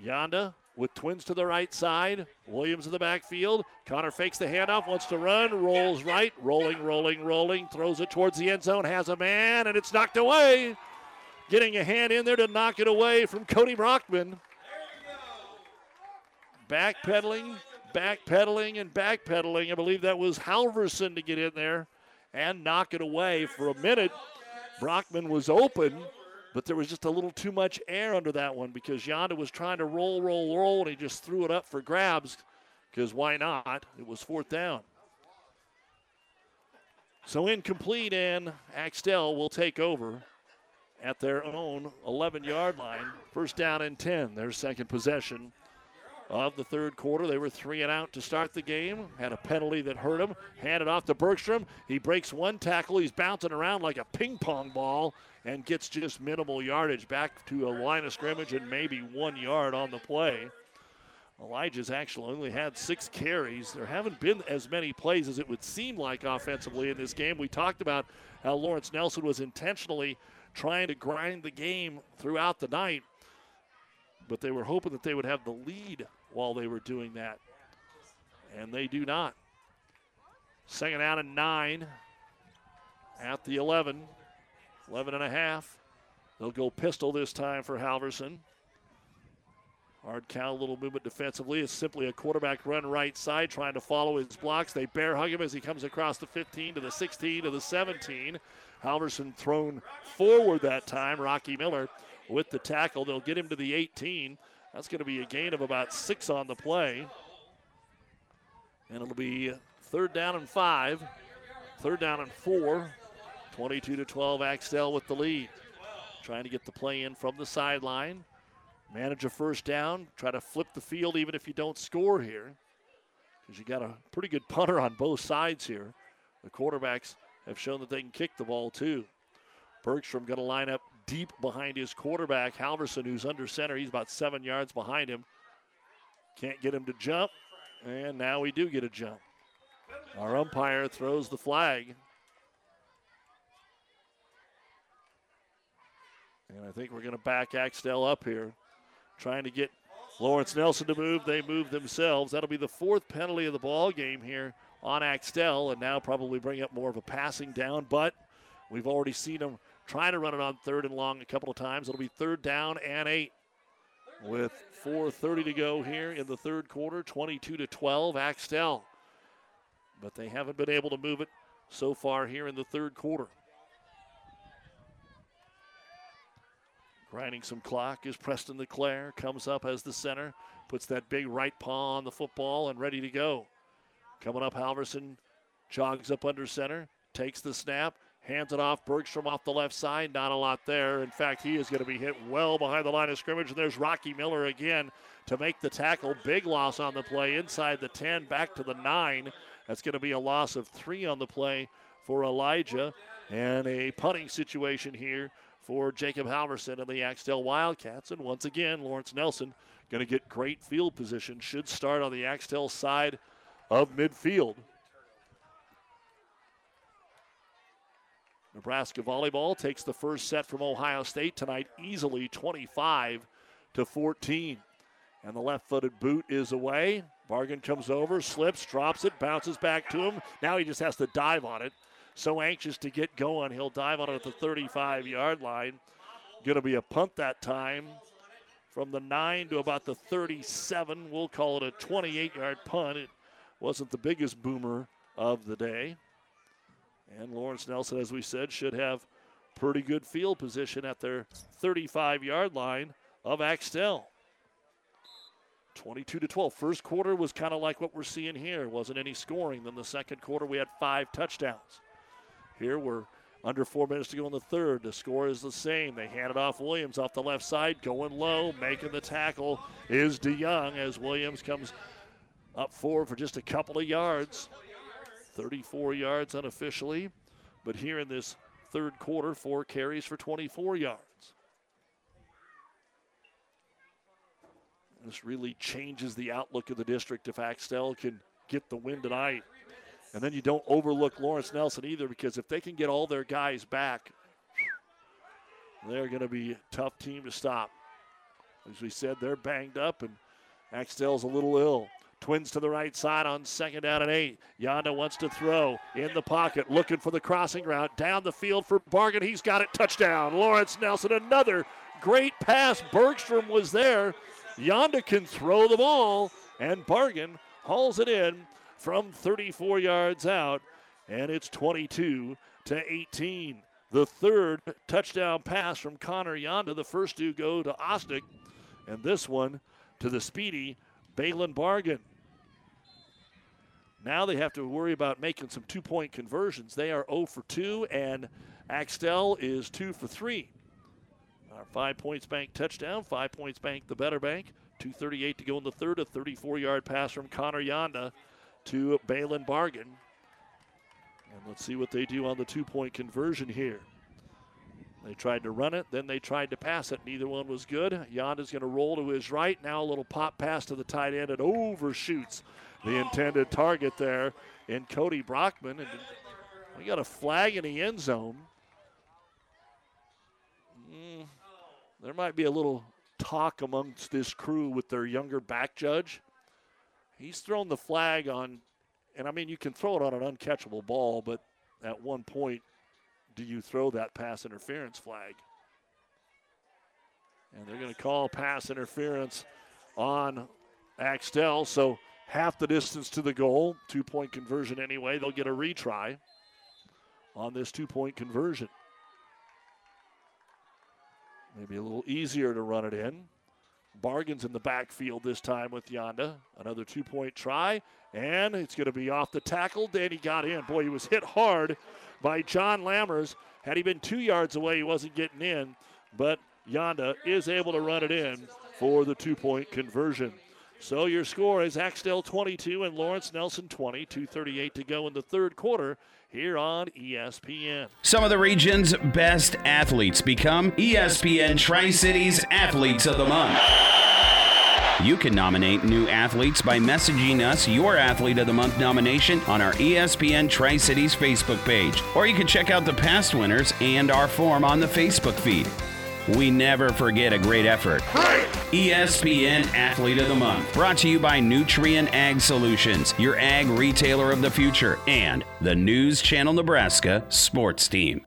Yonda with twins to the right side. Williams in the backfield. Connor fakes the handoff, wants to run, rolls right, rolling, rolling, rolling, throws it towards the end zone, has a man, and it's knocked away. getting a hand in there to knock it away from Cody Brockman. Backpedaling, backpedaling, and backpedaling. I believe that was Halverson to get in there and knock it away. For a minute, Brockman was open, but there was just a little too much air under that one because Yonda was trying to roll, roll, roll, and he just threw it up for grabs because why not? It was fourth down. So incomplete, and Axtell will take over at their own 11 yard line. First down and 10, their second possession of the third quarter. They were three and out to start the game. Had a penalty that hurt him. Handed off to Bergstrom. He breaks one tackle. He's bouncing around like a ping pong ball and gets just minimal yardage back to a line of scrimmage and maybe one yard on the play. Elijah's actually only had six carries. There haven't been as many plays as it would seem like offensively in this game. We talked about how Lawrence Nelson was intentionally trying to grind the game throughout the night, but they were hoping that they would have the lead while they were doing that. And they do not. Second out and nine at the 11. 11 and a half. They'll go pistol this time for Halverson. Hard count, little movement defensively. It's simply a quarterback run right side, trying to follow his blocks. They bear hug him as he comes across the 15 to the 16 to the 17. Halverson thrown forward that time. Rocky Miller with the tackle. They'll get him to the 18. That's going to be a gain of about six on the play. And it'll be third down and five, third down and four. 22 to 12, Axtell with the lead. Trying to get the play in from the sideline. Manage a first down. Try to flip the field even if you don't score here. Because you got a pretty good punter on both sides here. The quarterbacks have shown that they can kick the ball too. Bergstrom going to line up deep behind his quarterback, Halverson, who's under center. He's about seven yards behind him. Can't get him to jump, and now we do get a jump. Our umpire throws the flag. And I think we're going to back Axtell up here, trying to get Lawrence Nelson to move. They move themselves. That'll be the fourth penalty of the ball game here on Axtell, and now probably bring up more of a passing down. But we've already seen them trying to run it on third and long a couple of times. It'll be third down and eight with 4:30 to go here in the third quarter. 22 to 12, Axtell. But they haven't been able to move it so far here in the third quarter. Grinding some clock is Preston LeClaire. Comes up as the center, puts that big right paw on the football and ready to go. Coming up, Halverson jogs up under center, takes the snap, hands it off. Bergstrom off the left side. Not a lot there. In fact, he is going to be hit well behind the line of scrimmage. And there's Rocky Miller again to make the tackle. Big loss on the play inside the 10, back to the 9. That's going to be a loss of three on the play for Elijah. And a punting situation here for Jacob Halverson and the Axtell Wildcats. And once again, Lawrence Nelson going to get great field position. Should start on the Axtell side of midfield. Nebraska volleyball takes the first set from Ohio State tonight easily 25 to 14. And the left-footed boot is away. Bargan comes over, slips, drops it, bounces back to him. Now he just has to dive on it. So anxious to get going, he'll dive on it at the 35-yard line. Going to be a punt that time from the 9 to about the 37. We'll call it a 28-yard punt. It wasn't the biggest boomer of the day. And Lawrence Nelson, as we said, should have pretty good field position at their 35 yard line of Axtell. 22 to 12. First quarter was kind of like what we're seeing here. Wasn't any scoring. Then the second quarter, we had five touchdowns. Here we're under four minutes to go in the third. The score is the same. They hand it off Williams off the left side, going low, making the tackle is DeYoung as Williams comes up forward for just a couple of yards. 34 yards unofficially, but here in this third quarter, four carries for 24 yards. This really changes the outlook of the district if Axtell can get the win tonight. And then you don't overlook Lawrence Nelson either because if they can get all their guys back, they're going to be a tough team to stop. As we said, they're banged up and Axtell's a little ill. Twins to the right side on second down and eight. Yonda wants to throw in the pocket, looking for the crossing route. Down the field for Bargan. He's got it. Touchdown. Lawrence Nelson, another great pass. Bergstrom was there. Yonda can throw the ball, and Bargan hauls it in from 34 yards out, and it's 22 to 18. The third touchdown pass from Connor Yonda. The first two go to Ostick, and this one to the speedy Balin Bargan. Now they have to worry about making some two point conversions. They are 0 for 2, and Axtell is 2 for 3. Our five points bank touchdown, five points bank the better bank. 2.38 to go in the third, a 34 yard pass from Connor Yonda to Balin Bargan. And let's see what they do on the two point conversion here. They tried to run it, then they tried to pass it. Neither one was good. Yonda's going to roll to his right. Now a little pop pass to the tight end. It overshoots the intended target there in Cody Brockman. And we got a flag in the end zone. Mm, there might be a little talk amongst this crew with their younger back judge. He's thrown the flag on, and I mean, you can throw it on an uncatchable ball, but at one point, do you throw that pass interference flag? And they're going to call pass interference on Axtell. So half the distance to the goal, two point conversion anyway. They'll get a retry on this two point conversion. Maybe a little easier to run it in. Bargan's in the backfield this time with Yonda. Another two point try, and it's going to be off the tackle. Danny got in. Boy, he was hit hard by John Lammers. Had he been two yards away, he wasn't getting in, but Yonda is able to run it in for the two point conversion. So your score is Axtell 22 and Lawrence Nelson 20. 2.38 to go in the third quarter here on ESPN. Some of the region's best athletes become ESPN Tri Cities Athletes of the Month. You can nominate new athletes by messaging us your Athlete of the Month nomination on our ESPN Tri Cities Facebook page, or you can check out the past winners and our form on the Facebook feed. We never forget a great effort. ESPN Athlete of the Month, brought to you by Nutrien Ag Solutions, your ag retailer of the future, and the News Channel Nebraska sports team.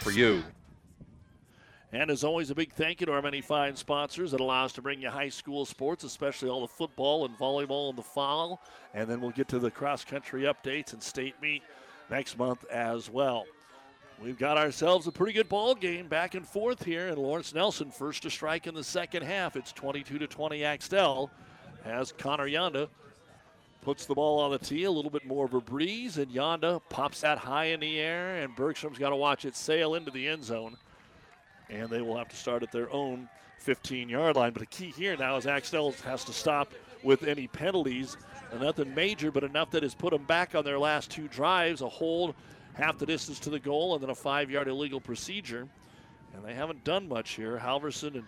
for you. And as always, a big thank you to our many fine sponsors that allow us to bring you high school sports, especially all the football and volleyball in the fall. And then we'll get to the cross country updates and state meet next month as well. We've got ourselves a pretty good ball game back and forth here, and Lawrence Nelson first to strike in the second half. It's 22 to 20 Axtell as Connor Yonda puts the ball on the tee, a little bit more of a breeze, and Yonda pops that high in the air, and Bergstrom's got to watch it sail into the end zone. And they will have to start at their own 15 yard line. But the key here now is Axtell has to stop with any penalties. Nothing major, but enough that has put them back on their last two drives a hold half the distance to the goal, and then a five yard illegal procedure. And they haven't done much here. Halverson and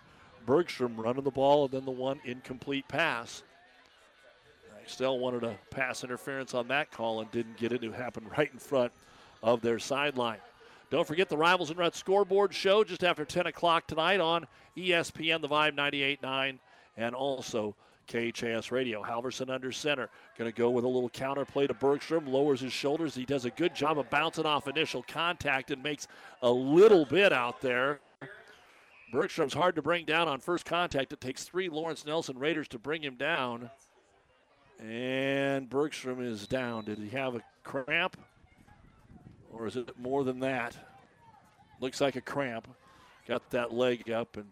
Bergstrom running the ball, and then the one incomplete pass. Axtell wanted a pass interference on that call and didn't get it. It happened right in front of their sideline. Don't forget the Rivals and Ruts scoreboard show just after 10 o'clock tonight on ESPN, the Vibe 98.9, and also KHAS Radio. Halverson under center. Going to go with a little counter play to Bergstrom. Lowers his shoulders. He does a good job of bouncing off initial contact and makes a little bit out there. Bergstrom's hard to bring down on first contact. It takes three Lawrence Nelson Raiders to bring him down. And Bergstrom is down. Did he have a cramp? Or is it more than that? Looks like a cramp. Got that leg up. And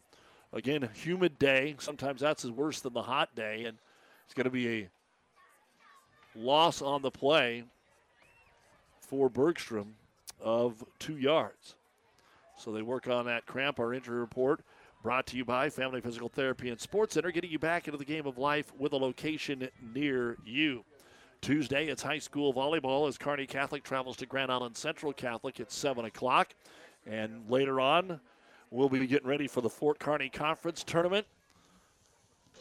again, humid day. Sometimes that's worse than the hot day. And it's going to be a loss on the play for Bergstrom of two yards. So they work on that cramp. Our injury report Brought to you by Family Physical Therapy and Sports Center, getting you back into the game of life with a location near you. Tuesday, it's high school volleyball as Kearney Catholic travels to Grand Island Central Catholic at 7 o'clock. And later on, we'll be getting ready for the Fort Kearney Conference Tournament.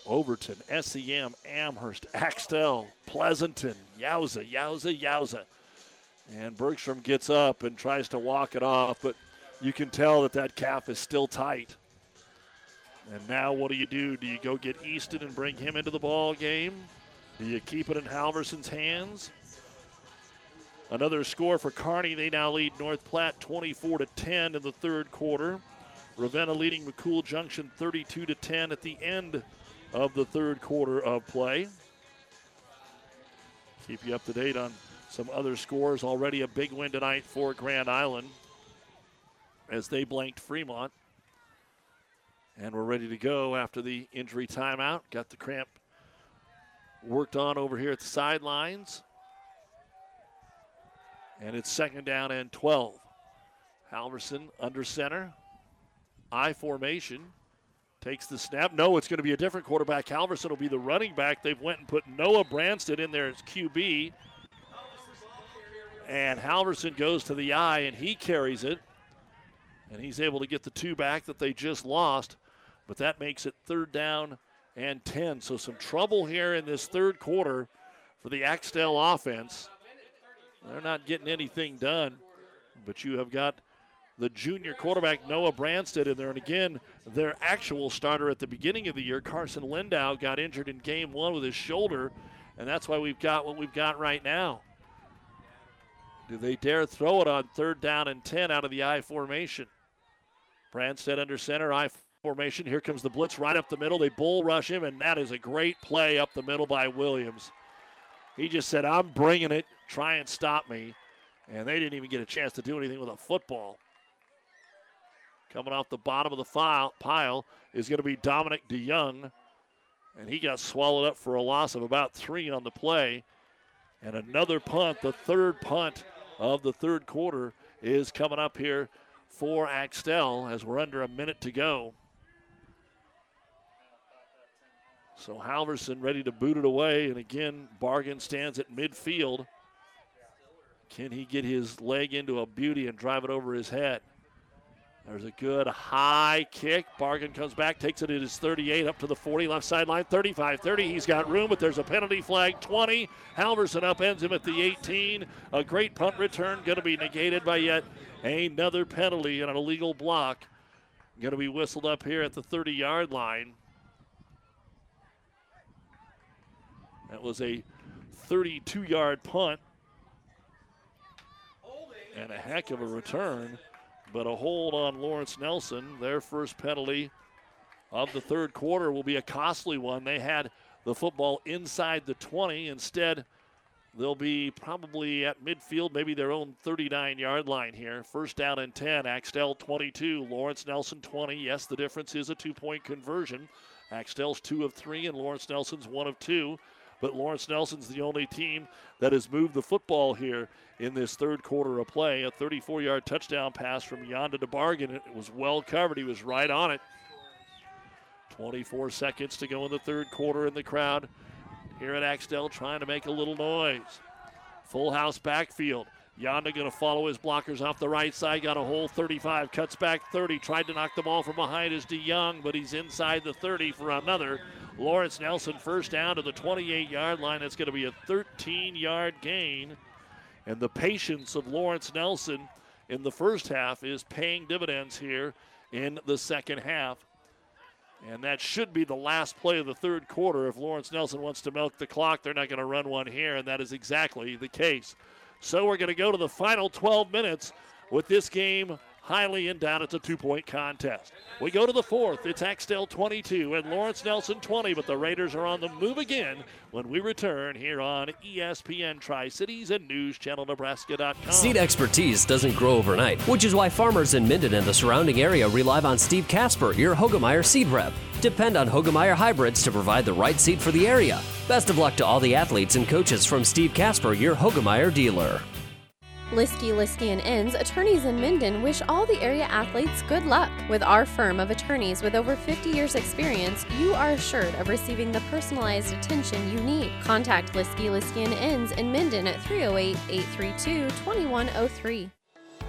Overton, SEM, Amherst, Axtell, Pleasanton, yowza, yowza, yowza. And Bergstrom gets up and tries to walk it off, but you can tell that that calf is still tight. And now what do you do? Do you go get Easton and bring him into the ball game? Do you keep it in Halverson's hands? Another score for Kearney. They now lead North Platte 24 to 10 in the third quarter. Ravenna leading McCool Junction 32 to 10 at the end of the third quarter of play. Keep you up to date on some other scores. Already a big win tonight for Grand Island as they blanked Fremont. And we're ready to go after the injury timeout. Got the cramp worked on over here at the sidelines. And it's second down and 12. Halverson under center. I formation. Takes the snap. No, it's going to be a different quarterback. Halverson will be the running back. They've went and put Noah Branstead in there as QB. And Halverson goes to the eye and he carries it. And he's able to get the two back that they just lost. But that makes it third down and 10. So some trouble here in this third quarter for the Axtell offense. They're not getting anything done. But you have got the junior quarterback Noah Branstead in there. And again, their actual starter at the beginning of the year, Carson Lindau, got injured in game one with his shoulder. And that's why we've got what we've got right now. Do they dare throw it on third down and 10 out of the I formation? Branstead under center, I formation. Here comes the blitz right up the middle. They bull rush him, and that is a great play up the middle by Williams. He just said, I'm bringing it. Try and stop me. And they didn't even get a chance to do anything with a football. Coming off the bottom of the file, pile is going to be Dominic DeYoung. And he got swallowed up for a loss of about three on the play. And another punt, the third punt of the third quarter, is coming up here for Axtell as we're under a minute to go. So Halverson ready to boot it away. And again, Bargan stands at midfield. Can he get his leg into a beauty and drive it over his head? There's a good high kick. Bargan comes back, takes it at his 38 up to the 40, left sideline, 35 30. He's got room, but there's a penalty flag 20. Halverson upends him at the 18. A great punt return, going to be negated by yet another penalty and an illegal block. Going to be whistled up here at the 30 yard line. That was a 32 yard punt. And a heck of a return, but a hold on Lawrence Nelson. Their first penalty of the third quarter will be a costly one. They had the football inside the 20. Instead, they'll be probably at midfield, maybe their own 39 yard line here. First down and 10. Axtell 22, Lawrence Nelson 20. Yes, the difference is a two point conversion. Axtell's two of three, and Lawrence Nelson's one of two but Lawrence Nelson's the only team that has moved the football here in this third quarter of play. A 34 yard touchdown pass from Yonda to Bargan. It was well covered, he was right on it. 24 seconds to go in the third quarter, and the crowd here at Axtell trying to make a little noise. Full house backfield. Yonda going to follow his blockers off the right side. Got a hole 35, cuts back 30. Tried to knock the ball from behind is DeYoung, but he's inside the 30 for another. Lawrence Nelson first down to the 28 yard line. It's going to be a 13 yard gain. And the patience of Lawrence Nelson in the first half is paying dividends here in the second half. And that should be the last play of the third quarter. If Lawrence Nelson wants to milk the clock, they're not going to run one here, and that is exactly the case. So we're going to go to the final 12 minutes with this game highly in doubt. It's a two point contest. We go to the fourth. It's Axtell 22 and Lawrence Nelson 20, but the Raiders are on the move again when we return here on ESPN Tri Cities and NewsChannelNebraska.com. Seed expertise doesn't grow overnight, which is why farmers in Minden and the surrounding area rely on Steve Casper, your Hoegemeyer seed rep. Depend on Hoegemeyer hybrids to provide the right seed for the area. Best of luck to all the athletes and coaches from Steve Casper, your Hoegemeyer dealer. Lieske, Lieske and Ims, attorneys in Minden wish all the area athletes good luck. With our firm of attorneys with over 50 years experience, you are assured of receiving the personalized attention you need. Contact Lieske, Lieske and Ims in Minden at 308-832-2103.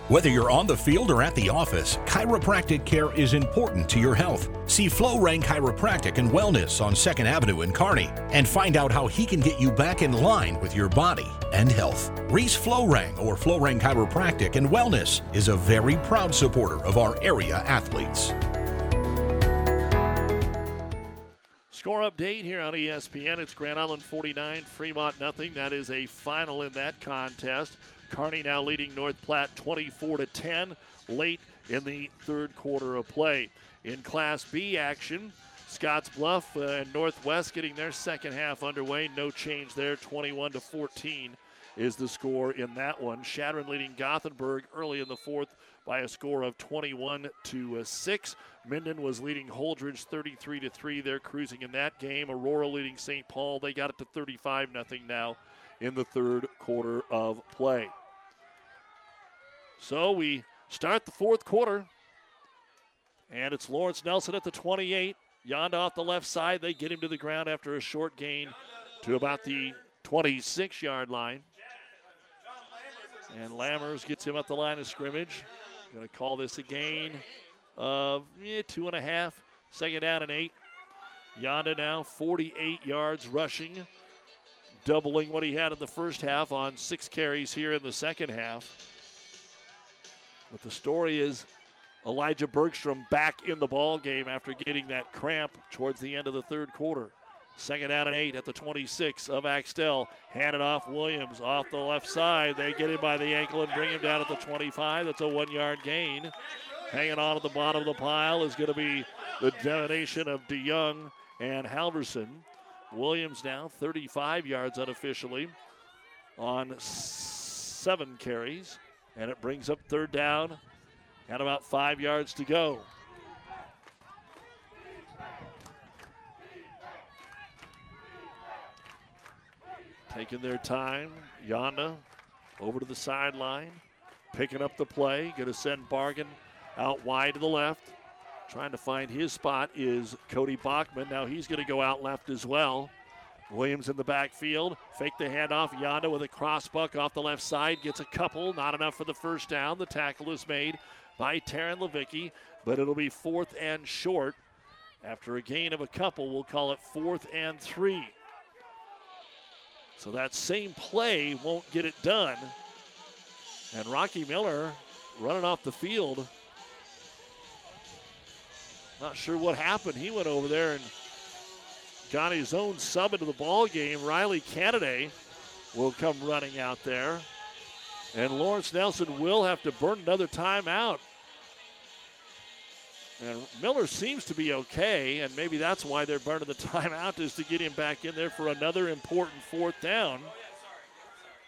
Whether you're on the field or at the office, chiropractic care is important to your health. See Flo Rang Chiropractic and Wellness on 2nd Avenue in Kearney and find out how he can get you back in line with your body and health. Reese Flo Rang or Flo Rang Chiropractic and Wellness is a very proud supporter of our area athletes. Score update here on ESPN. It's Grand Island 49, Fremont nothing. That is a final in that contest. Kearney now leading North Platte 24 to 10 late in the third quarter of play. In Class B action, Scottsbluff uh, and Northwest getting their second half underway. No change there. 21 to 14 is the score in that one. Chadron leading Gothenburg early in the fourth by a score of 21 to uh, 6. Minden was leading Holdrege 33 to 3. They're cruising in that game. Aurora leading St. Paul. They got it to 35 nothing now in the third quarter of play. So we start the fourth quarter, and it's Lawrence Nelson at the 28. Yonda off the left side. They get him to the ground after a short gain to about the 26 yard line. And Lammers gets him up the line of scrimmage. Going to call this a gain of eh, two and a half. Second down and eight. Yonda now 48 yards rushing doubling what he had in the first half on six carries here in the second half. But the story is Elijah Bergstrom back in the ball game after getting that cramp towards the end of the third quarter. Second down and eight at the 26 of Axtell. Handed off Williams off the left side. They get him by the ankle and bring him down at the 25. That's a one yard gain. Hanging on at the bottom of the pile is going to be the domination of DeYoung and Halverson. Williams now 35 yards unofficially on seven carries. And it brings up third down and about five yards to go. Taking their time. Yonda over to the sideline. Picking up the play. Going to send Bargan out wide to the left. Trying to find his spot is Cody Bachman. Now he's going to go out left as well. Williams in the backfield. Fake the handoff. Yonda with a crossbuck off the left side. Gets a couple. Not enough for the first down. The tackle is made by Taryn Levicki, but it'll be fourth and short. After a gain of a couple, we'll call it fourth and three. So that same play won't get it done. And Rocky Miller running off the field not sure what happened. He went over there and got his own sub into the ball game. Riley Kennedy will come running out there. And Lawrence Nelson will have to burn another timeout. And Miller seems to be okay, and maybe that's why they're burning the (laughs) timeout is to get him back in there for another important fourth down.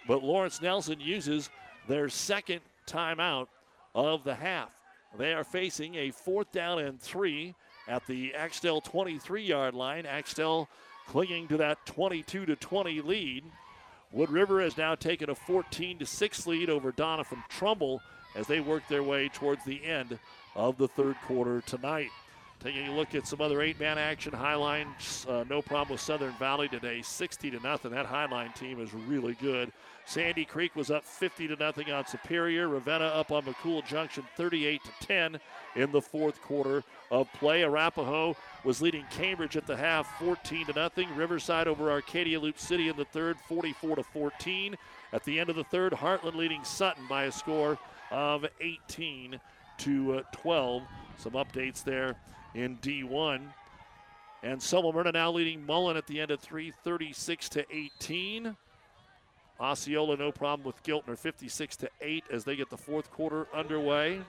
But Lawrence Nelson uses their second timeout of the half. They are facing a fourth down and three at the Axtell 23 yard line. Axtell clinging to that 22 to 20 lead. Wood River has now taken a 14 to 6 lead over Doniphan Trumbull as they work their way towards the end of the third quarter tonight. Taking a look at some other eight-man action, Highline, uh, no problem with Southern Valley today, 60 to nothing. That Highline team is really good. Sandy Creek was up 50 to nothing on Superior. Ravenna up on McCool Junction 38 to 10 in the fourth quarter of play. Arapahoe was leading Cambridge at the half 14 to nothing. Riverside over Arcadia Loop City in the third 44 to 14. At the end of the third, Heartland leading Sutton by a score of 18 to uh, 12. Some updates there in D1. And Sullivan now leading Mullen at the end of 3, 36 to 18. Osceola, no problem with Giltner, 56 to 8 as they get the fourth quarter underway.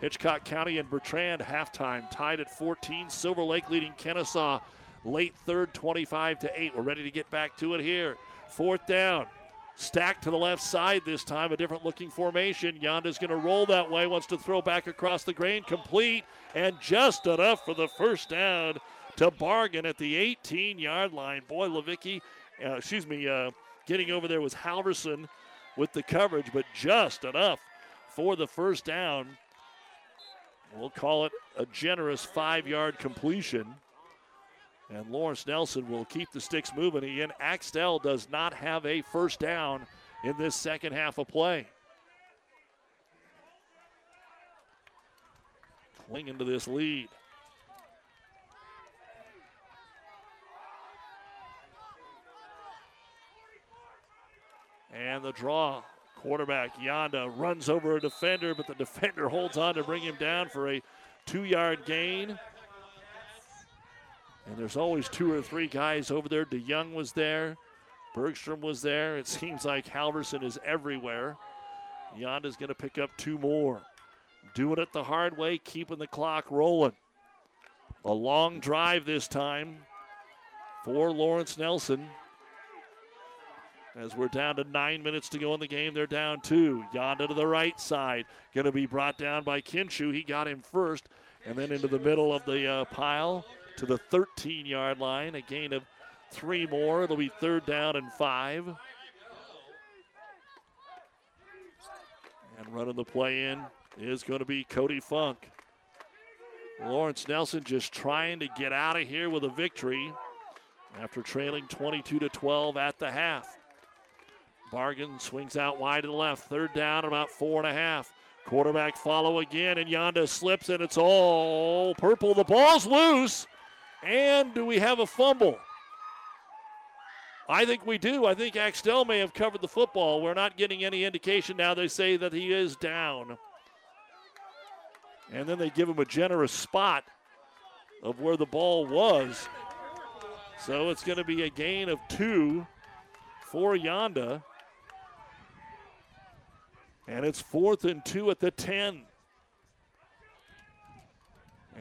Hitchcock County and Bertrand halftime tied at 14. Silver Lake leading Kenesaw late third, 25 to 8. We're ready to get back to it here. Fourth down. Stacked to the left side this time, a different looking formation. Yonda's going to roll that way, wants to throw back across the grain, complete, and just enough for the first down to Bargan at the 18 yard line. Boy, Levicki, uh, excuse me, uh, Getting over there was Halverson with the coverage, but just enough for the first down. We'll call it a generous five yard completion. And Lawrence Nelson will keep the sticks moving. Again, Axtell does not have a first down in this second half of play. Clinging to this lead. And the draw. Quarterback Yonda runs over a defender, but the defender holds on to bring him down for a two yard gain. And there's always two or three guys over there. DeYoung was there. Bergstrom was there. It seems like Halverson is everywhere. Yonda's going to pick up two more. Doing it the hard way, keeping the clock rolling. A long drive this time for Lawrence Nelson. As we're down to nine minutes to go in the game, they're down two. Yonda to the right side. Going to be brought down by Kinshu. He got him first. And then into the middle of the uh, pile to the 13 yard line. A gain of three more. It'll be third down and five. And running the play in is going to be Cody Funk. Lawrence Nelson just trying to get out of here with a victory after trailing 22 to 12 at the half. Bargan swings out wide to the left. Third down, about four and a half. Quarterback follow again, and Yonda slips, and it's all purple. The ball's loose. And do we have a fumble? I think we do. I think Axtell may have covered the football. We're not getting any indication now. They say that he is down. And then they give him a generous spot of where the ball was. So it's going to be a gain of two for Yonda. And it's fourth and two at the 10.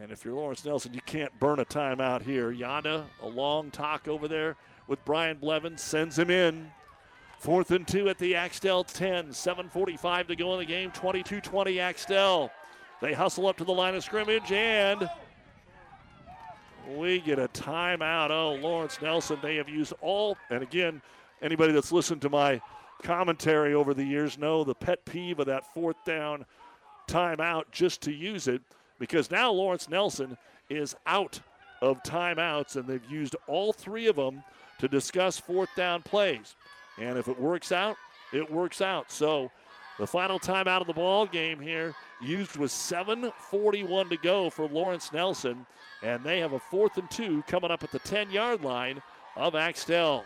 And if you're Lawrence Nelson, you can't burn a timeout here. Yonda, a long talk over there with Brian Blevins, sends him in. Fourth and two at the Axtell 10. 7.45 to go in the game. 22 20 Axtell. They hustle up to the line of scrimmage and we get a timeout. Oh, Lawrence Nelson, they have used all, and again, anybody that's listened to my commentary over the years know the pet peeve of that fourth down timeout just to use it because now Lawrence Nelson is out of timeouts and they've used all three of them to discuss fourth down plays. And if it works out, it works out. So the final timeout of the ball game here used was 7:41 to go for Lawrence Nelson, and they have a fourth and two coming up at the 10-yard line of Axtell.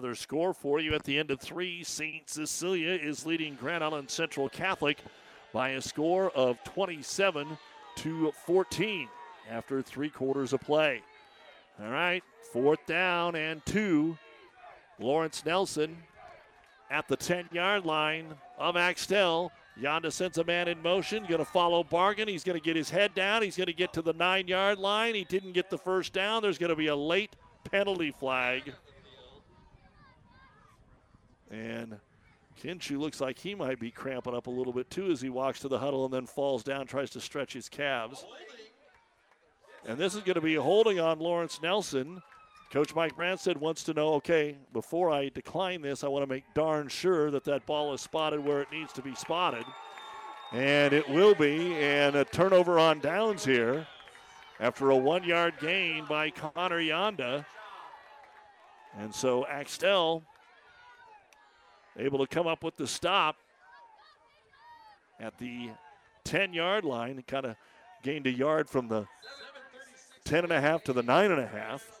Another score for you at the end of three. St. Cecilia is leading Grand Island Central Catholic by a score of 27 to 14 after three quarters of play. All right, fourth down and two. Lawrence Nelson at the 10 yard line of Axtell. Yonda sends a man in motion, going to follow Bargan. He's going to get his head down. He's going to get to the nine yard line. He didn't get the first down. There's going to be a late penalty flag. And Kinshu looks like he might be cramping up a little bit too as he walks to the huddle and then falls down, tries to stretch his calves. And this is going to be holding on Lawrence Nelson. Coach Mike Branstead wants to know okay, before I decline this, I want to make darn sure that that ball is spotted where it needs to be spotted. And it will be. And a turnover on downs here after a one yard gain by Connor Yonda. And so Axtell able to come up with the stop at the 10 yard line. and Kind of gained a yard from the 10 and a half to the 9 and a half.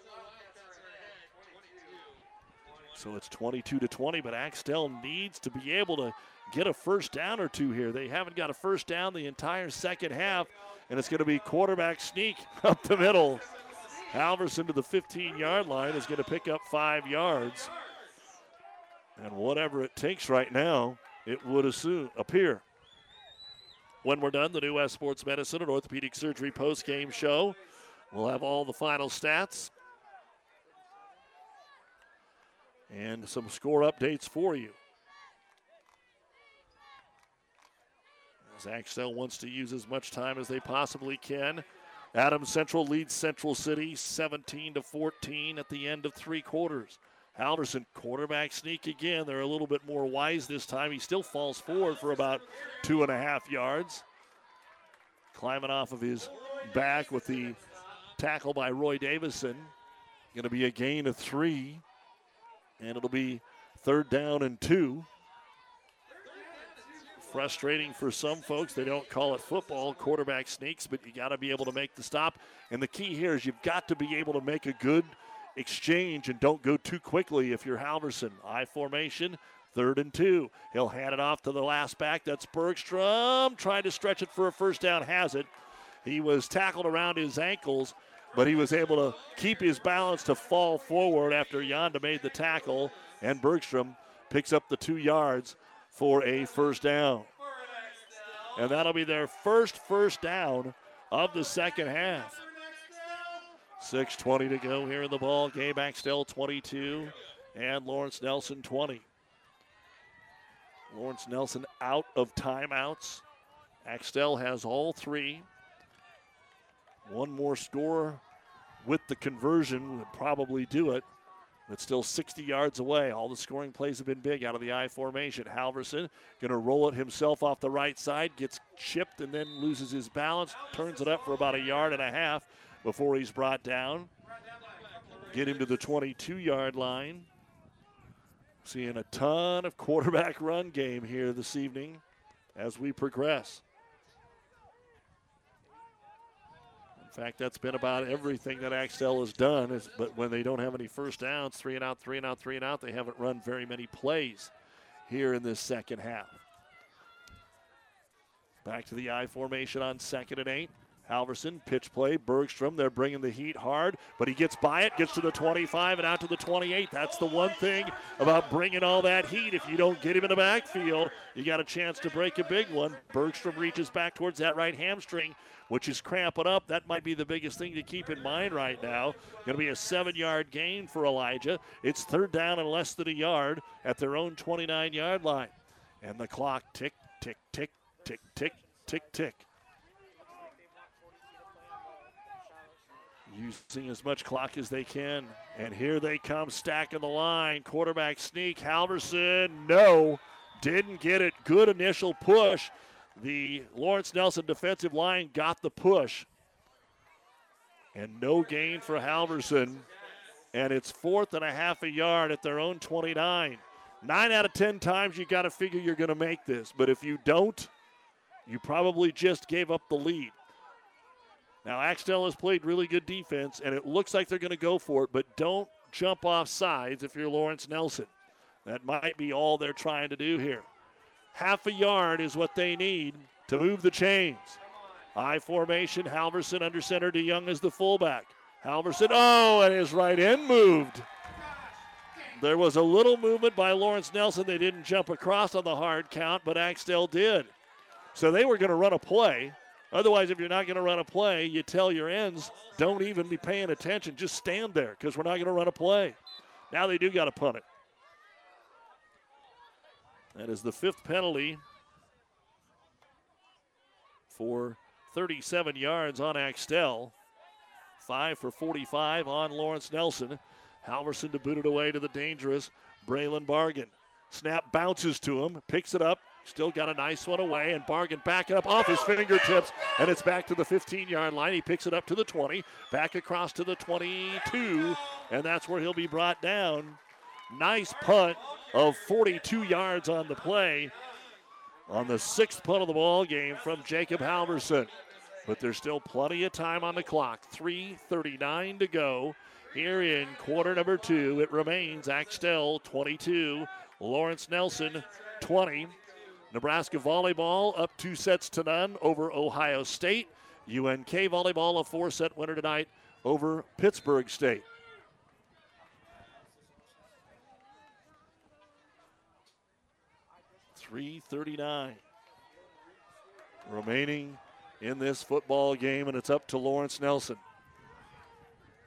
So it's 22 to 20, but Axtell needs to be able to get a first down or two here. They haven't got a first down the entire second half, and it's going to be quarterback sneak (laughs) up the middle. Halverson to the 15 yard line is going to pick up five yards. And whatever it takes right now, it would assume, appear. When we're done, the New West Sports Medicine and Orthopedic Surgery post game show. We'll have all the final stats and some score updates for you. As Axtell wants to use as much time as they possibly can. Adams Central leads Central City 17 to 14 at the end of three quarters. Halverson, quarterback sneak again. They're a little bit more wise this time. He still falls forward for about two and a half yards. Climbing off of his back with the tackle by Roy Davison. Going to be a gain of three, and it'll be third down and two. Frustrating for some folks. They don't call it football, quarterback sneaks, but you got to be able to make the stop. And the key here is you've got to be able to make a good exchange and don't go too quickly if you're Halverson. I formation, third and two. He'll hand it off to the last back. That's Bergstrom trying to stretch it for a first down, has it. He was tackled around his ankles, but he was able to keep his balance to fall forward after Yonda made the tackle, and Bergstrom picks up the two yards for a first down. And that'll be their first first down of the second half. 6.20 to go here in the ball game. Axtell 22 and Lawrence Nelson 20. Lawrence Nelson out of timeouts. Axtell has all three. One more score with the conversion would probably do it. But still 60 yards away. All the scoring plays have been big out of the I formation. Halverson going to roll it himself off the right side, gets chipped and then loses his balance, turns it up for about a yard and a half before he's brought down. Get him to the 22 yard line. Seeing a ton of quarterback (laughs) run game here this evening as we progress. In fact, that's been about everything that Axtell has done. Is, but when they don't have any first downs, three and out, three and out, three and out, they haven't run very many plays here in this second half. Back to the I formation on second and eight. Halverson, pitch play, Bergstrom. They're bringing the heat hard, but he gets by it, gets to the 25 and out to the 28. That's the one thing about bringing all that heat. If you don't get him in the backfield, you got a chance to break a big one. Bergstrom reaches back towards that right hamstring, which is cramping up. That might be the biggest thing to keep in mind right now. Going to be a seven yard gain for Elijah. It's third down and less than a yard at their own 29 yard line. And the clock tick, tick, tick, tick, tick, tick, tick. Using as much clock as they can. And here they come stacking the line. Quarterback sneak. Halverson, no, didn't get it. Good initial push. The Lawrence Nelson defensive line got the push. And no gain for Halverson. And it's fourth and a half a yard at their own 29. Nine out of 10 times you got to figure you're going to make this. But if you don't, you probably just gave up the lead. Now, Axtell has played really good defense, and it looks like they're going to go for it, but don't jump off sides if you're Lawrence Nelson. That might be all they're trying to do here. Half a yard is what they need to move the chains. I formation, Halverson under center to Young as the fullback. Halverson, oh, and his right end moved. There was a little movement by Lawrence Nelson. They didn't jump across on the hard count, but Axtell did. So they were going to run a play. Otherwise, if you're not going to run a play, you tell your ends, don't even be paying attention. Just stand there because we're not going to run a play. Now they do got to punt it. That is the fifth penalty for 37 yards on Axtell. Five for 45 on Lawrence Nelson. Halverson to boot it away to the dangerous Braylon Bargan. Snap bounces to him, picks it up, Still got a nice one away, and Bargan it up off his fingertips, and it's back to the 15 yard line. He picks it up to the 20, back across to the 22, and that's where he'll be brought down. Nice punt of 42 yards on the play on the sixth punt of the ball game from Jacob Halverson. But there's still plenty of time on the clock. 3.39 to go here in quarter number two. It remains Axtell 22, Lawrence Nelson 20. Nebraska volleyball up two sets to none over Ohio State. UNK volleyball a four set winner tonight over Pittsburg State. 339 remaining in this football game, and it's up to Lawrence Nelson.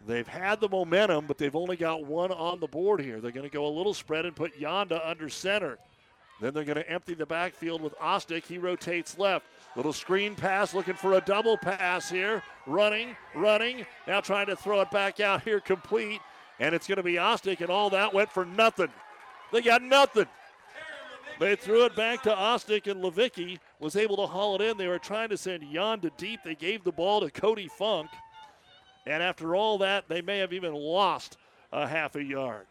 They've had the momentum, but they've only got one on the board here. They're going to go a little spread and put Yonda under center. Then they're going to empty the backfield with Ostick. He rotates left. Little screen pass, looking for a double pass here. Running, running. Now trying to throw it back out here complete. And it's going to be Ostick, and all that went for nothing. They got nothing. They threw it back to Ostick, and Levicki was able to haul it in. They were trying to send Jan to deep. They gave the ball to Cody Funk. And after all that, they may have even lost a half a yard.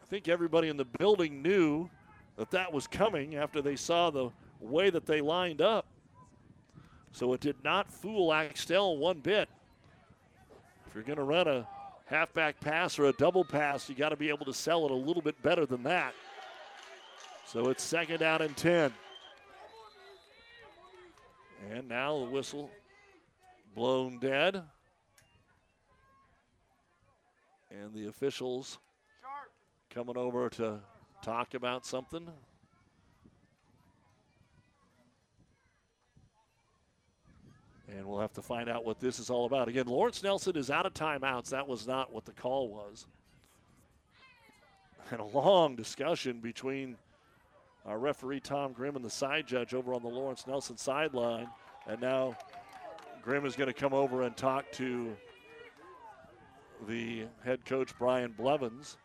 I think everybody in the building knew that that was coming after they saw the way that they lined up. So it did not fool Axtell one bit. If you're going to run a halfback pass or a double pass, you got to be able to sell it a little bit better than that. So it's second down and 10. And now the whistle blown dead. And the officials coming over to talk about something. And we'll have to find out what this is all about. Again, Lawrence Nelson is out of timeouts. That was not what the call was. And a long discussion between our referee Tom Grimm and the side judge over on the Lawrence Nelson sideline. And now Grimm is going to come over and talk to the head coach Brian Blevins.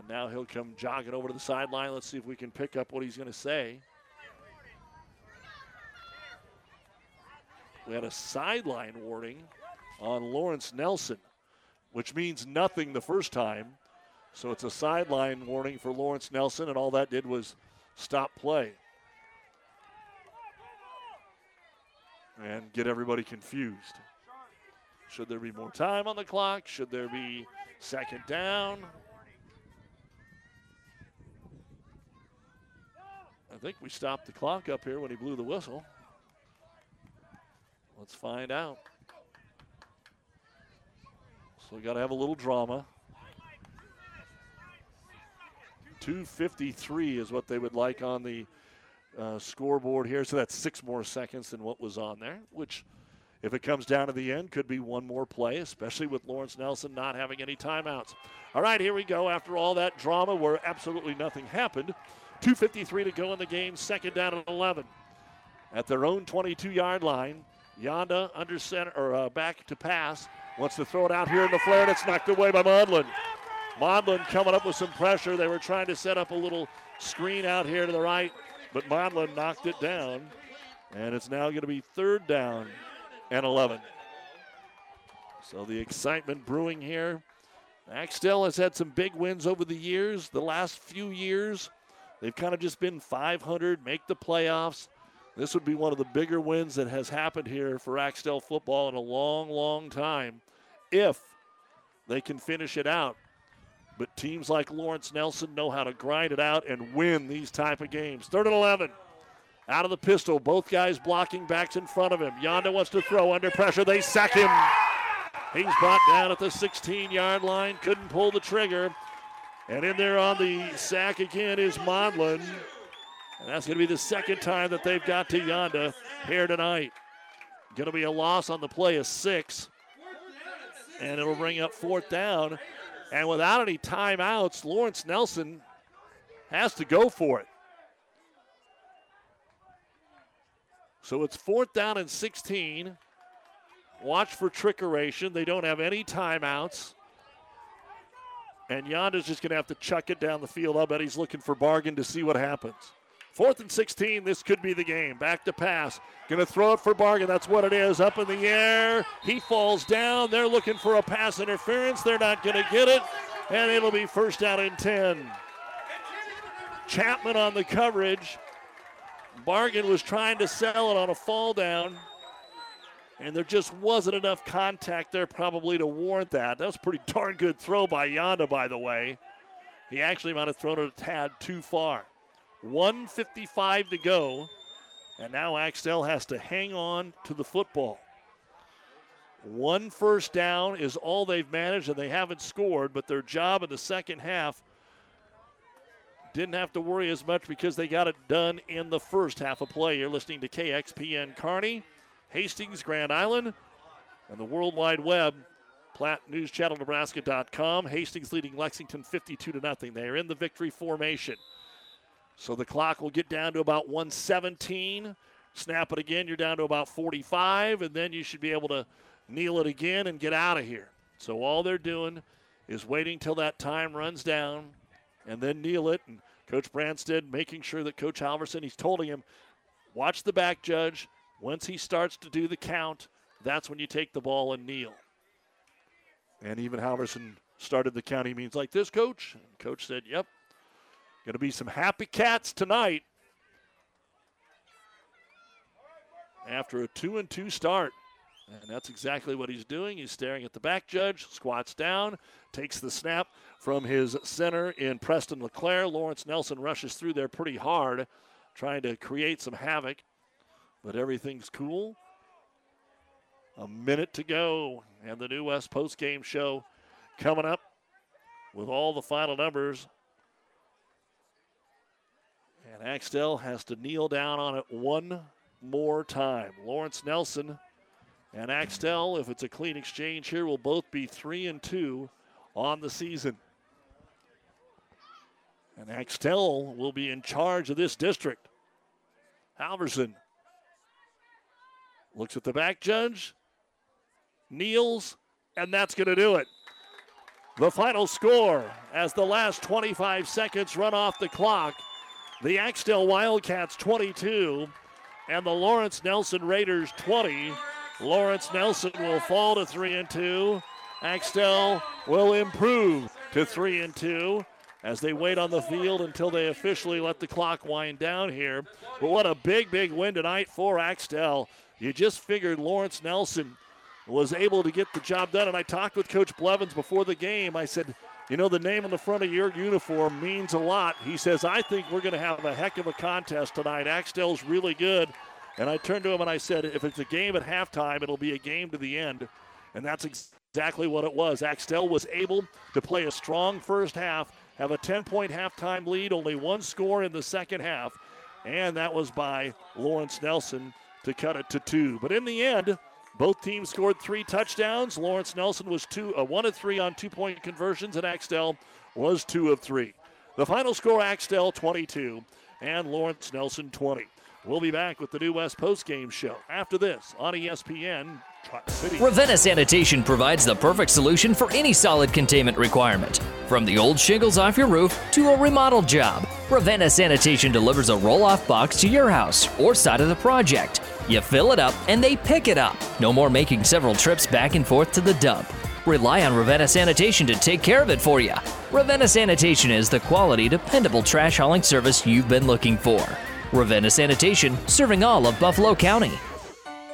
And now he'll come jogging over to the sideline. Let's see if we can pick up what he's going to say. We had a sideline warning on Lawrence Nelson, which means nothing the first time. So it's a sideline warning for Lawrence Nelson, and all that did was stop play. And get everybody confused. Should there be more time on the clock? Should there be second down? Think we stopped the clock up here when he blew the whistle. Let's find out. So we got to have a little drama. 253 is what they would like on the uh, scoreboard here. So that's six more seconds than what was on there, which, if it comes down to the end, could be one more play, especially with Lawrence Nelson not having any timeouts. All right, here we go. After all that drama where absolutely nothing happened, 2.53 to go in the game, second down and 11. At their own 22 yard line, Yonda under center or uh, back to pass. Wants to throw it out here in the flare, and it's knocked away by Modlin. Modlin coming up with some pressure. They were trying to set up a little screen out here to the right, but Modlin knocked it down. And it's now going to be third down and 11. So the excitement brewing here. Axtell has had some big wins over the years. The last few years, they've kind of just been 500, make the playoffs. This would be one of the bigger wins that has happened here for Axtell football in a long, long time if they can finish it out. But teams like Lawrence Nelson know how to grind it out and win these type of games. Third and 11. Out of the pistol, both guys blocking backs in front of him. Yonda wants to throw under pressure. They sack him. He's brought down at the 16 yard line, couldn't pull the trigger. And in there on the sack again is Modlin. And that's going to be the second time that they've got to Yonda here tonight. Going to be a loss on the play of six. And it'll bring up fourth down. And without any timeouts, Lawrence Nelson has to go for it. So it's fourth down and 16. Watch for trickeration. They don't have any timeouts. And Yonda's just going to have to chuck it down the field. I bet he's looking for Bargan to see what happens. Fourth and 16, this could be the game. Back to pass. Going to throw it for Bargan. That's what it is. Up in the air. He falls down. They're looking for a pass interference. They're not going to get it. And it'll be first down and 10. Chapman on the coverage. Bargan was trying to sell it on a fall down. And there just wasn't enough contact there probably to warrant that. That was a pretty darn good throw by Yonda, by the way. He actually might have thrown it a tad too far. 155 to go. And now Axtell has to hang on to the football. One first down is all they've managed, and they haven't scored, but their job in the second half didn't have to worry as much because they got it done in the first half of play. You're listening to KXPN Kearney, Hastings, Grand Island, and the World Wide Web. PlatteNewsChannelNebraska.com. Hastings leading Lexington 52 to nothing. They are in the victory formation. So the clock will get down to about 117. Snap it again, you're down to about 45, and then you should be able to kneel it again and get out of here. So all they're doing is waiting till that time runs down and then kneel it. And Coach Branstead making sure that Coach Halverson, he's told him, watch the back judge. Once he starts to do the count, that's when you take the ball and kneel. And even Halverson started the count. He means like this, coach. And coach said, yep. Going to be some happy cats tonight. After a two and two start. And that's exactly what he's doing. He's staring at the back judge, squats down, takes the snap from his center in Preston LeClaire. Lawrence Nelson rushes through there pretty hard, trying to create some havoc. But everything's cool. A minute to go, and the New West post game show coming up with all the final numbers. And Axtell has to kneel down on it one more time. Lawrence Nelson and Axtell, if it's a clean exchange here, will both be three and two on the season. And Axtell will be in charge of this district. Halverson looks at the back judge, kneels, and that's going to do it. The final score as the last 25 seconds run off the clock. The Axtell Wildcats 22 and the Lawrence Nelson Raiders 20. Lawrence Nelson will fall to 3 and 2. Axtell will improve to 3 and 2 as they wait on the field until they officially let the clock wind down here. But what a big, big win tonight for Axtell. You just figured Lawrence Nelson was able to get the job done. And I talked with Coach Blevins before the game. I said, you know, the name on the front of your uniform means a lot. He says, I think we're going to have a heck of a contest tonight. Axtell's really good. And I turned to him and I said, if it's a game at halftime, it'll be a game to the end. And that's exactly what it was. Axtell was able to play a strong first half, have a 10 point halftime lead, only one score in the second half. And that was by Lawrence Nelson to cut it to two. But in the end, both teams scored three touchdowns. Lawrence Nelson was two, uh, one of three on two point conversions, and Axtell was two of three. The final score Axtell 22 and Lawrence Nelson 20. We'll be back with the New West postgame show after this on ESPN City. Ravenna Sanitation provides the perfect solution for any solid containment requirement. From the old shingles off your roof to a remodel job, Ravenna Sanitation delivers a roll off box to your house or side of the project. You fill it up and they pick it up. No more making several trips back and forth to the dump. Rely on Ravenna Sanitation to take care of it for you. Ravenna Sanitation is the quality, dependable trash hauling service you've been looking for. Ravenna Sanitation, serving all of Buffalo County.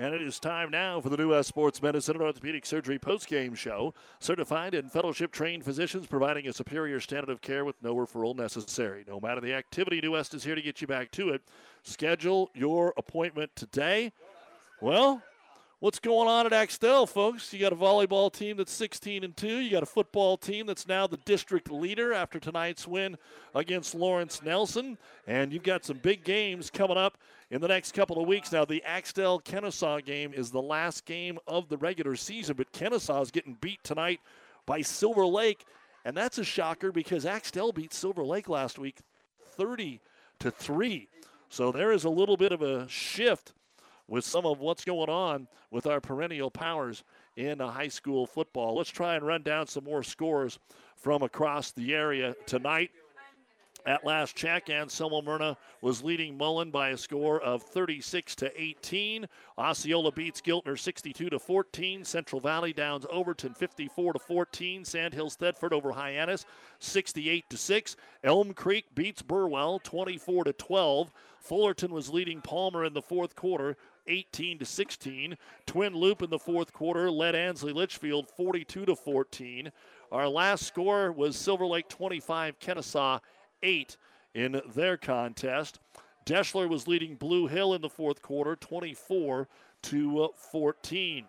And it is time now for the New West Sports Medicine and Orthopedic Surgery postgame show. Certified and fellowship trained physicians providing a superior standard of care with no referral necessary. No matter the activity, New West is here to get you back to it. Schedule your appointment today. Well, what's going on at Axtell, folks. You got a volleyball team that's 16 and 2. You got a football team that's now the district leader after tonight's win against Lawrence Nelson. And you've got some big games coming up in the next couple of weeks. Now, the Axtell Kenesaw game is the last game of the regular season, but Kenesaw is getting beat tonight by Silver Lake. And that's a shocker because Axtell beat Silver Lake last week 30 to 3. So there is a little bit of a shift with some of what's going on with our perennial powers in high school football. Let's try and run down some more scores from across the area tonight. At last check, Anselmo Merna was leading Mullen by a score of 36 to 18. Osceola beats Giltner 62 to 14. Central Valley downs Overton 54 to 14. Sandhills Thedford over Hyannis 68 to 6. Elm Creek beats Burwell 24 to 12. Fullerton was leading Palmer in the fourth quarter 18 to 16. Twin Loup in the fourth quarter led Ansley Litchfield 42 to 14. Our last score was Silver Lake 25, Kenesaw 8 in their contest. Deshler was leading Blue Hill in the fourth quarter 24 to 14.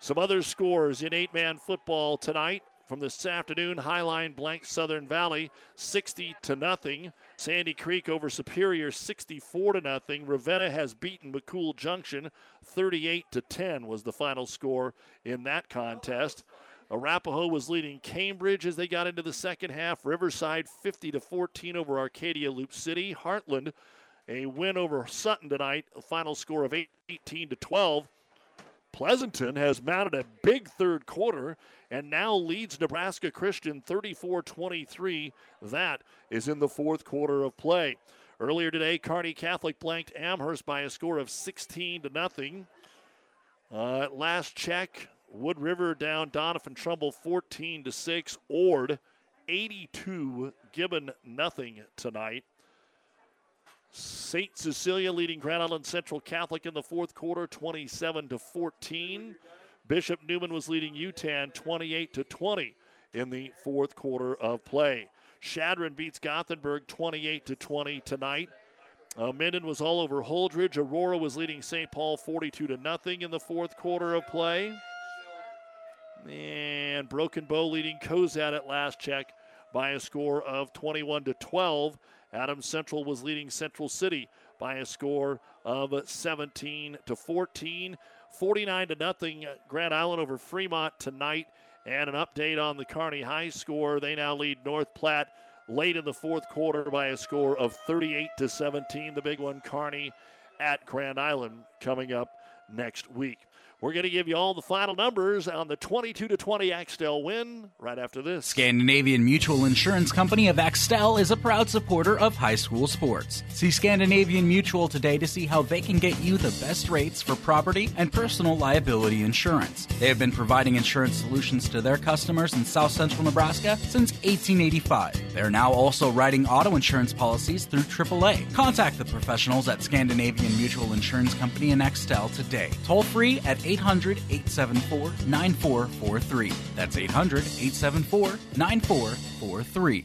Some other scores in eight man football tonight from this afternoon. Highline blank Southern Valley 60 to nothing. Sandy Creek over Superior 64 to nothing. Ravenna has beaten McCool Junction 38 to 10 was the final score in that contest. Arapahoe was leading Cambridge as they got into the second half. Riverside 50 to 14 over Arcadia Loup City. Heartland a win over Sutton tonight, a final score of 18 to 12. Pleasanton has mounted a big third quarter and now leads Nebraska Christian 34 23. That is in the fourth quarter of play. Earlier today, Kearney Catholic blanked Amherst by a score of 16 to nothing. Uh, last check, Wood River down Doniphan Trumbull 14 to 6. Ord 82, Gibbon nothing tonight. St. Cecilia leading Grand Island Central Catholic in the fourth quarter, 27 to 14. Bishop Neumann was leading Yutan 28 to 20 in the fourth quarter of play. Chadron beats Gothenburg 28 to 20 tonight. Uh, Minden was all over Holdrege. Aurora was leading St. Paul 42 to nothing in the fourth quarter of play. And Broken Bow leading Cozad at last check by a score of 21 to 12. Adams Central was leading Central City by a score of 17 to 14. 49 to nothing uh, Grand Island over Fremont tonight. And an update on the Kearney High score. They now lead North Platte late in the fourth quarter by a score of 38 to 17. The big one, Kearney at Grand Island, coming up next week. We're going to give you all the final numbers on the 22 to 20 Axtell win right after this. Scandinavian Mutual Insurance Company of Axtell is a proud supporter of high school sports. See Scandinavian Mutual today to see how they can get you the best rates for property and personal liability insurance. They have been providing insurance solutions to their customers in south central Nebraska since 1885. They are now also writing auto insurance policies through AAA. Contact the professionals at Scandinavian Mutual Insurance Company in Axtell today. Toll free at 800 874 9443. That's 800 874 9443.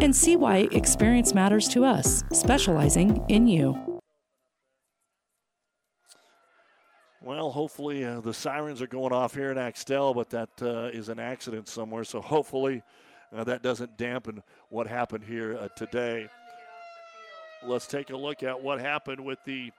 and see why experience matters to us, specializing in you. Well, hopefully uh, the sirens are going off here in Axtell, but that uh, is an accident somewhere. So hopefully uh, that doesn't dampen what happened here uh, today. Let's take a look at what happened with the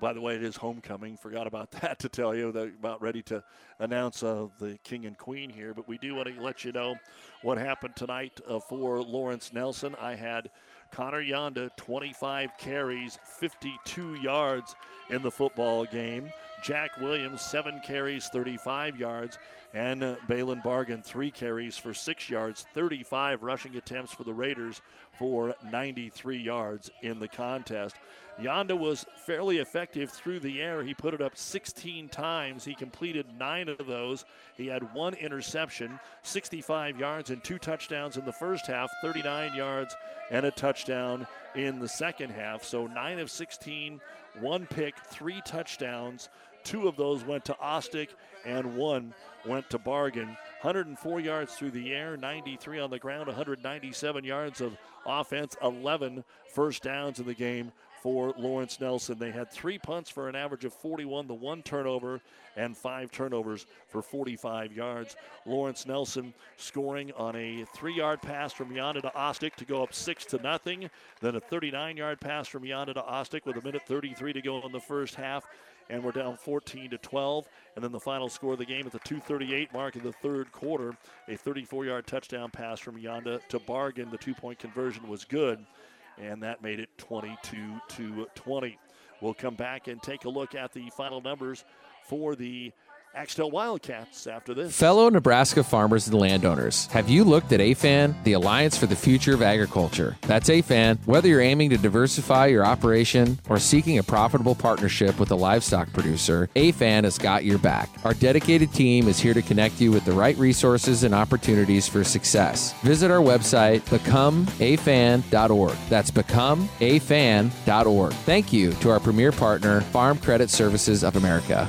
by the way, it is homecoming. Forgot about (laughs) that to tell you. They're about ready to announce uh, the king and queen here. But we do want to let you know what happened tonight uh, for Lawrence Nelson. I had Connor Yonda, 25 carries, 52 yards in the football game. Jack Williams, seven carries, 35 yards. And uh, Balin Bargan, three carries for six yards, 35 rushing attempts for the Raiders for 93 yards in the contest. Yonda was fairly effective through the air. He put it up 16 times. He completed nine of those. He had one interception, 65 yards, and two touchdowns in the first half, 39 yards, and a touchdown in the second half. So nine of 16, one pick, three touchdowns. Two of those went to Ostick, and one went to Bargan. 104 yards through the air, 93 on the ground, 197 yards of offense, 11 first downs in the game for Lawrence Nelson. They had three punts for an average of 41, the one turnover, and five turnovers for 45 yards. Lawrence Nelson scoring on a three-yard pass from Yonda to Ostick to go up six to nothing. Then a 39-yard pass from Yonda to Ostick with a minute 33 to go in the first half and we're down 14 to 12. And then the final score of the game at the 2:38 mark in the third quarter, a 34-yard touchdown pass from Yonda to Bargan. The two-point conversion was good, and that made it 22 to 20. We'll come back and take a look at the final numbers for the Axtell Wildcats after this. Fellow Nebraska farmers and landowners, have you looked at AFAN, the Alliance for the Future of Agriculture? That's AFAN. Whether you're aiming to diversify your operation or seeking a profitable partnership with a livestock producer, AFAN has got your back. Our dedicated team is here to connect you with the right resources and opportunities for success. Visit our website, becomeafan.org. That's becomeafan.org. Thank you to our premier partner, Farm Credit Services of America.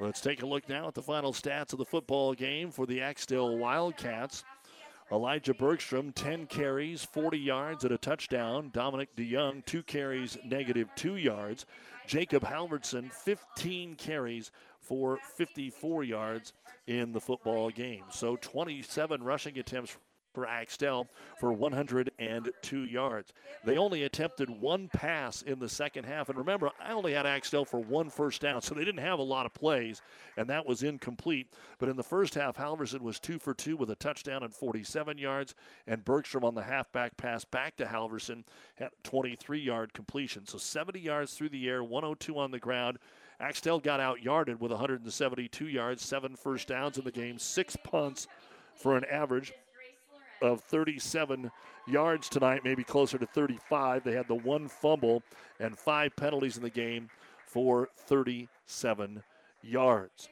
Let's take a look now at the final stats of the football game for the Axtell Wildcats. Elijah Bergstrom, 10 carries, 40 yards, and a touchdown. Dominic DeYoung, two carries, negative two yards. Jacob Halverson, 15 carries for 54 yards in the football game. So 27 rushing attempts for Axtell for 102 yards. They only attempted one pass in the second half. And remember, I only had Axtell for one first down, so they didn't have a lot of plays, and that was incomplete. But in the first half, Halverson was two for two with a touchdown and 47 yards, and Bergstrom on the halfback pass back to Halverson had 23 yard completion. So 70 yards through the air, 102 on the ground. Axtell got out yarded with 172 yards, seven first downs in the game, six punts for an average of 37 yards tonight, maybe closer to 35. They had the one fumble and five penalties in the game for 37 yards.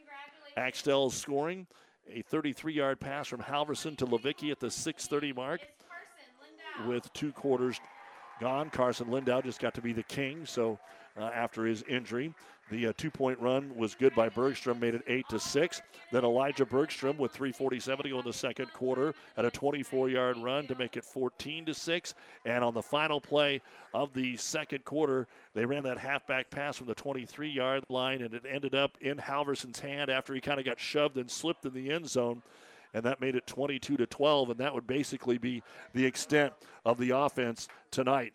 Axtell scoring a 33 yard pass from Halverson to Levicki at the 6:30 mark with two quarters gone. Carson Lindau just got to be the king, so uh, after his injury. The uh, two-point run was good by Bergstrom, made it eight to six. Then Elijah Bergstrom with 3:47 to go in the second quarter at a 24-yard run to make it 14 to six. And on the final play of the second quarter, they ran that halfback pass from the 23-yard line, and it ended up in Halverson's hand after he kind of got shoved and slipped in the end zone and that made it 22 to 12 and that would basically be the extent of the offense tonight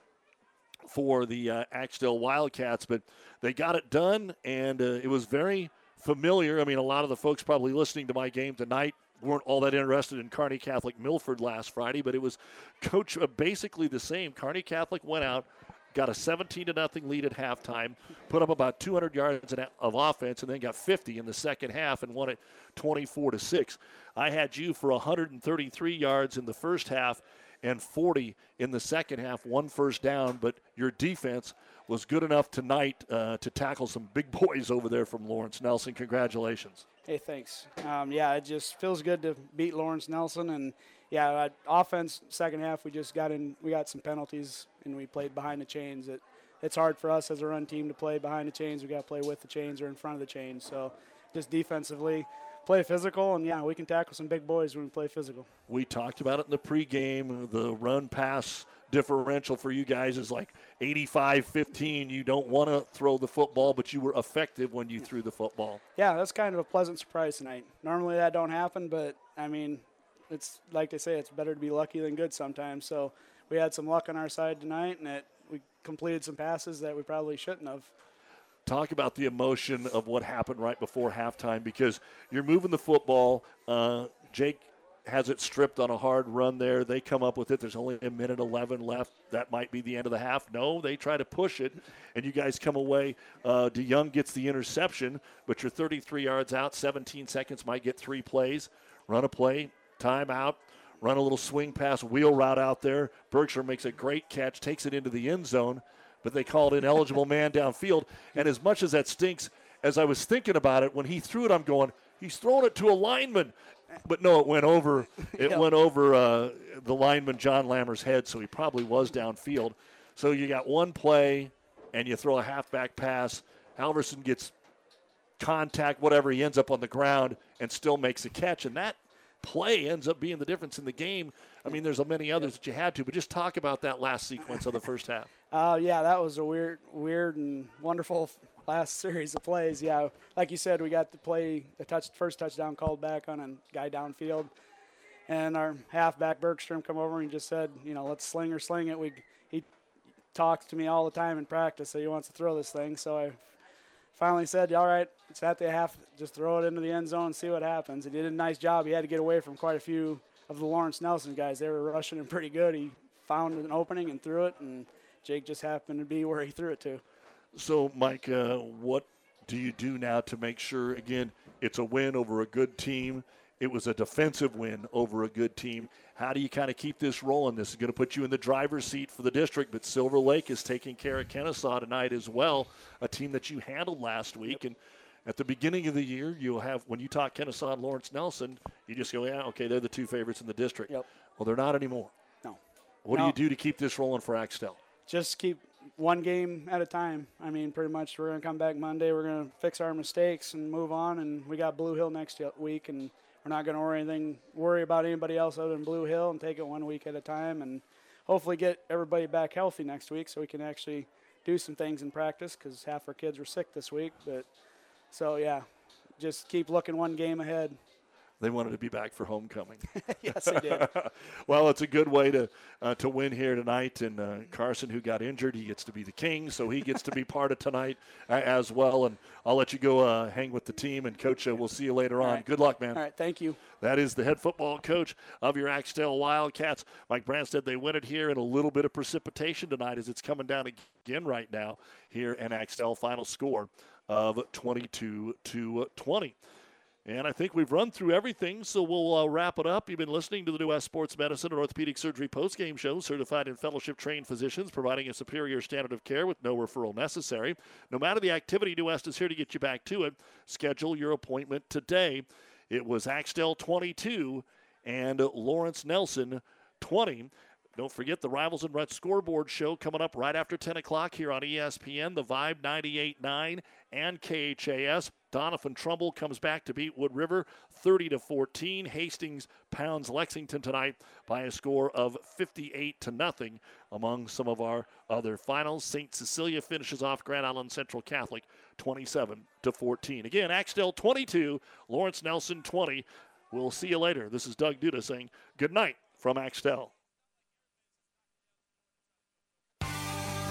for the uh, Axtell Wildcats, but they got it done, and uh, it was very familiar. I mean, a lot of the folks probably listening to my game tonight weren't all that interested in Kearney Catholic Milford last Friday, but it was coach uh, basically the same. Kearney Catholic went out, got a 17 to nothing lead at halftime, put up about 200 yards of offense, and then got 50 in the second half and won it 24 to six. I had you for 133 yards in the first half and 40 in the second half, one first down. But your defense was good enough tonight uh, to tackle some big (laughs) boys over there from Lawrence Nelson. Congratulations. Hey, thanks. Um, yeah, it just feels good to beat Lawrence Nelson, and yeah, offense second half we just got in. We got some penalties, and we played behind the chains. It, it's hard for us as a run team to play behind the chains. We got to play with the chains or in front of the chains. So, just defensively, play physical, and yeah, we can tackle some big boys when we play physical. We talked about it in the pregame. The run pass differential for you guys is like 85 15. You don't want to throw the football, but you were effective when you threw the football. Yeah, that's kind of a pleasant surprise tonight. Normally that don't happen, but I mean, it's like they say, it's better to be lucky than good sometimes. So we had some luck on our side tonight, and it we completed some passes that we probably shouldn't have. Talk about the emotion of what happened right before halftime because you're moving the football. Uh, Jake has it stripped on a hard run there. They come up with it. There's only a minute 11 left. That might be the end of the half. No, they try to push it, and you guys come away. Uh, DeYoung gets the interception, but you're 33 yards out. 17 seconds might get three plays. Run a play, timeout, run a little swing pass, wheel route out there. Bergstrom makes a great catch, takes it into the end zone, but they called ineligible man downfield. And as much as that stinks, as I was thinking about it, when he threw it, I'm going, he's throwing it to a lineman but no, it went over. (laughs) It yep. went over uh, the lineman John Lammer's head, so he probably was downfield. So you got one play, and you throw a halfback pass. Halverson gets contact, whatever. He ends up on the ground and still makes a catch, and that play ends up being the difference in the game. I mean, there's many others that you had to, but just talk about that last sequence of the first half. (laughs) Uh, yeah, that was a weird, weird and wonderful last (laughs) series of plays. Yeah, like you said, we got the play, the touch, first touchdown called back on a guy downfield, and our halfback Bergstrom come over and just said, you know, let's sling or sling it. We he talks to me all the time in practice, so he wants to throw this thing. So I finally said, all right, it's at the half, just throw it into the end zone and see what happens. And he did a nice job. He had to get away from quite a few of the Lawrence Nelson guys. They were rushing him pretty good. He found an opening and threw it, and Jake just happened to be where he threw it to. So, Mike, uh, what do you do now to make sure, again, it's a win over a good team? It was a defensive win over a good team. How do you kind of keep this rolling? This is going to put you in the driver's seat for the district, but Silver Lake is taking care of Kenesaw tonight as well, a team that you handled last week. And at the beginning of the year, you'll have, when you talk Kenesaw and Lawrence Nelson, you just go, yeah, okay, they're the two favorites in the district. Yep. Well, they're not anymore. No. What no. do you do to keep this rolling for Axtell? Just keep one game at a time. I mean, pretty much we're going to come back Monday. We're going to fix our mistakes and move on. And we got Blue Hill next week, and we're not going to worry anything, worry about anybody else other than Blue Hill, and take it one week at a time, and hopefully get everybody back healthy next week so we can actually do some things in practice because half our kids were sick this week. But so yeah, just keep looking one game ahead. They wanted to be back for homecoming. (laughs) yes, they did. (laughs) well, it's a good way to uh, to win here tonight. And uh, Carson, who got injured, he gets to be the king, so he gets to be (laughs) part of tonight uh, as well. And I'll let you go uh, hang with the team. And coach, uh, we'll see you later on. Right. Good luck, man. All right, thank you. That is the head football coach of your Axtell Wildcats. Mike Branstad, they win it here in a little bit of precipitation tonight as it's coming down again right now here in Axtell. Final score of 22 to 20. And I think we've run through everything, so we'll uh, wrap it up. You've been listening to the New West Sports Medicine and Orthopedic Surgery postgame show, certified and fellowship trained physicians providing a superior standard of care with no referral necessary. No matter the activity, New West is here to get you back to it. Schedule your appointment today. It was Axtell 22 and Lawrence Nelson 20. Don't forget the Rivals and Reds scoreboard show coming up right after 10 o'clock here on ESPN, the Vibe 98.9 and KHAS. Doniphan Trumbull comes back to beat Wood River 30 to 14. Hastings pounds Lexington tonight by a score of 58 to nothing. Among some of our other finals, St. Cecilia finishes off Grand Island Central Catholic 27 to 14. Again, Axtell 22, Lawrence Nelson 20. We'll see you later. This is Doug Duda saying good night from Axtell.